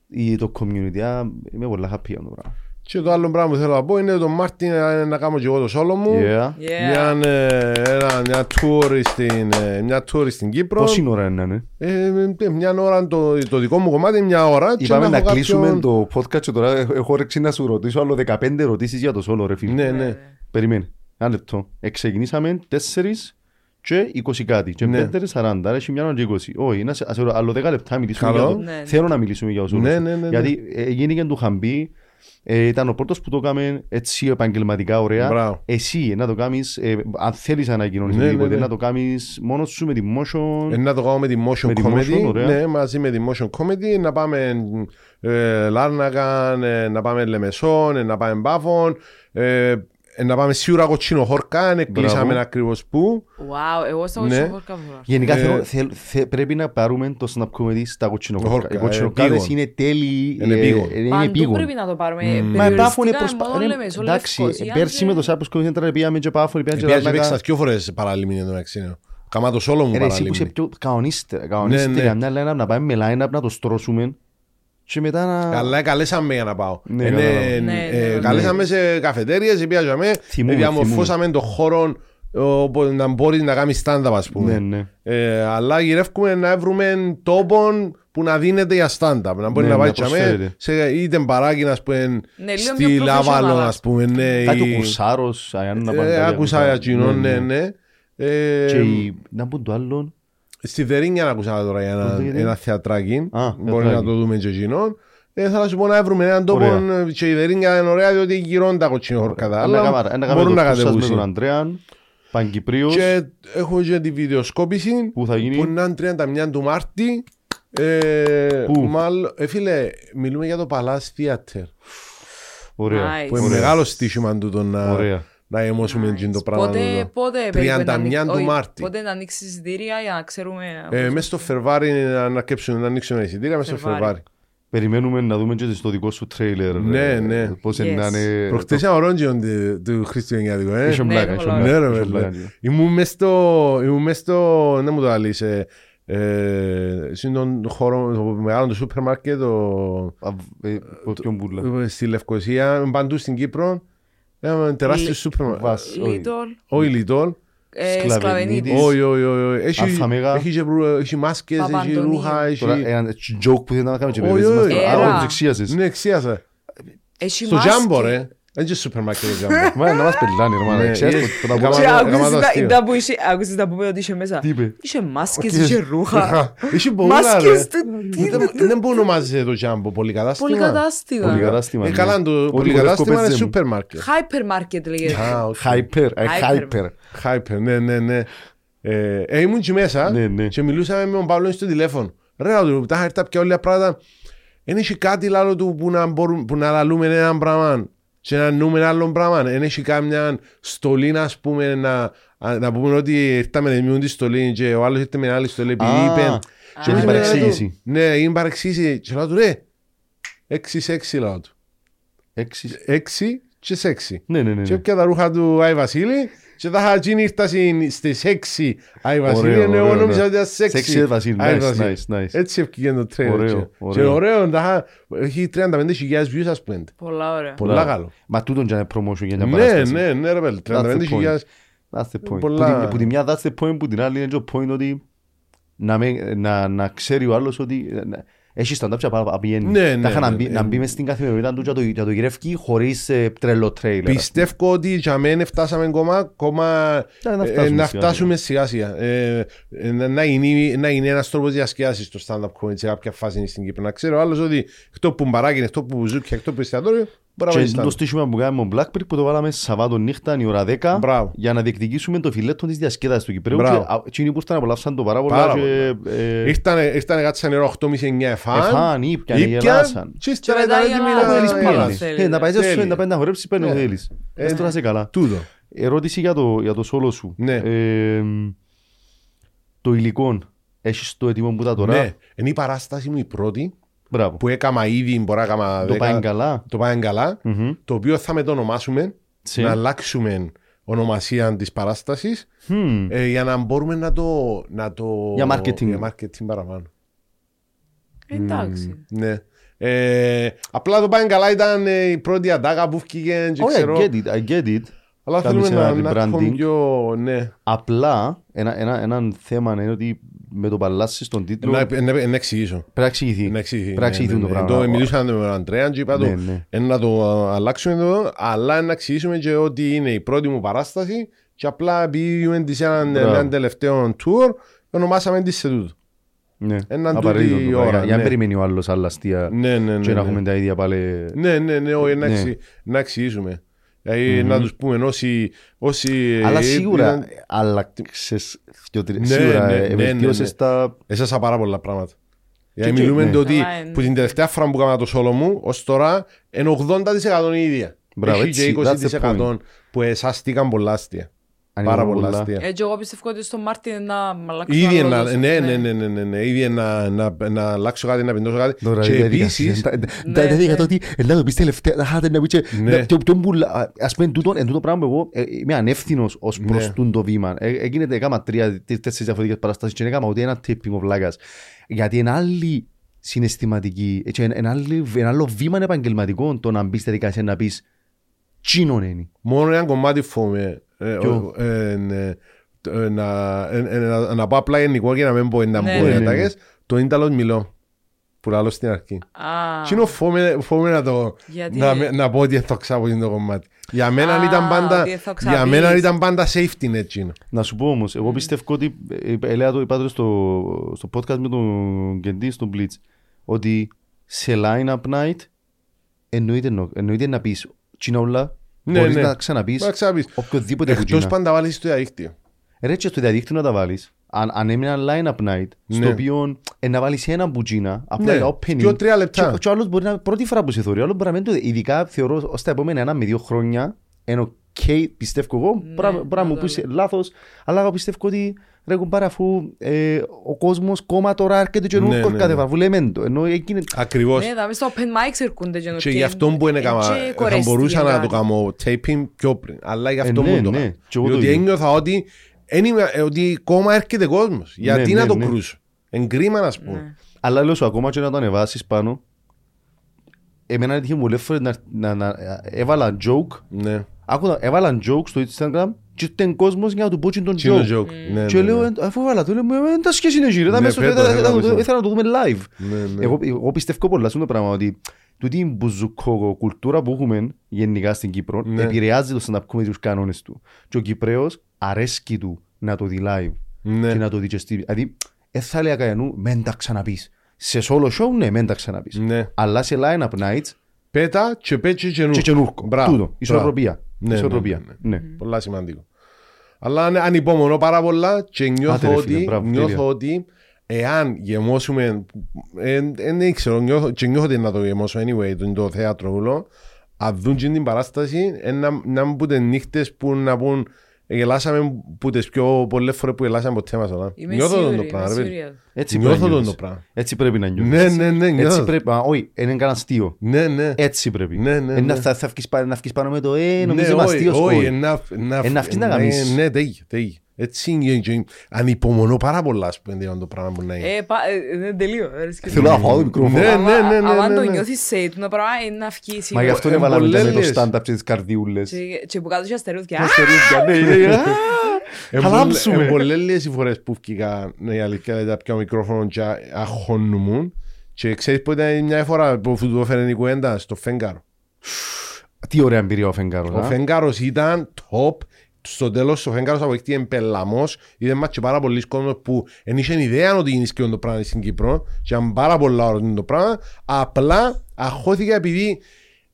Ή το community. Α, Είμαι πολλά happy για το πράγμα. Και το άλλο πράγμα που θέλω να πω είναι το Μάρτιν να, να κάνω και εγώ το σόλο μου. Yeah. Yeah. Μια, ε, ένα, μια, tour στην, ε, μια tour στην Κύπρο. Πόση ώρα είναι, ναι; Ε, ε, μια ώρα το, το δικό μου κομμάτι, μια ώρα. και Είπαμε να έχω κλείσουμε κάποιον- το podcast και τώρα έχω- έχω όρεξη να σου ρωτήσω άλλο 15 ερωτήσεις για το σόλο ρε φίλε. Ναι, ναι. Περιμένε. Ένα λεπτό. Εξεκινήσαμε 4 και 20 κάτι. Και Ναι. 5 40. Άρα έχει μια ώρα και 20. Όχι, να σε- ας άλλο 10 λεπτά μιλήσουμε Καλό. για το. Ναι, ναι. Θέλω να μιλήσουμε για το σόλο. Ναι, ναι, ναι, ναι. Γιατί ε, γίνηκε του Χαμπή. Ε, ήταν ο πρώτος που το έκαμε έτσι επαγγελματικά ωραία. Μπράβο. Εσύ ε, να το κάνεις, ε, αν θέλεις να ανακοινώσεις Ναι, ναι, οτιδήποτε, ναι. να το κάνεις μόνος σου με τη motion. Ε, να το κάνω με τη motion Με τη comedy. motion, ωραία. ναι, μαζί με τη motion comedy. Να πάμε ε, Λάρνακαν, ε, να πάμε Λεμεσόν, ε, να πάμε Μπάφων. Ε, ε, να πάμε σίγουρα κοτσίνο χόρκα. Ε, κλείσαμε ακριβώς πού. Wow, εγώ στα Ναι. κοτσινό χόρκα φορά. Γενικά Ε, θέλω, θέλ- θε- πρέπει να πάρουμε το stand-up comedy στα κοτσινοκόρκα. Χόρκα, Οι ε, κοτσινοκάδες πήγον. είναι τέλειοι. Είναι ε, πήγον. ε, Είναι Παντού πήγον. πρέπει να το πάρουμε. Μα επάφωνε Περιοριστικά προσπα... μόνο ρε, Λεμεσό, Εντάξει, Λευκοσία πέρσι με το και- Σάπος Κοντέντρα πήγαμε και πάφωνε, πήγαμε και Πήγα και Λάρνακα. παίξα δυο φορές παραλίμνη το μεταξύ. Κάμα το σόλο μου Ρε, εσύ που είσαι παραλίμνη. πιο κανονίστε, κανονίστε Ναι, ναι. για μια line-up να πάμε με line-up να το στρώσουμε και μετά να... Καλά, καλέσαμε για να πάω. Ναι, Ε, κατάλαβα. ε, Ναι, ε, ναι. Καλέσαμε σε καφετέριες, πήγαμε, Θυμούμαι, διαμορφώσαμε τον χώρο όπου να μπορείς να κάνεις stand-up, ας Ναι, πούμε. ναι. Ε, αλλά γυρεύουμε να βρούμε τόπον που να δίνεται για stand-up. Να μπορεί Ναι, να πάει να τσαμέ, προσφέρεται. σε είτε μπαράκι, ας πούμε, Ναι, λίγο στη πιο Λάβαλο, professional, ας πούμε. Ναι, Κάτι ή- ο Κουρσάρος, αν να πάνε Ε, κάτι Άκουσα ακουσα- για κοινών, ναι, ναι. Ε, Και η- να πούν το άλλο, Στη Δερίνια άκουσα τώρα για ένα, Πού το ένα θεατράκι. Α, Μπορεί θεατράκι. να το δούμε και εκείνον. ε, θα σου πω να βρούμε έναν τόπο Ωραία. ε, και η δερίνια είναι ωραία διότι γυρώνουν τα κοτσινοχόρκατα. Ένα Αλλά κάμα- ένα κάμα μπορούν το να που σας με τον κατεβούσουν. Αντρέαν, Παγκυπρίος, Και έχω και τη βιντεοσκόπηση που θα γίνει; που είναι 31 του Μάρτη. Ε, Πού; μάλλον, ε, φίλε, μιλούμε για το Palace Theater. Ωραία. Nice. Που είναι Ωραία. μεγάλο στήσιμο τούτο να, Ωραία. Να εμώσουμε Nice. το πράγμα. Πότε, τούτο. πότε 31 περίπου να ανοίξει- του όχι, Μάρτη. Πότε να ανοίξει εισιτήρια για να ξέρουμε. Ε, μέσα στο Φερβάρι να ανακέψουμε, να ανοίξουμε εισιτήρια μέσα στο Φερβάρι. Φερβάρι. Περιμένουμε να δούμε και στο δικό σου τρέιλερ. Ναι, ε, ναι. Πώς Yes. να είναι... Προχτές ήταν ορόντζιον του- του Χριστουγεννιάτικου, ε. Είχε Ναι, μπλάκα, είναι είχε πολλά μπλάκα, Ναι, ρε, είχε βέβαια. μπλάκα. Ήμουν μες στο, ήμουν μες στο, να μου το αλείς, ε, ε, στον χώρο, το μεγάλο το σούπερ μάρκετ, το- Α, ε, από ποιον πουλά. στη Λευκοσία, παντού στην Κύπρο. Ένα τεράστιο Λι- σούπερ μάρκετ. Βας, όχι. Little. Όχι λιτόλ. ε, Σκλαβενίδης. Σκλαβενίδης. Όχι, όχι, όχι, όχι. Έχει- Αλφα-μέγα. Έχει και ρου- Έχει μάσκες, έχει Παπαντονίου. ρούχα, έχει... Τώρα ένα joke που θέλει να κάνουμε και Όχι, παιδες μας. όχι. Α, Έρα. όχι, τους εξίασες. Ναι, εξίασα. Έχει Στο μάσκη. Τζάμπο, ρε. Δεν είναι σούπερ μάρκετ το Τζάμπο. Μα να μας πελάνε ρε μάνα, Ναι, ξέρεις ε, που- που τα γάμα- Και πω- γάμα το άκουσες τα- αστείο. τα που είχε- άκουσες τα που είπε ότι είχε μέσα; Τι είπε; Είχε μάσκες, Οκ. είχε ρούχα. Έχει πολλά, ρε. Μάσκες του. τι είναι Δεν- αυτό. Δεν μπορεί να ονομάζεται το Τζάμπο, πολυκατάστημα. Πολυκατάστημα. Πολυκατάστημα, Ε, ναι. καλά, το Ό,τι πολυκατάστημα είναι χωρισκό σούπερ μάρκετ. Hypermarket λέγεται. Α, οκ. Hyper, ε, Hyper. hyper. Hyper, ναι, ναι, ναι. Ε, ε, ήμουν και μέσα Ναι, ναι. και μιλούσαμε με τον Παύλο στο τηλέφωνο. Ρε, να του τα είχα έρθει πια όλα τα πράγματα. Δεν έχει κάτι άλλο του που να, μπορούμε, που να λαλούμε ένα πράγμα και να νούμε άλλο πράγμα. Δεν έχει κάμια στολή, να πούμε, να, α, να πούμε ότι ήρθαμε να δημιουργούν τη στολή και ο άλλος ήρθε με άλλη στολή επειδή Α, είπε. και εμείς την λέμε, παρεξήγηση. Ναι, είναι παρεξήγηση. Και λέω του, ρε, έξι σε έξι λέω του. Έξι. Έξι και σε έξι. Ναι, ναι, ναι. Και ναι. έπια τα ρούχα του Άι Βασίλη και τα είχα γίνει ήρθα συν- στις 6 Άι Βασίλη Ωραίο, ενώ εγώ ωραίο, νόμιζα ναι. ότι ήταν στις Σεξι 6 Άι Βασίλη, Άι nice, Βασίλη. nice, nice. Έτσι έφυγε το τρέλερ Ωραίο, και- ωραίο. και ωραίο τα είχα- έχει 35.000 views ας πούμε Πολλά ωραία. πολλά Μπράβο. καλό Μα τούτον και είναι promotion για μια ναι παράσταση. ναι ναι ρε πέλ 35.000 That's the point. Πολλά- Που τη- Που τη μια that's the point, που την άλλη είναι το point ότι να, με, να, να ξέρει ο άλλος ότι ε, να- έχεις stand-up και απα- απηγαίνει. Ναι, ναι, Τα είχα να ναι, μπει- ναι. να μπει μες στην καθημερινότητα του και να το- και να το γυρεύει χωρίς ε, τρελό τρέιλερ. Πιστεύω ότι για μένα φτάσαμε ακόμα, ακόμα Ja, να ε, φτάσουμε να σιγά φτάσουμε σιγά σιγά. Ε, ε, να- να είναι, να είναι ένας τρόπος διασκέδασης στο stand-up comedy σε κάποια φάση στην Κύπρο. Να ξέρω ο άλλος ότι εκτός που μπαράκι, εκτός που ζούκια, εκτός που εστιατόριο, μπορεί να Και βάλει το stand-up. στήσιμο που κάνουμε με τον Blackberry που το βάλαμε Σαββάτο νύχτα η ώρα 10 Μπράβο. για να διεκδικήσουμε το φιλέτο της διασκέδασης του Κυπρέου Μπράβο. και α- εκείνοι που ήρθαν απολαύσαν το πάρα πολλά Πάρα και ε, Ήρθανε, ήρθανε κάτσαν νερό 8.30-9 εφάν. εφάν, ήπιαν, Ήπιαν γελάσαν. και ύστερα Και μετά ήταν έτοιμοι για να- να- Ο Θέλης να πήγαινε. γελάς. θέλεις, Ε, Να πάει Τέλεια. σε να πάει να χορέψεις, παίρνει ο Ναι. Θέλης. Ε, Ας τώρα σε καλά. Τούτο. Ερώτηση για το, για το σόλο σου. Ναι. Ε, το υλικό, έχεις το έτοιμο που τα τώρα; Ναι, είναι η παράσταση μου η πρώτη Μπράβο. που έκαμα ήδη, μπορεί να έκαμα Το δέκα- πάει καλά. Το πάει καλά. Μμμ. Το οποίο θα με το ονομάσουμε, Σε. να αλλάξουμε ονομασία της παράστασης Μμμ. ε, για να μπορούμε να το... Να το Για marketing. Για marketing παραπάνω. Εντάξει. Ναι. Ε, απλά το πάει καλά ήταν ε, η πρώτη αντάγα που βγήκε και Oh, I ξέρω. get it, I get it. Αλλά Κάνεις θέλουμε να, ένα να έχουμε rebranding. πιο... Ναι. Απλά, ένα, ένα, ένα θέμα είναι ότι με το παλάσι στον τίτλο Να, πρέπει να, να εξηγήσω. να εξηγηθεί. Να εξηγηθεί. Πρέπει να εξηγηθούν το ναι, πράγμα. Το μιλούσαμε με τον Αντρέα και είπα Ναι, του ναι. «Ε, να το α, αλλάξουμε εδώ, αλλά να εξηγήσουμε και ότι είναι η πρώτη μου παράσταση και απλά επειδή είμαι της έναν Μπράβο. έναν τελευταίο tour, ονομάσαμε τη σε τούτο. Ναι, Έναν απαραίτητο τούτη το πράγμα. ώρα, Για- Για να ναι. περιμένει ο άλλος άλλα αστεία Ναι, ναι, και ναι. να ναι. έχουμε τα ίδια πάλι. Ναι, ναι, ναι, όχι, να, Ναι. εξη- να εξηγήσουμε. Δηλαδή, να τους πούμε όσοι... όσοι Αλλά ε, σίγουρα ήταν- άλλαξες δυο τρει- Ναι, σίγουρα ναι, ε, ναι, ναι, βελτίωσες ναι. τα... Έσασα πάρα πολλά πράγματα. Γιατί και- μιλούμε ναι. το ότι Καλά είναι. που την τελευταία φορά που έκανα το σόλο μου, ως τώρα, είναι 80% η ίδια. Μπράβο, Έχει έτσι, και that's the 20% που εσάστηκαν πολλά αστεία. Αν Πάρα είναι πολλά πολλά. αστεία. Έτσι, εγώ πιστεύω ότι στο Μάρτιν να μ' αλλάξω Ήδη άλλο να, τόσο. ναι, ναι, ναι, ναι, ναι, ναι, ήδη να, να, να αλλάξω κάτι, να πεντώσω κάτι. Τώρα, Και η διαδικασία. επίσης, Τα- Ναι, τα- Τα διαδικασία ναι. ότι ε, να το πεις τελευταία, να χάτε να πεις και- Ναι. να- και- και μπουλα- Ας πούμε, τούτο- εν τούτο πράγμα εγώ ε, είμαι ανεύθυνος ως προς Ναι. τούν το βήμα. Ε, Έγινε έκαμα τρία, τέσσερις διαφορετικές παραστάσεις και δεν έκαμα ούτε ένα tipping of βλάκας. Γιατί είναι άλλη συναισθηματική, έτσι, είναι άλλη- ένα άλλο βήμα επαγγελματικό το να μπεις στη διαδικασία να πεις «Τσίνον είναι». μόνο ένα κομμάτι φοβούμαι. Ε, Ποιο; ε, ναι, το- ε, να- ε, ε, να- Να πω απλά γενικό και να μην πω να Ναι, πω ναι, ναι. ατάκες. Το ίνταλος μιλώ. Που λάλλω στην αρχή. Α, Τι είναι φοβούμαι φοβούμαι να το... Γιατί; Να, με- να πω ότι θα ξάπω το κομμάτι. Για μένα Α, ήταν πάντα, ότι θα για ξαπείς. μένα ήταν πάντα safety net εκείνο. Να σου πω όμως, εγώ πιστεύω ότι, ε, έλεγα το είπα το στο, στο podcast με τον Κεντή, στον Blitz, ότι σε line-up night εννοείται, νο- εννοείται να πεις τσινόλα, Ναι, μπορείς ναι. να ξαναπείς Να ξαναπείς. οποιοδήποτε που Εκτός τσινά. πάντα βάλεις στο διαδίκτυο. Ρε και στο διαδίκτυο να τα βάλεις. Αν, αν έμεινε ένα line-up night, στο Ναι. οποίο ε, να βάλεις ένα μπουτζίνα, απλά Ναι, για opening, δύο-τρία λεπτά. Και, και ο άλλος μπορεί να είναι πρώτη φορά που σε θωρεί, ο άλλος μπορεί να μην το Ειδικά θεωρώ ως τα επόμενα ένα με δύο χρόνια, ενώ οκ, πιστεύω εγώ, Ναι, μπορεί να- μπορεί να να μου το πεις λέω. λάθος, αλλά εγώ πιστεύω ότι ρε κουμπάρα αφού ε, ο κόσμος κόμμα τώρα έρχεται και Ναι, νουρκος ναι, κάθε ναι. φορά, που λέμε το, ενώ εκείνη Ακριβώς. Ναι, δάμε στο open mics έρχονται και Και γι' αυτό που είναι κάμα, θα μπορούσα να το κάνω taping πιο πριν. Αλλά γι' αυτό Ε, που ναι, το ναι. κάνω. Και εγώ το Διότι ίδιο. ένιωθα ότι, εν είμαι- ε, ότι κόμμα έρχεται κόσμος. Γιατί ναι, να το ναι. κρούσω; Εγκρίμα να Ναι. πούμε. Αλλά λέω σου ακόμα και να το ανεβάσεις πάνω, εμένα έτυχε μου λεφτό να, να, να, έβαλα joke Ναι. Άκουα, έβαλαν joke στο Instagram και ήταν κόσμος για να του πω και τον Τι είναι joke. joke; Ναι, Και ναι, λέω, ναι. «Ε, αφού έβαλα το, λέω, «Ε, τα σχέση είναι γύρω, Ναι, μέσα στο- φέτος, ε, ε, έκαμε ε, αυτό. ήθελα να το δούμε live. Ναι, ναι. Εγώ, εγώ πιστεύω πολλά σε αυτό το πράγμα ότι τούτη η μπουζουκό κουλτούρα που έχουμε γενικά στην Κύπρο Ναι. επηρεάζει το stand-up comedy τους κανόνες του. Και ο Κυπρέος αρέσκει του να το δει live Ναι. και να το δει και στη... Δηλαδή, δεν θα λέει κανένου, μεν τα ξαναπείς. Σε solo show, ναι, μεν τα ξαναπείς. Ναι. Αλλά σε line-up nights, Πέτα και πέτσε και και καινούρκο. Μπράβο. Τούτο, ισορροπία. Ναι, Ισορροπία. ναι, ναι, Ναι. Πολλά σημαντικό. Αλλά αν- ανυπομονώ πάρα πολλά και Άντε, νιώθω ρε, ότι, φίλε, μπράβο, νιώθω τέλεια. ότι εάν γεμώσουμε, δεν ξέρω, νιώθω, και νιώθω ότι να το γεμώσω anyway, το, το θέατρο όλο, αν δουν και την παράσταση, ε, να, να μπουν τις νύχτες που να πούν γελάσαμε που τις πιο πολλές φορές που γελάσαμε ποτέ μας. αλλά. Είμαι Νιώθω σίγουρη, το είμαι πράγμα. ρε παιδί. σίγουρη. Έτσι Νιώθω πρέπει να τον νιώθεις. το πράγμα. Έτσι πρέπει να νιώθεις. Ναι, ναι, ναι, Έτσι νιώθω. πρέπει, α, όχι, είναι κανένα αστείο. Ναι, ναι. Έτσι πρέπει. Ναι, ναι, Ε, να- ναι. Θα θα βγεις πά- να βγεις πάνω με το «Ε, νομίζω Ναι, είμαι όχι, αστείος». όχι, Όχι. να- να- Ε, να βγεις να ναι, γαμίσεις. Ναι, τέλεια, τέλεια. Έτσι είναι και ανυπομονώ πάρα πολλά ας πούμε αυτό το πράγμα που να είναι. Ε, πα- ε, είναι τελείω. ε, ρε, σκέφτομαι. Θέλω να φάω το μικρόφωνο. Ναι, Άμα- ναι, ναι, ναι, άμα ναι, το ναι. νιώθεις σε το πράγμα είναι να βγει Μα γι' σίγουρα. αυτό Ε, έβαλαμε και με το πολλές. stand-up και τις καρδιούλες. Και- Και που κάτω είχε αστερούδια. Τα στερούδια, ναι, ναι, α, Θα λάμψουμε. Είναι πολλές λίγες οι φορές που βγήκα ναι, η αλήθεια είναι τα πιο μικρόφωνο και αχώνουμουν και ξέρεις που ήταν μια φορά που το έφερε η κουέντα στο Φέγγαρο. Τι ωραία εμπειρία ο Φεγγάρος. Ο α. Φέγγαρος ήταν top στο τέλος ο Φέγγαρος αποδεικτεί πελαμός είδε μας και πάρα πολλοί κόσμος που δεν είχαν ιδέα ότι είναι σκιόν το πράγμα στην Κύπρο και ήταν πάρα πολλά ώρα το πράγμα απλά αχώθηκα επειδή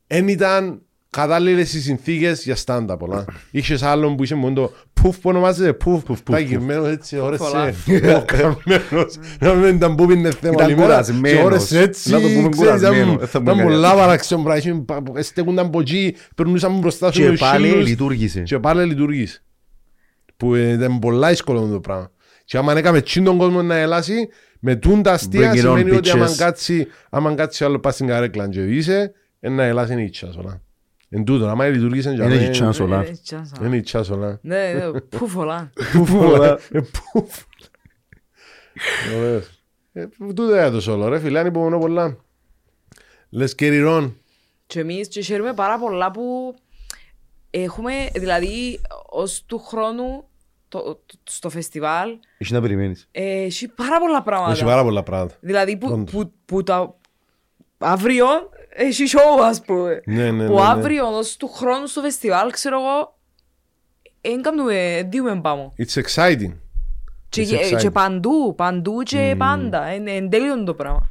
δεν ήταν κατάλληλες οι συνθήκες για stand-up πολλά. Είχες άλλον που είχε μόνο το πουφ που ονομάζεται πουφ πουφ παγιμένο έτσι ώρες Πολλά. σε ο καμένος να μην ήταν που πίνε θέμα Ήταν λιμέρα κουρασμένος. και ώρες έτσι Να το πούμε ξέρεις, ήταν- κουρασμένο. Δεν θα μου ήταν έκανε. πολλά παραξιόν πράγμα στέκονταν από εκεί περνούσαν μπροστά σου Και με πάλι χίλιους λειτουργήσε. και πάλι λειτουργείς. Που ε, ήταν πολλά δύσκολο το πράγμα. Και άμα έκαμε τσιν τον κόσμο να ελάσει, με τούν τα αστεία Bring it on, σημαίνει ότι άμα bitches. κάτσει, άμα κάτσει άλλο πας στην καρέκλα και είσαι, ε, να ελάσει είναι η τσάς όλα. Εν τούτο, άμα λειτουργήσε Είναι η chance όλα. Ε, τσάνσα. Είναι η τσάς όλα. Ναι, ναι, πού φωλά. Ε, πουφ. Ωραίος. Ε, Τούτο έδωσε όλο ρε φίλε, ανυπομονώ πολλά. Let's get it on. Και εμείς και χαίρομαι πάρα πολλά που έχουμε, δηλαδή, ως του χρόνου το, το- στο φεστιβάλ Έχει να περιμένεις. ε, έχει πάρα πολλά πράγματα. Έχει πάρα πολλά πράγματα. Δηλαδή που, Όντως. που, που τα αύριο έχει show ας πούμε. Ναι, ναι, που ναι, ναι. αύριο ως του χρόνου στο φεστιβάλ ξέρω εγώ δεν κάνουμε, δίουμε πάμε. It's exciting. Και, It's και, exciting. και παντού, παντού και πάντα. Είναι εν τέλειο το πράγμα.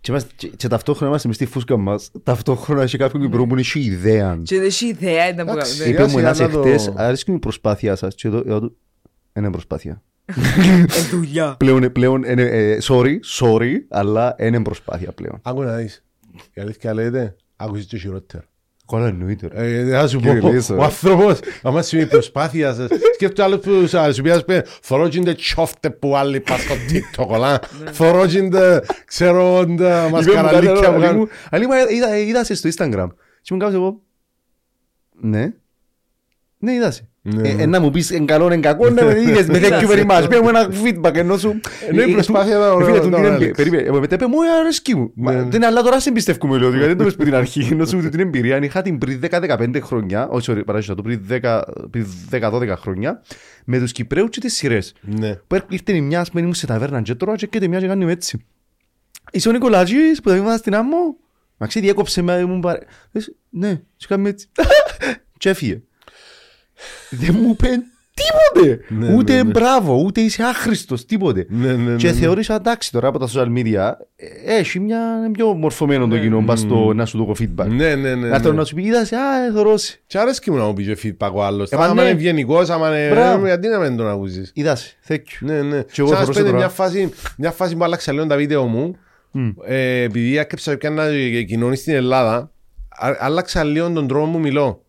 Και, είμαστε- και, και ταυτόχρονα είμαστε μες στη φούσκα μας. Ταυτόχρονα έχει κάποιον Κυπρό που έχει ιδέα. Και δεν έχει ιδέα ήταν που Εντάξει. κάνουμε. Είπε μου σιγά ένας να το- εχθές, αρέσκει μου η προσπάθειά σας. Και εδώ, εδώ του, είναι προσπάθεια. Ε, δουλειά. Πλέον, πλέον, είναι, ε, sorry, sorry, αλλά είναι προσπάθεια πλέον. Άκου να δεις. Η αλήθεια λέγεται, άκουσες και χειρότερα. Κόλλα εννοείται. ρε. Ε, θα σου Κύριε πω, Λίσο, ο ρε. άνθρωπος, άμα σημαίνει προσπάθεια σας, σκέφτομαι άλλους που σας σου πει, πει, θωρώ και είναι τσόφτε που άλλοι πας στο TikTok, όλα. Θωρώ και είναι, ξέρω, τα μασκαραλίκια που κάνουν. Αλλά είπα, είδα, είδα σε στο Instagram. Και μου κάπως εγώ, ναι, ναι είδα σε. Ναι. Ε, ε, να μου πεις εν καλό, εν κακό, ναι, με είδες, με thank you very much. Πήρε μου ένα feedback ενώ σου... Ναι, η προσπάθεια ήταν Ε, ωραία, φίλε, του ήταν την ωραία, εμπειρία. Άλεξ. Περίμενε, ε, μετά είπε μου, «Ε, αρέσκει μου. Μα, Ναι. Δεν αλλά τώρα σε εμπιστεύκουμε, λέω, γιατί δεν το πες πριν την αρχή. Ενώ σου την εμπειρία, αν είχα την πριν 10-15 χρόνια, όχι, sorry, παράσχεσα το πριν 10 πριν 10-12 χρόνια, με τους Κυπρέους και τις σειρές. Ναι. Που έρχεται ήρθε η μια, ας πούμε, ήμουν σε ταβέρνα και τρώω και έρχεται μια και κάνει μου έτσι. Είσαι ο Νικολάτζης που θα βήματα στην άμμο. Μα ξέρει, διέκοψε με, μου παρέ... Λες, Ναι, και κάνει έτσι. Και έφυγε. Δεν μου είπε τίποτε. Ναι, ούτε ναι, ναι. μπράβο, ούτε είσαι άχρηστος, τίποτε. Ναι, ναι, ναι, Και ναι. θεώρησα εντάξει τώρα από τα social media ε, έχει μια είναι πιο μορφωμένο το κοινό πας στο να σου δω feedback. Ναι, ναι, ναι. Να το ναι. να σου πει είδας, α, ε, θωρώσει. Και αρέσκει μου να μου πεις και feedback ο άλλος. Ε, μα Άμα ναι. είναι ευγενικός, άμα είναι... Μπράβο. Ε, Γιατί να μην τον ακούσεις; Είδας, thank you. Ναι, ναι. Και εγώ Σαν να θωρώ σου πέντε τώρα. μια φάση, μια φάση που άλλαξα λίγο τα βίντεο μου. Μμ. Ε, επειδή έκρυψα και ένα κοινωνία στην Ελλάδα, α- άλλαξα λίγο τον τρόπο που μιλώ.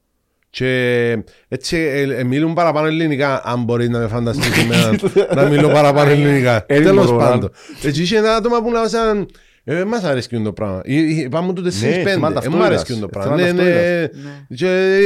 Και έτσι ε, ε, μιλούν παραπάνω ελληνικά, αν μπορεί να με φανταστείς εμένα να μιλώ παραπάνω ελληνικά. Ε, Τέλος μπορώ, πάντων. Έτσι είχε ένα άτομα που να σαν... Ε, μας αρέσει το πράγμα. Ε, ε, Πάμε το 4-5. Ναι, θέμα Ε, μ' ταυτότητας. αρέσει το πράγμα. Θέμα Ναι, ναι. ταυτότητας. Ναι.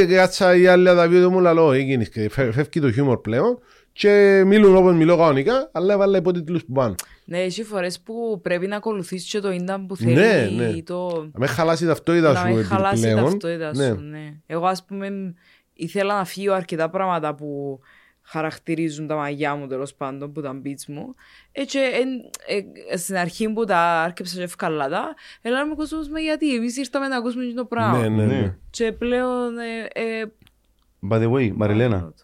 Και κάτσα η άλλη τα βίντεο μου λαλό, έγινες και φε- φεύγει το χιούμορ πλέον και μιλούν όπως μιλώ κανονικά, αλλά έβαλα υπότιτλους που πάνε. Ναι, έχει φορές που πρέπει να ακολουθείς και το ίντα που θέλει Ναι, ναι. το... Να με χαλάσει η ταυτότητα να σου μην επί- χαλάσει η πλέον. ταυτότητα Ναι. σου. Ναι. Εγώ, ας πούμε, ήθελα να φύγω αρκετά πράγματα που χαρακτηρίζουν τα μαγιά μου τέλος πάντων, που τα beats μου. Έτσι, ε, στην αρχή που τα άρκεψα και ευκαλάτα, έλα μου κόσμος, μα γιατί εμείς ήρθαμε να ακούσουμε και το πράγμα. Ναι, ναι, ναι. Ναι. Και πλέον... Ε, ε, By the way, Μαριλένα, άλλο το.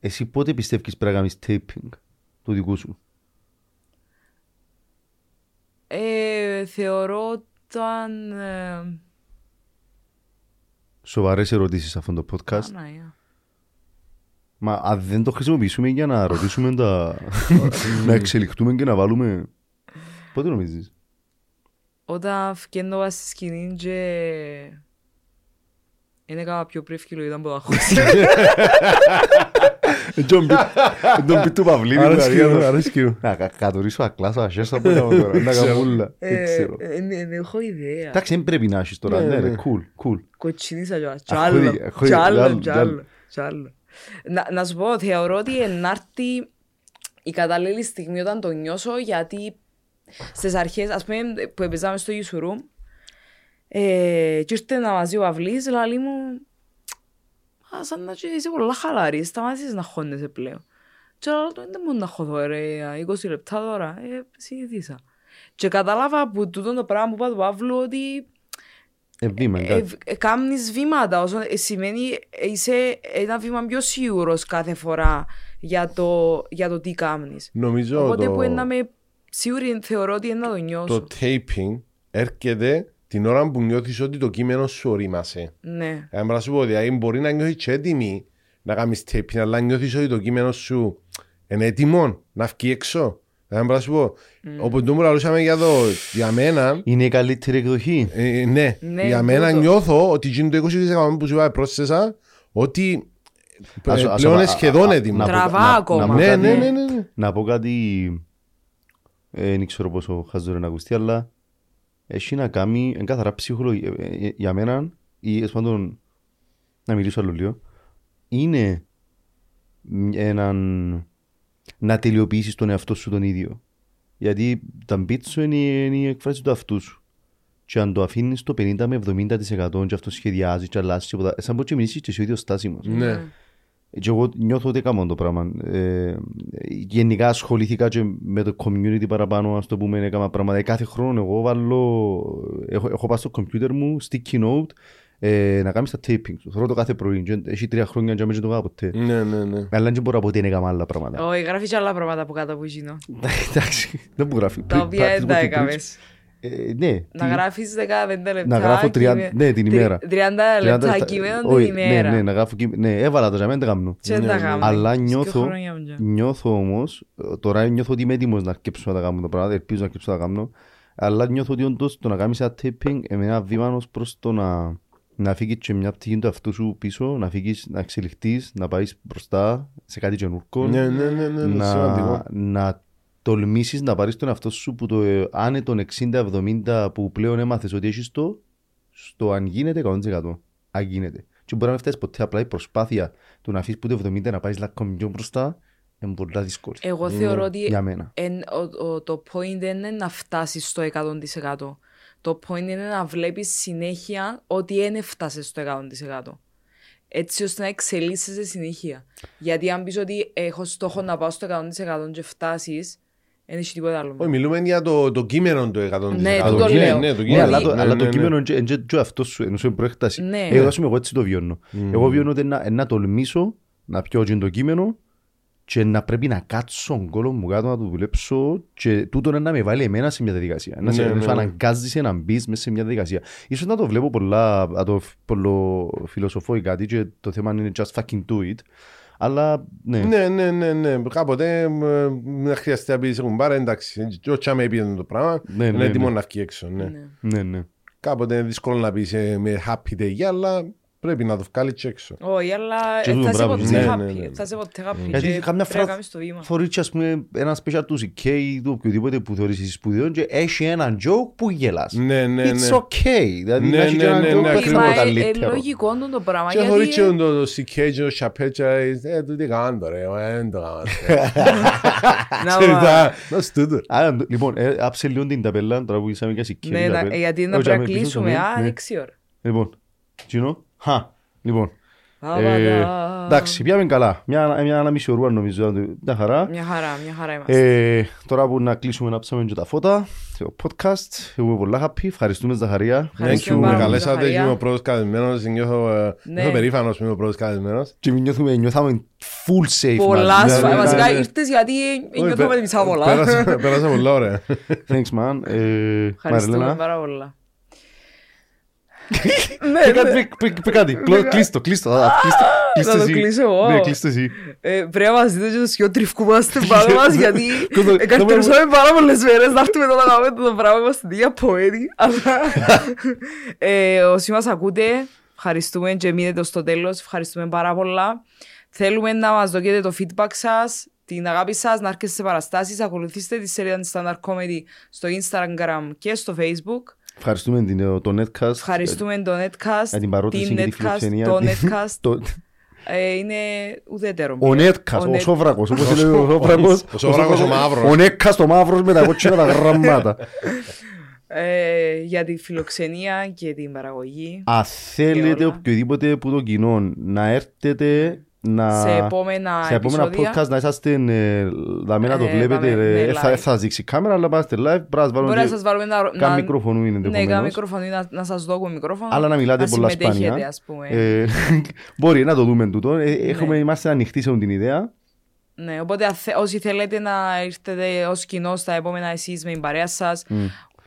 Εσύ πότε πιστεύεις πρέπει να κάνεις taping του δικού σου; Ε, θεωρώ όταν... Ε, Σοβαρές ερωτήσεις σε αυτό το podcast. Παναγία. Μα αν δεν το χρησιμοποιήσουμε για να ρωτήσουμε τα... να εξελιχτούμε και να βάλουμε... Πότε νομίζεις; Όταν φκένω στη σκηνή και... Είναι κάμα πιο πρίφκυλο ήταν που τα χώσει. Τον πει του Παυλίδη. Αρέσκει μου, αρέσκει μου. Να κα- κατορίσω ακλάσω ασέρσα που έκανα τώρα. Να κάνω ούλα. Δεν Ε, ξέρω. ε, ναι, ναι, έχω ιδέα. Εντάξει, δεν πρέπει να έχεις τώρα. Ναι, Ναι, ναι. ρε, cool, cool. Κοτσινίσα κιόλας. Κι Αχ, άλλο, χωρί- χωρί- κι άλλο, άλλο, κι κι άλλο. άλλο, κι άλλο. Να- Να σου πω, θεωρώ ότι ενάρτη η κατάλληλη στιγμή όταν το νιώσω γιατί στις αρχές, ας πούμε, που έπαιζαμε στο Youth Room ε, και ήρθε να μαζί ο Αυλής, λαλή μου «Α, σαν να είσαι πολλά χαλαρής, σταμάτησες να χώνεσαι πλέον. Και λέω του, δεν μπορώ να χωθώ ρε, 20 λεπτά τώρα, ε, συνηθίσα. Και κατάλαβα από τούτο το πράγμα που είπα του Παύλου ότι Ε, βήμα, ε, κάτι. ε, κάνεις βήματα, όσο, ε, σημαίνει ε, είσαι ένα βήμα πιο σίγουρος κάθε φορά για το, για το τι κάνεις. Νομίζω Οπότε το, που είναι να με σίγουρη θεωρώ ότι είναι να το νιώσω. το taping έρχεται την ώρα που νιώθεις ότι το κείμενο σου ορίμασε. Ναι. Αν να σου πω, δηλαδή μπορεί να νιώθεις και έτοιμη να κάνεις taping, αλλά νιώθεις ότι το κείμενο σου είναι έτοιμο να βγει έξω. Αν να σου πω, όπως το μου λαλούσαμε για, το, για μένα, Είναι η καλύτερη εκδοχή. ε, ναι, Ναι, για μένα τούτο. νιώθω ότι γίνει το 20% που σου είπα πρόσθεσα, ότι ε, Ας- ας- πλέον είναι α- σχεδόν α- έτοιμο. να πω- Τραβά να- ακόμα. να πω Ναι, κάτι- ναι, ναι, ναι, ναι. Να πω κάτι, ε, δεν ξέρω πόσο χαζό είναι να ακουστεί, αλλά έχει να κάνει, είναι καθαρά ψυχολογία, ε, ε, για μένα, ή έως πάντων, να μιλήσω άλλο λίγο, είναι έναν, να τελειοποιήσεις τον εαυτό σου τον ίδιο. Γιατί τα beats σου είναι, είναι η εκφράση του αυτού σου. Και αν το αφήνεις το 50 με 70% και αυτό σχεδιάζει και αλλάζεις τίποτα, σαν πως και μιλήσεις και εσύ ο ίδιος στάσιμος. Ναι. Και εγώ νιώθω ότι έκανα το πράγμα. Ε, γενικά ασχολήθηκα και με το community παραπάνω, ας το πούμε, έκανα πράγματα. Ε, κάθε χρόνο εγώ βάλω, έχω, έχω πάει στο computer μου, sticky note, ε, να κάνεις τα taping. Το θέλω το κάθε πρωί. Και Έχει τρία χρόνια και δεν το κάνω ποτέ. Ναι, ναι, ναι. Αλλά δεν μπορώ να πω ότι δεν έκανα άλλα πράγματα. Όχι, γράφεις και άλλα πράγματα που κάτω από εκείνο. Εντάξει, δεν μου γράφει. Τα οποία Practice δεν τα what you έκαμες. Preach. Ε, Ναι. Να τι- γράφεις 15 λεπτά. Να γράφω 30 κείμενο- ναι, την τρι- ημέρα. 30 λεπτά κείμενο την Όχι, Ναι, ημέρα. ναι, να γράφω κείμενο. Ναι, έβαλα τα για μένα δεν τα κάνω. Και δεν τα κάνουμε. Αλλά Σκιο νιώθω, χρόνια μου και. νιώθω όμω, τώρα νιώθω ότι είμαι έτοιμος να αρκέψω να τα κάνω τα πράγματα, ελπίζω να αρκέψω να τα κάνω. Αλλά νιώθω ότι όντως το να κάνεις ένα taping είναι ένα βήμα ως προς το να, να φύγεις και μια πτυχή του αυτού σου πίσω, να φύγεις, να εξελιχθείς, να πάεις μπροστά σε κάτι καινούργιο. Ναι, ναι, ναι, ναι, ναι, να, σημαντικό. να τολμήσεις να πάρεις τον εαυτό σου που το ε, άνετον 60-70 που πλέον έμαθες ότι έχεις το, στο αν γίνεται 100%. Αν γίνεται. Και μπορεί να μην φτάσεις ποτέ απλά η προσπάθεια του να αφήσεις που το 70 να πάει λάκκο πιο μπροστά είναι πολύ δύσκολη. Εγώ θεωρώ ότι Για μένα. εν- ο- ο- το point δεν είναι να φτάσεις στο 100%. Το point είναι να βλέπεις συνέχεια ότι δεν έφτασες στο 100%. Έτσι ώστε να εξελίσσεσαι συνέχεια. Γιατί αν πεις ότι έχω στόχο να πάω στο 100% και φτάσεις, δεν έχει τίποτα άλλο. Όχι, μιλούμε για το, το κείμενο το 100%. Ναι, τούτο το λέω. κείμενο, ναι, το Ναι, κείμενο. αλλά το, Ναι, αλλά ναι, το ναι. κείμενο είναι και αυτό σου, ενώ σου είναι προέκταση. Ναι. Εγώ, ας πούμε, εγώ έτσι το βιώνω. Εγώ βιώνω ότι να, να τολμήσω να πιω και το κείμενο και να πρέπει να κάτσω κόλλο μου κάτω να το δουλέψω και τούτο είναι να με βάλει εμένα σε μια διαδικασία. Να σε Ναι, ναι, ναι, ναι. αναγκάζεσαι να μπεις μέσα σε μια διαδικασία. Ίσως να το βλέπω πολλά, να το πολλο φιλοσοφώ ή κάτι και το θέμα είναι just fucking do it. Αλλά ναι, Ναι, ναι, ναι, ναι. Κάποτε ε, να χρειαστεί να πεις σε κουμπάρα, εντάξει. Και ο Τσάμε είπε το πράγμα, Ναι, είναι ναι, έτοιμο ναι. να βγει έξω. Ναι. Ναι. ναι, ναι. Κάποτε είναι δύσκολο να πεις ε, με happy day, αλλά πρέπει να το βγάλεις έξω. Όχι, αλλά Και ε, τούτο θα είσαι μπράβο, ποτέ ναι, ναι, ναι. happy. Θα είσαι ποτέ happy Γιατί και καμιά πρέπει να φορά κάνεις το βήμα. θωρείς και, ας πούμε ένα special του CK ή του οποιοδήποτε που θεωρείς εσύ σπουδαίο και έχει έναν joke που γελάς. Ναι, ναι, ναι. It's okay. Δηλαδή Ναι, να έχει και ναι, έναν ναι, joke ναι, που ακριβώς. είναι Μα, ε, ε, καλύτερο. λογικό είναι το πράγμα. Και χωρίς και Γιατί το CK και το Chapetcha, ε, τούτοι κάνουν τώρα, ε, δεν το κάνουν. να Ξέρετε, να στούτο. Άρα, λοιπόν, ε, άψε λίγο την ταπέλα, τώρα που είσαμε και CK. Ναι, να- γιατί να Όχι, πρέπει να άμε, πίσω κλείσουμε. στο Α, mail, ναι. έξι ώρα. Λοιπόν, Τζίνο, χα, λοιπόν. Παπαδά. Ε, Εντάξει, πιάμε καλά. Μια, μια ένα μισή ωρούα νομίζω, μια χαρά. Μια χαρά, μια χαρά είμαστε. Ε, τώρα που να κλείσουμε να ψάμε και τα φώτα, το podcast, είμαι πολλά happy, ευχαριστούμε Ζαχαρία. Ευχαριστούμε Thank you, πάρα με πολύ, καλέσατε και Ζαχαρία. είμαι ο πρώτος καλεσμένος, νιώθω ε, Ναι. νιώθω περήφανος που είμαι ο πρώτος καλεσμένος. Και νιώθουμε, νιώθαμε full safe Πολλά μαζί. σφα- ναι, ναι, Βασικά ναι. ήρθες γιατί Όχι, νιώθουμε πέ- τη μισά πολλά. πέρασα- Πέρασα πολλά ωραία. Thanks man. Ε, Ευχαριστούμε Μαριλένα. πάρα πολλά. Πει Ναι, κάτι, ναι. πει- πει- πει κάτι. Κλω- Κλείστο, κλείστο. α, κλείστο, κλείστο Να το εσύ. κλείσω εγώ. Ναι, κλείστο εσύ. Ε, Πρέπει να μας δείτε και το σιό τριφκούμαστε πάνω μας γιατί Κοντο- εκαρτερούσαμε πάρα πολλές μέρες να έρθουμε εδώ να κάνουμε το πράγμα είμαστε δύο ποέτη αλλά ε, όσοι μας ακούτε ευχαριστούμε και μείνετε στο τέλος ευχαριστούμε πάρα πολλά θέλουμε να μας δώσετε το feedback σας την αγάπη σας, να έρχεστε σε παραστάσεις ακολουθήστε τη σελίδα της Standard Comedy στο Instagram και στο Facebook Ευχαριστούμε την- το Netcast. ευχαριστούμε το Netcast, Για την παρότριση την και τη Netcast, φιλοξενία. το Netcast Το- ε, είναι ουδέτερο Ο πλέον. Netcast, ο Net- Σόβρακος, όπως λέει ο Σόβρακος. Ο Σόβρακος ο μαύρος. Ο Netcast ο μαύρος με τα κότσινα τα γραμμάτα. ε, για τη φιλοξενία και την παραγωγή. Αν θέλετε όλα. οποιοδήποτε που το κοινό να έρθετε να... σε επόμενα, σε επόμενα επεισόδια. podcast να είσαστε ε, δαμέ να το Ε, βλέπετε. δαμέ, ε, ναι, θα, live. θα σας δείξει η κάμερα, αλλά πάστε live. Πρέπει να σας βάλουμε Μπορεί να και- σας βάλουμε να... Καν να- μικροφωνού είναι Ναι, καν ενδεχομένως. μικροφωνή, να, να σας δώσουμε μικρόφωνο. Αλλά να μιλάτε πολλά συμμετέχετε, σπάνια. ας πούμε. Ε, μπορεί να το δούμε τούτο. Ε, έχουμε, Ναι. είμαστε ανοιχτοί σε την ιδέα. Ναι, οπότε αν θε- όσοι θέλετε να έρθετε ως κοινό στα επόμενα εσείς με την παρέα σας,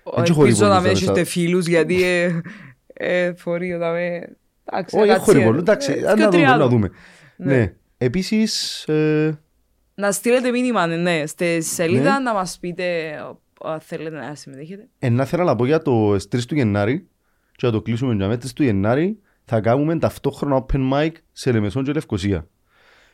ο- Έτσι χωρί ελπίζω να πολλούς, μην δηλαδή, έχετε θα- φίλους, γιατί ε, ε, φορεί να με... Εντάξει, Όχι, να χωρί κάτσει, πολύ. ε, Εντάξει, ε, αν και να δούμε. Τρία Να άτομα. δούμε. Ναι. Ναι. Επίσης, ε, Να στείλετε μήνυμα, ναι, ναι, στη σελίδα Ναι. να μας πείτε ο- αν θέλετε να συμμετέχετε. ε, να θέλω να πω για το 3 του Γενάρη και να το κλείσουμε για μέτρες του Γενάρη θα κάνουμε ταυτόχρονα open mic σε Λεμεσόν και Λευκοσία.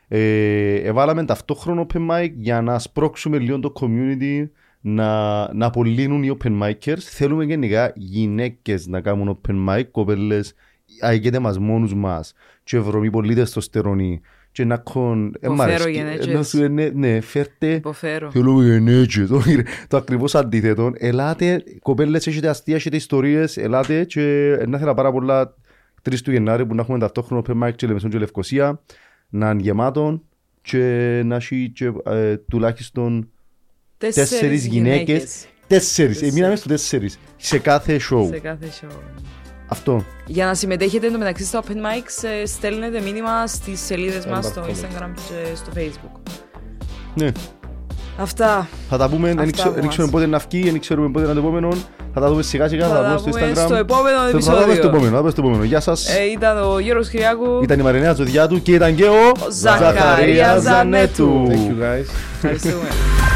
Ε, εβάλαμε ταυτόχρονα open mic για να σπρώξουμε λίγο το community να, να απολύνουν οι open micers. Θέλουμε γενικά γυναίκες να κάνουν open mic, κοπέλες, αγγέτε μας μόνους μας και βρωμοί πολύ τεστοστερονοί και να έχουν... ε, μ' Υποφέρω αρέσκει. γενέτσες. Ε, να σου, ε, ναι, ναι, φέρτε Υποφέρω. Θέλουμε γενέτσες. Το, το ακριβώς αντίθετο. Ελάτε, κοπέλες, έχετε αστεία, έχετε ιστορίες, ελάτε και να ήθελα πάρα πολλά 3 του Γενάρη που να έχουμε ταυτόχρονο open mic και Λεμεσόν και Λευκοσία να είναι γεμάτο και να έχει και, ε, τουλάχιστον τέσσερις γυναίκες. Τέσσερις, ε, μείναμε στο τέσσερις σε κάθε show. Σε κάθε show. Αυτό. Για να συμμετέχετε εντωμεταξύ στα open mics, ε, στέλνετε μήνυμα στις σελίδες μας στο Instagram και στο Facebook. Ναι. Αυτά. Θα τα πούμε, δεν Αυτά ξέρω- από δεν ξέρουμε μας. πότε να βγει, δεν ξέρουμε πότε είναι το επόμενο. Θα τα δούμε σιγά σιγά, θα Θα τα τα πούμε στο πούμε Instagram. στο επόμενο Θα- Θα τα πούμε στο επεισόδιο. επόμενο, θα τα πούμε στο επόμενο. Γεια σας. Ε, ήταν ο Γιώργος Κυριάκου. Ήταν η Μαρινέα Ζωδιάτου και ήταν και ο Ζαχαρίας Ζανέτου. Thank you guys. Ευχαριστούμε.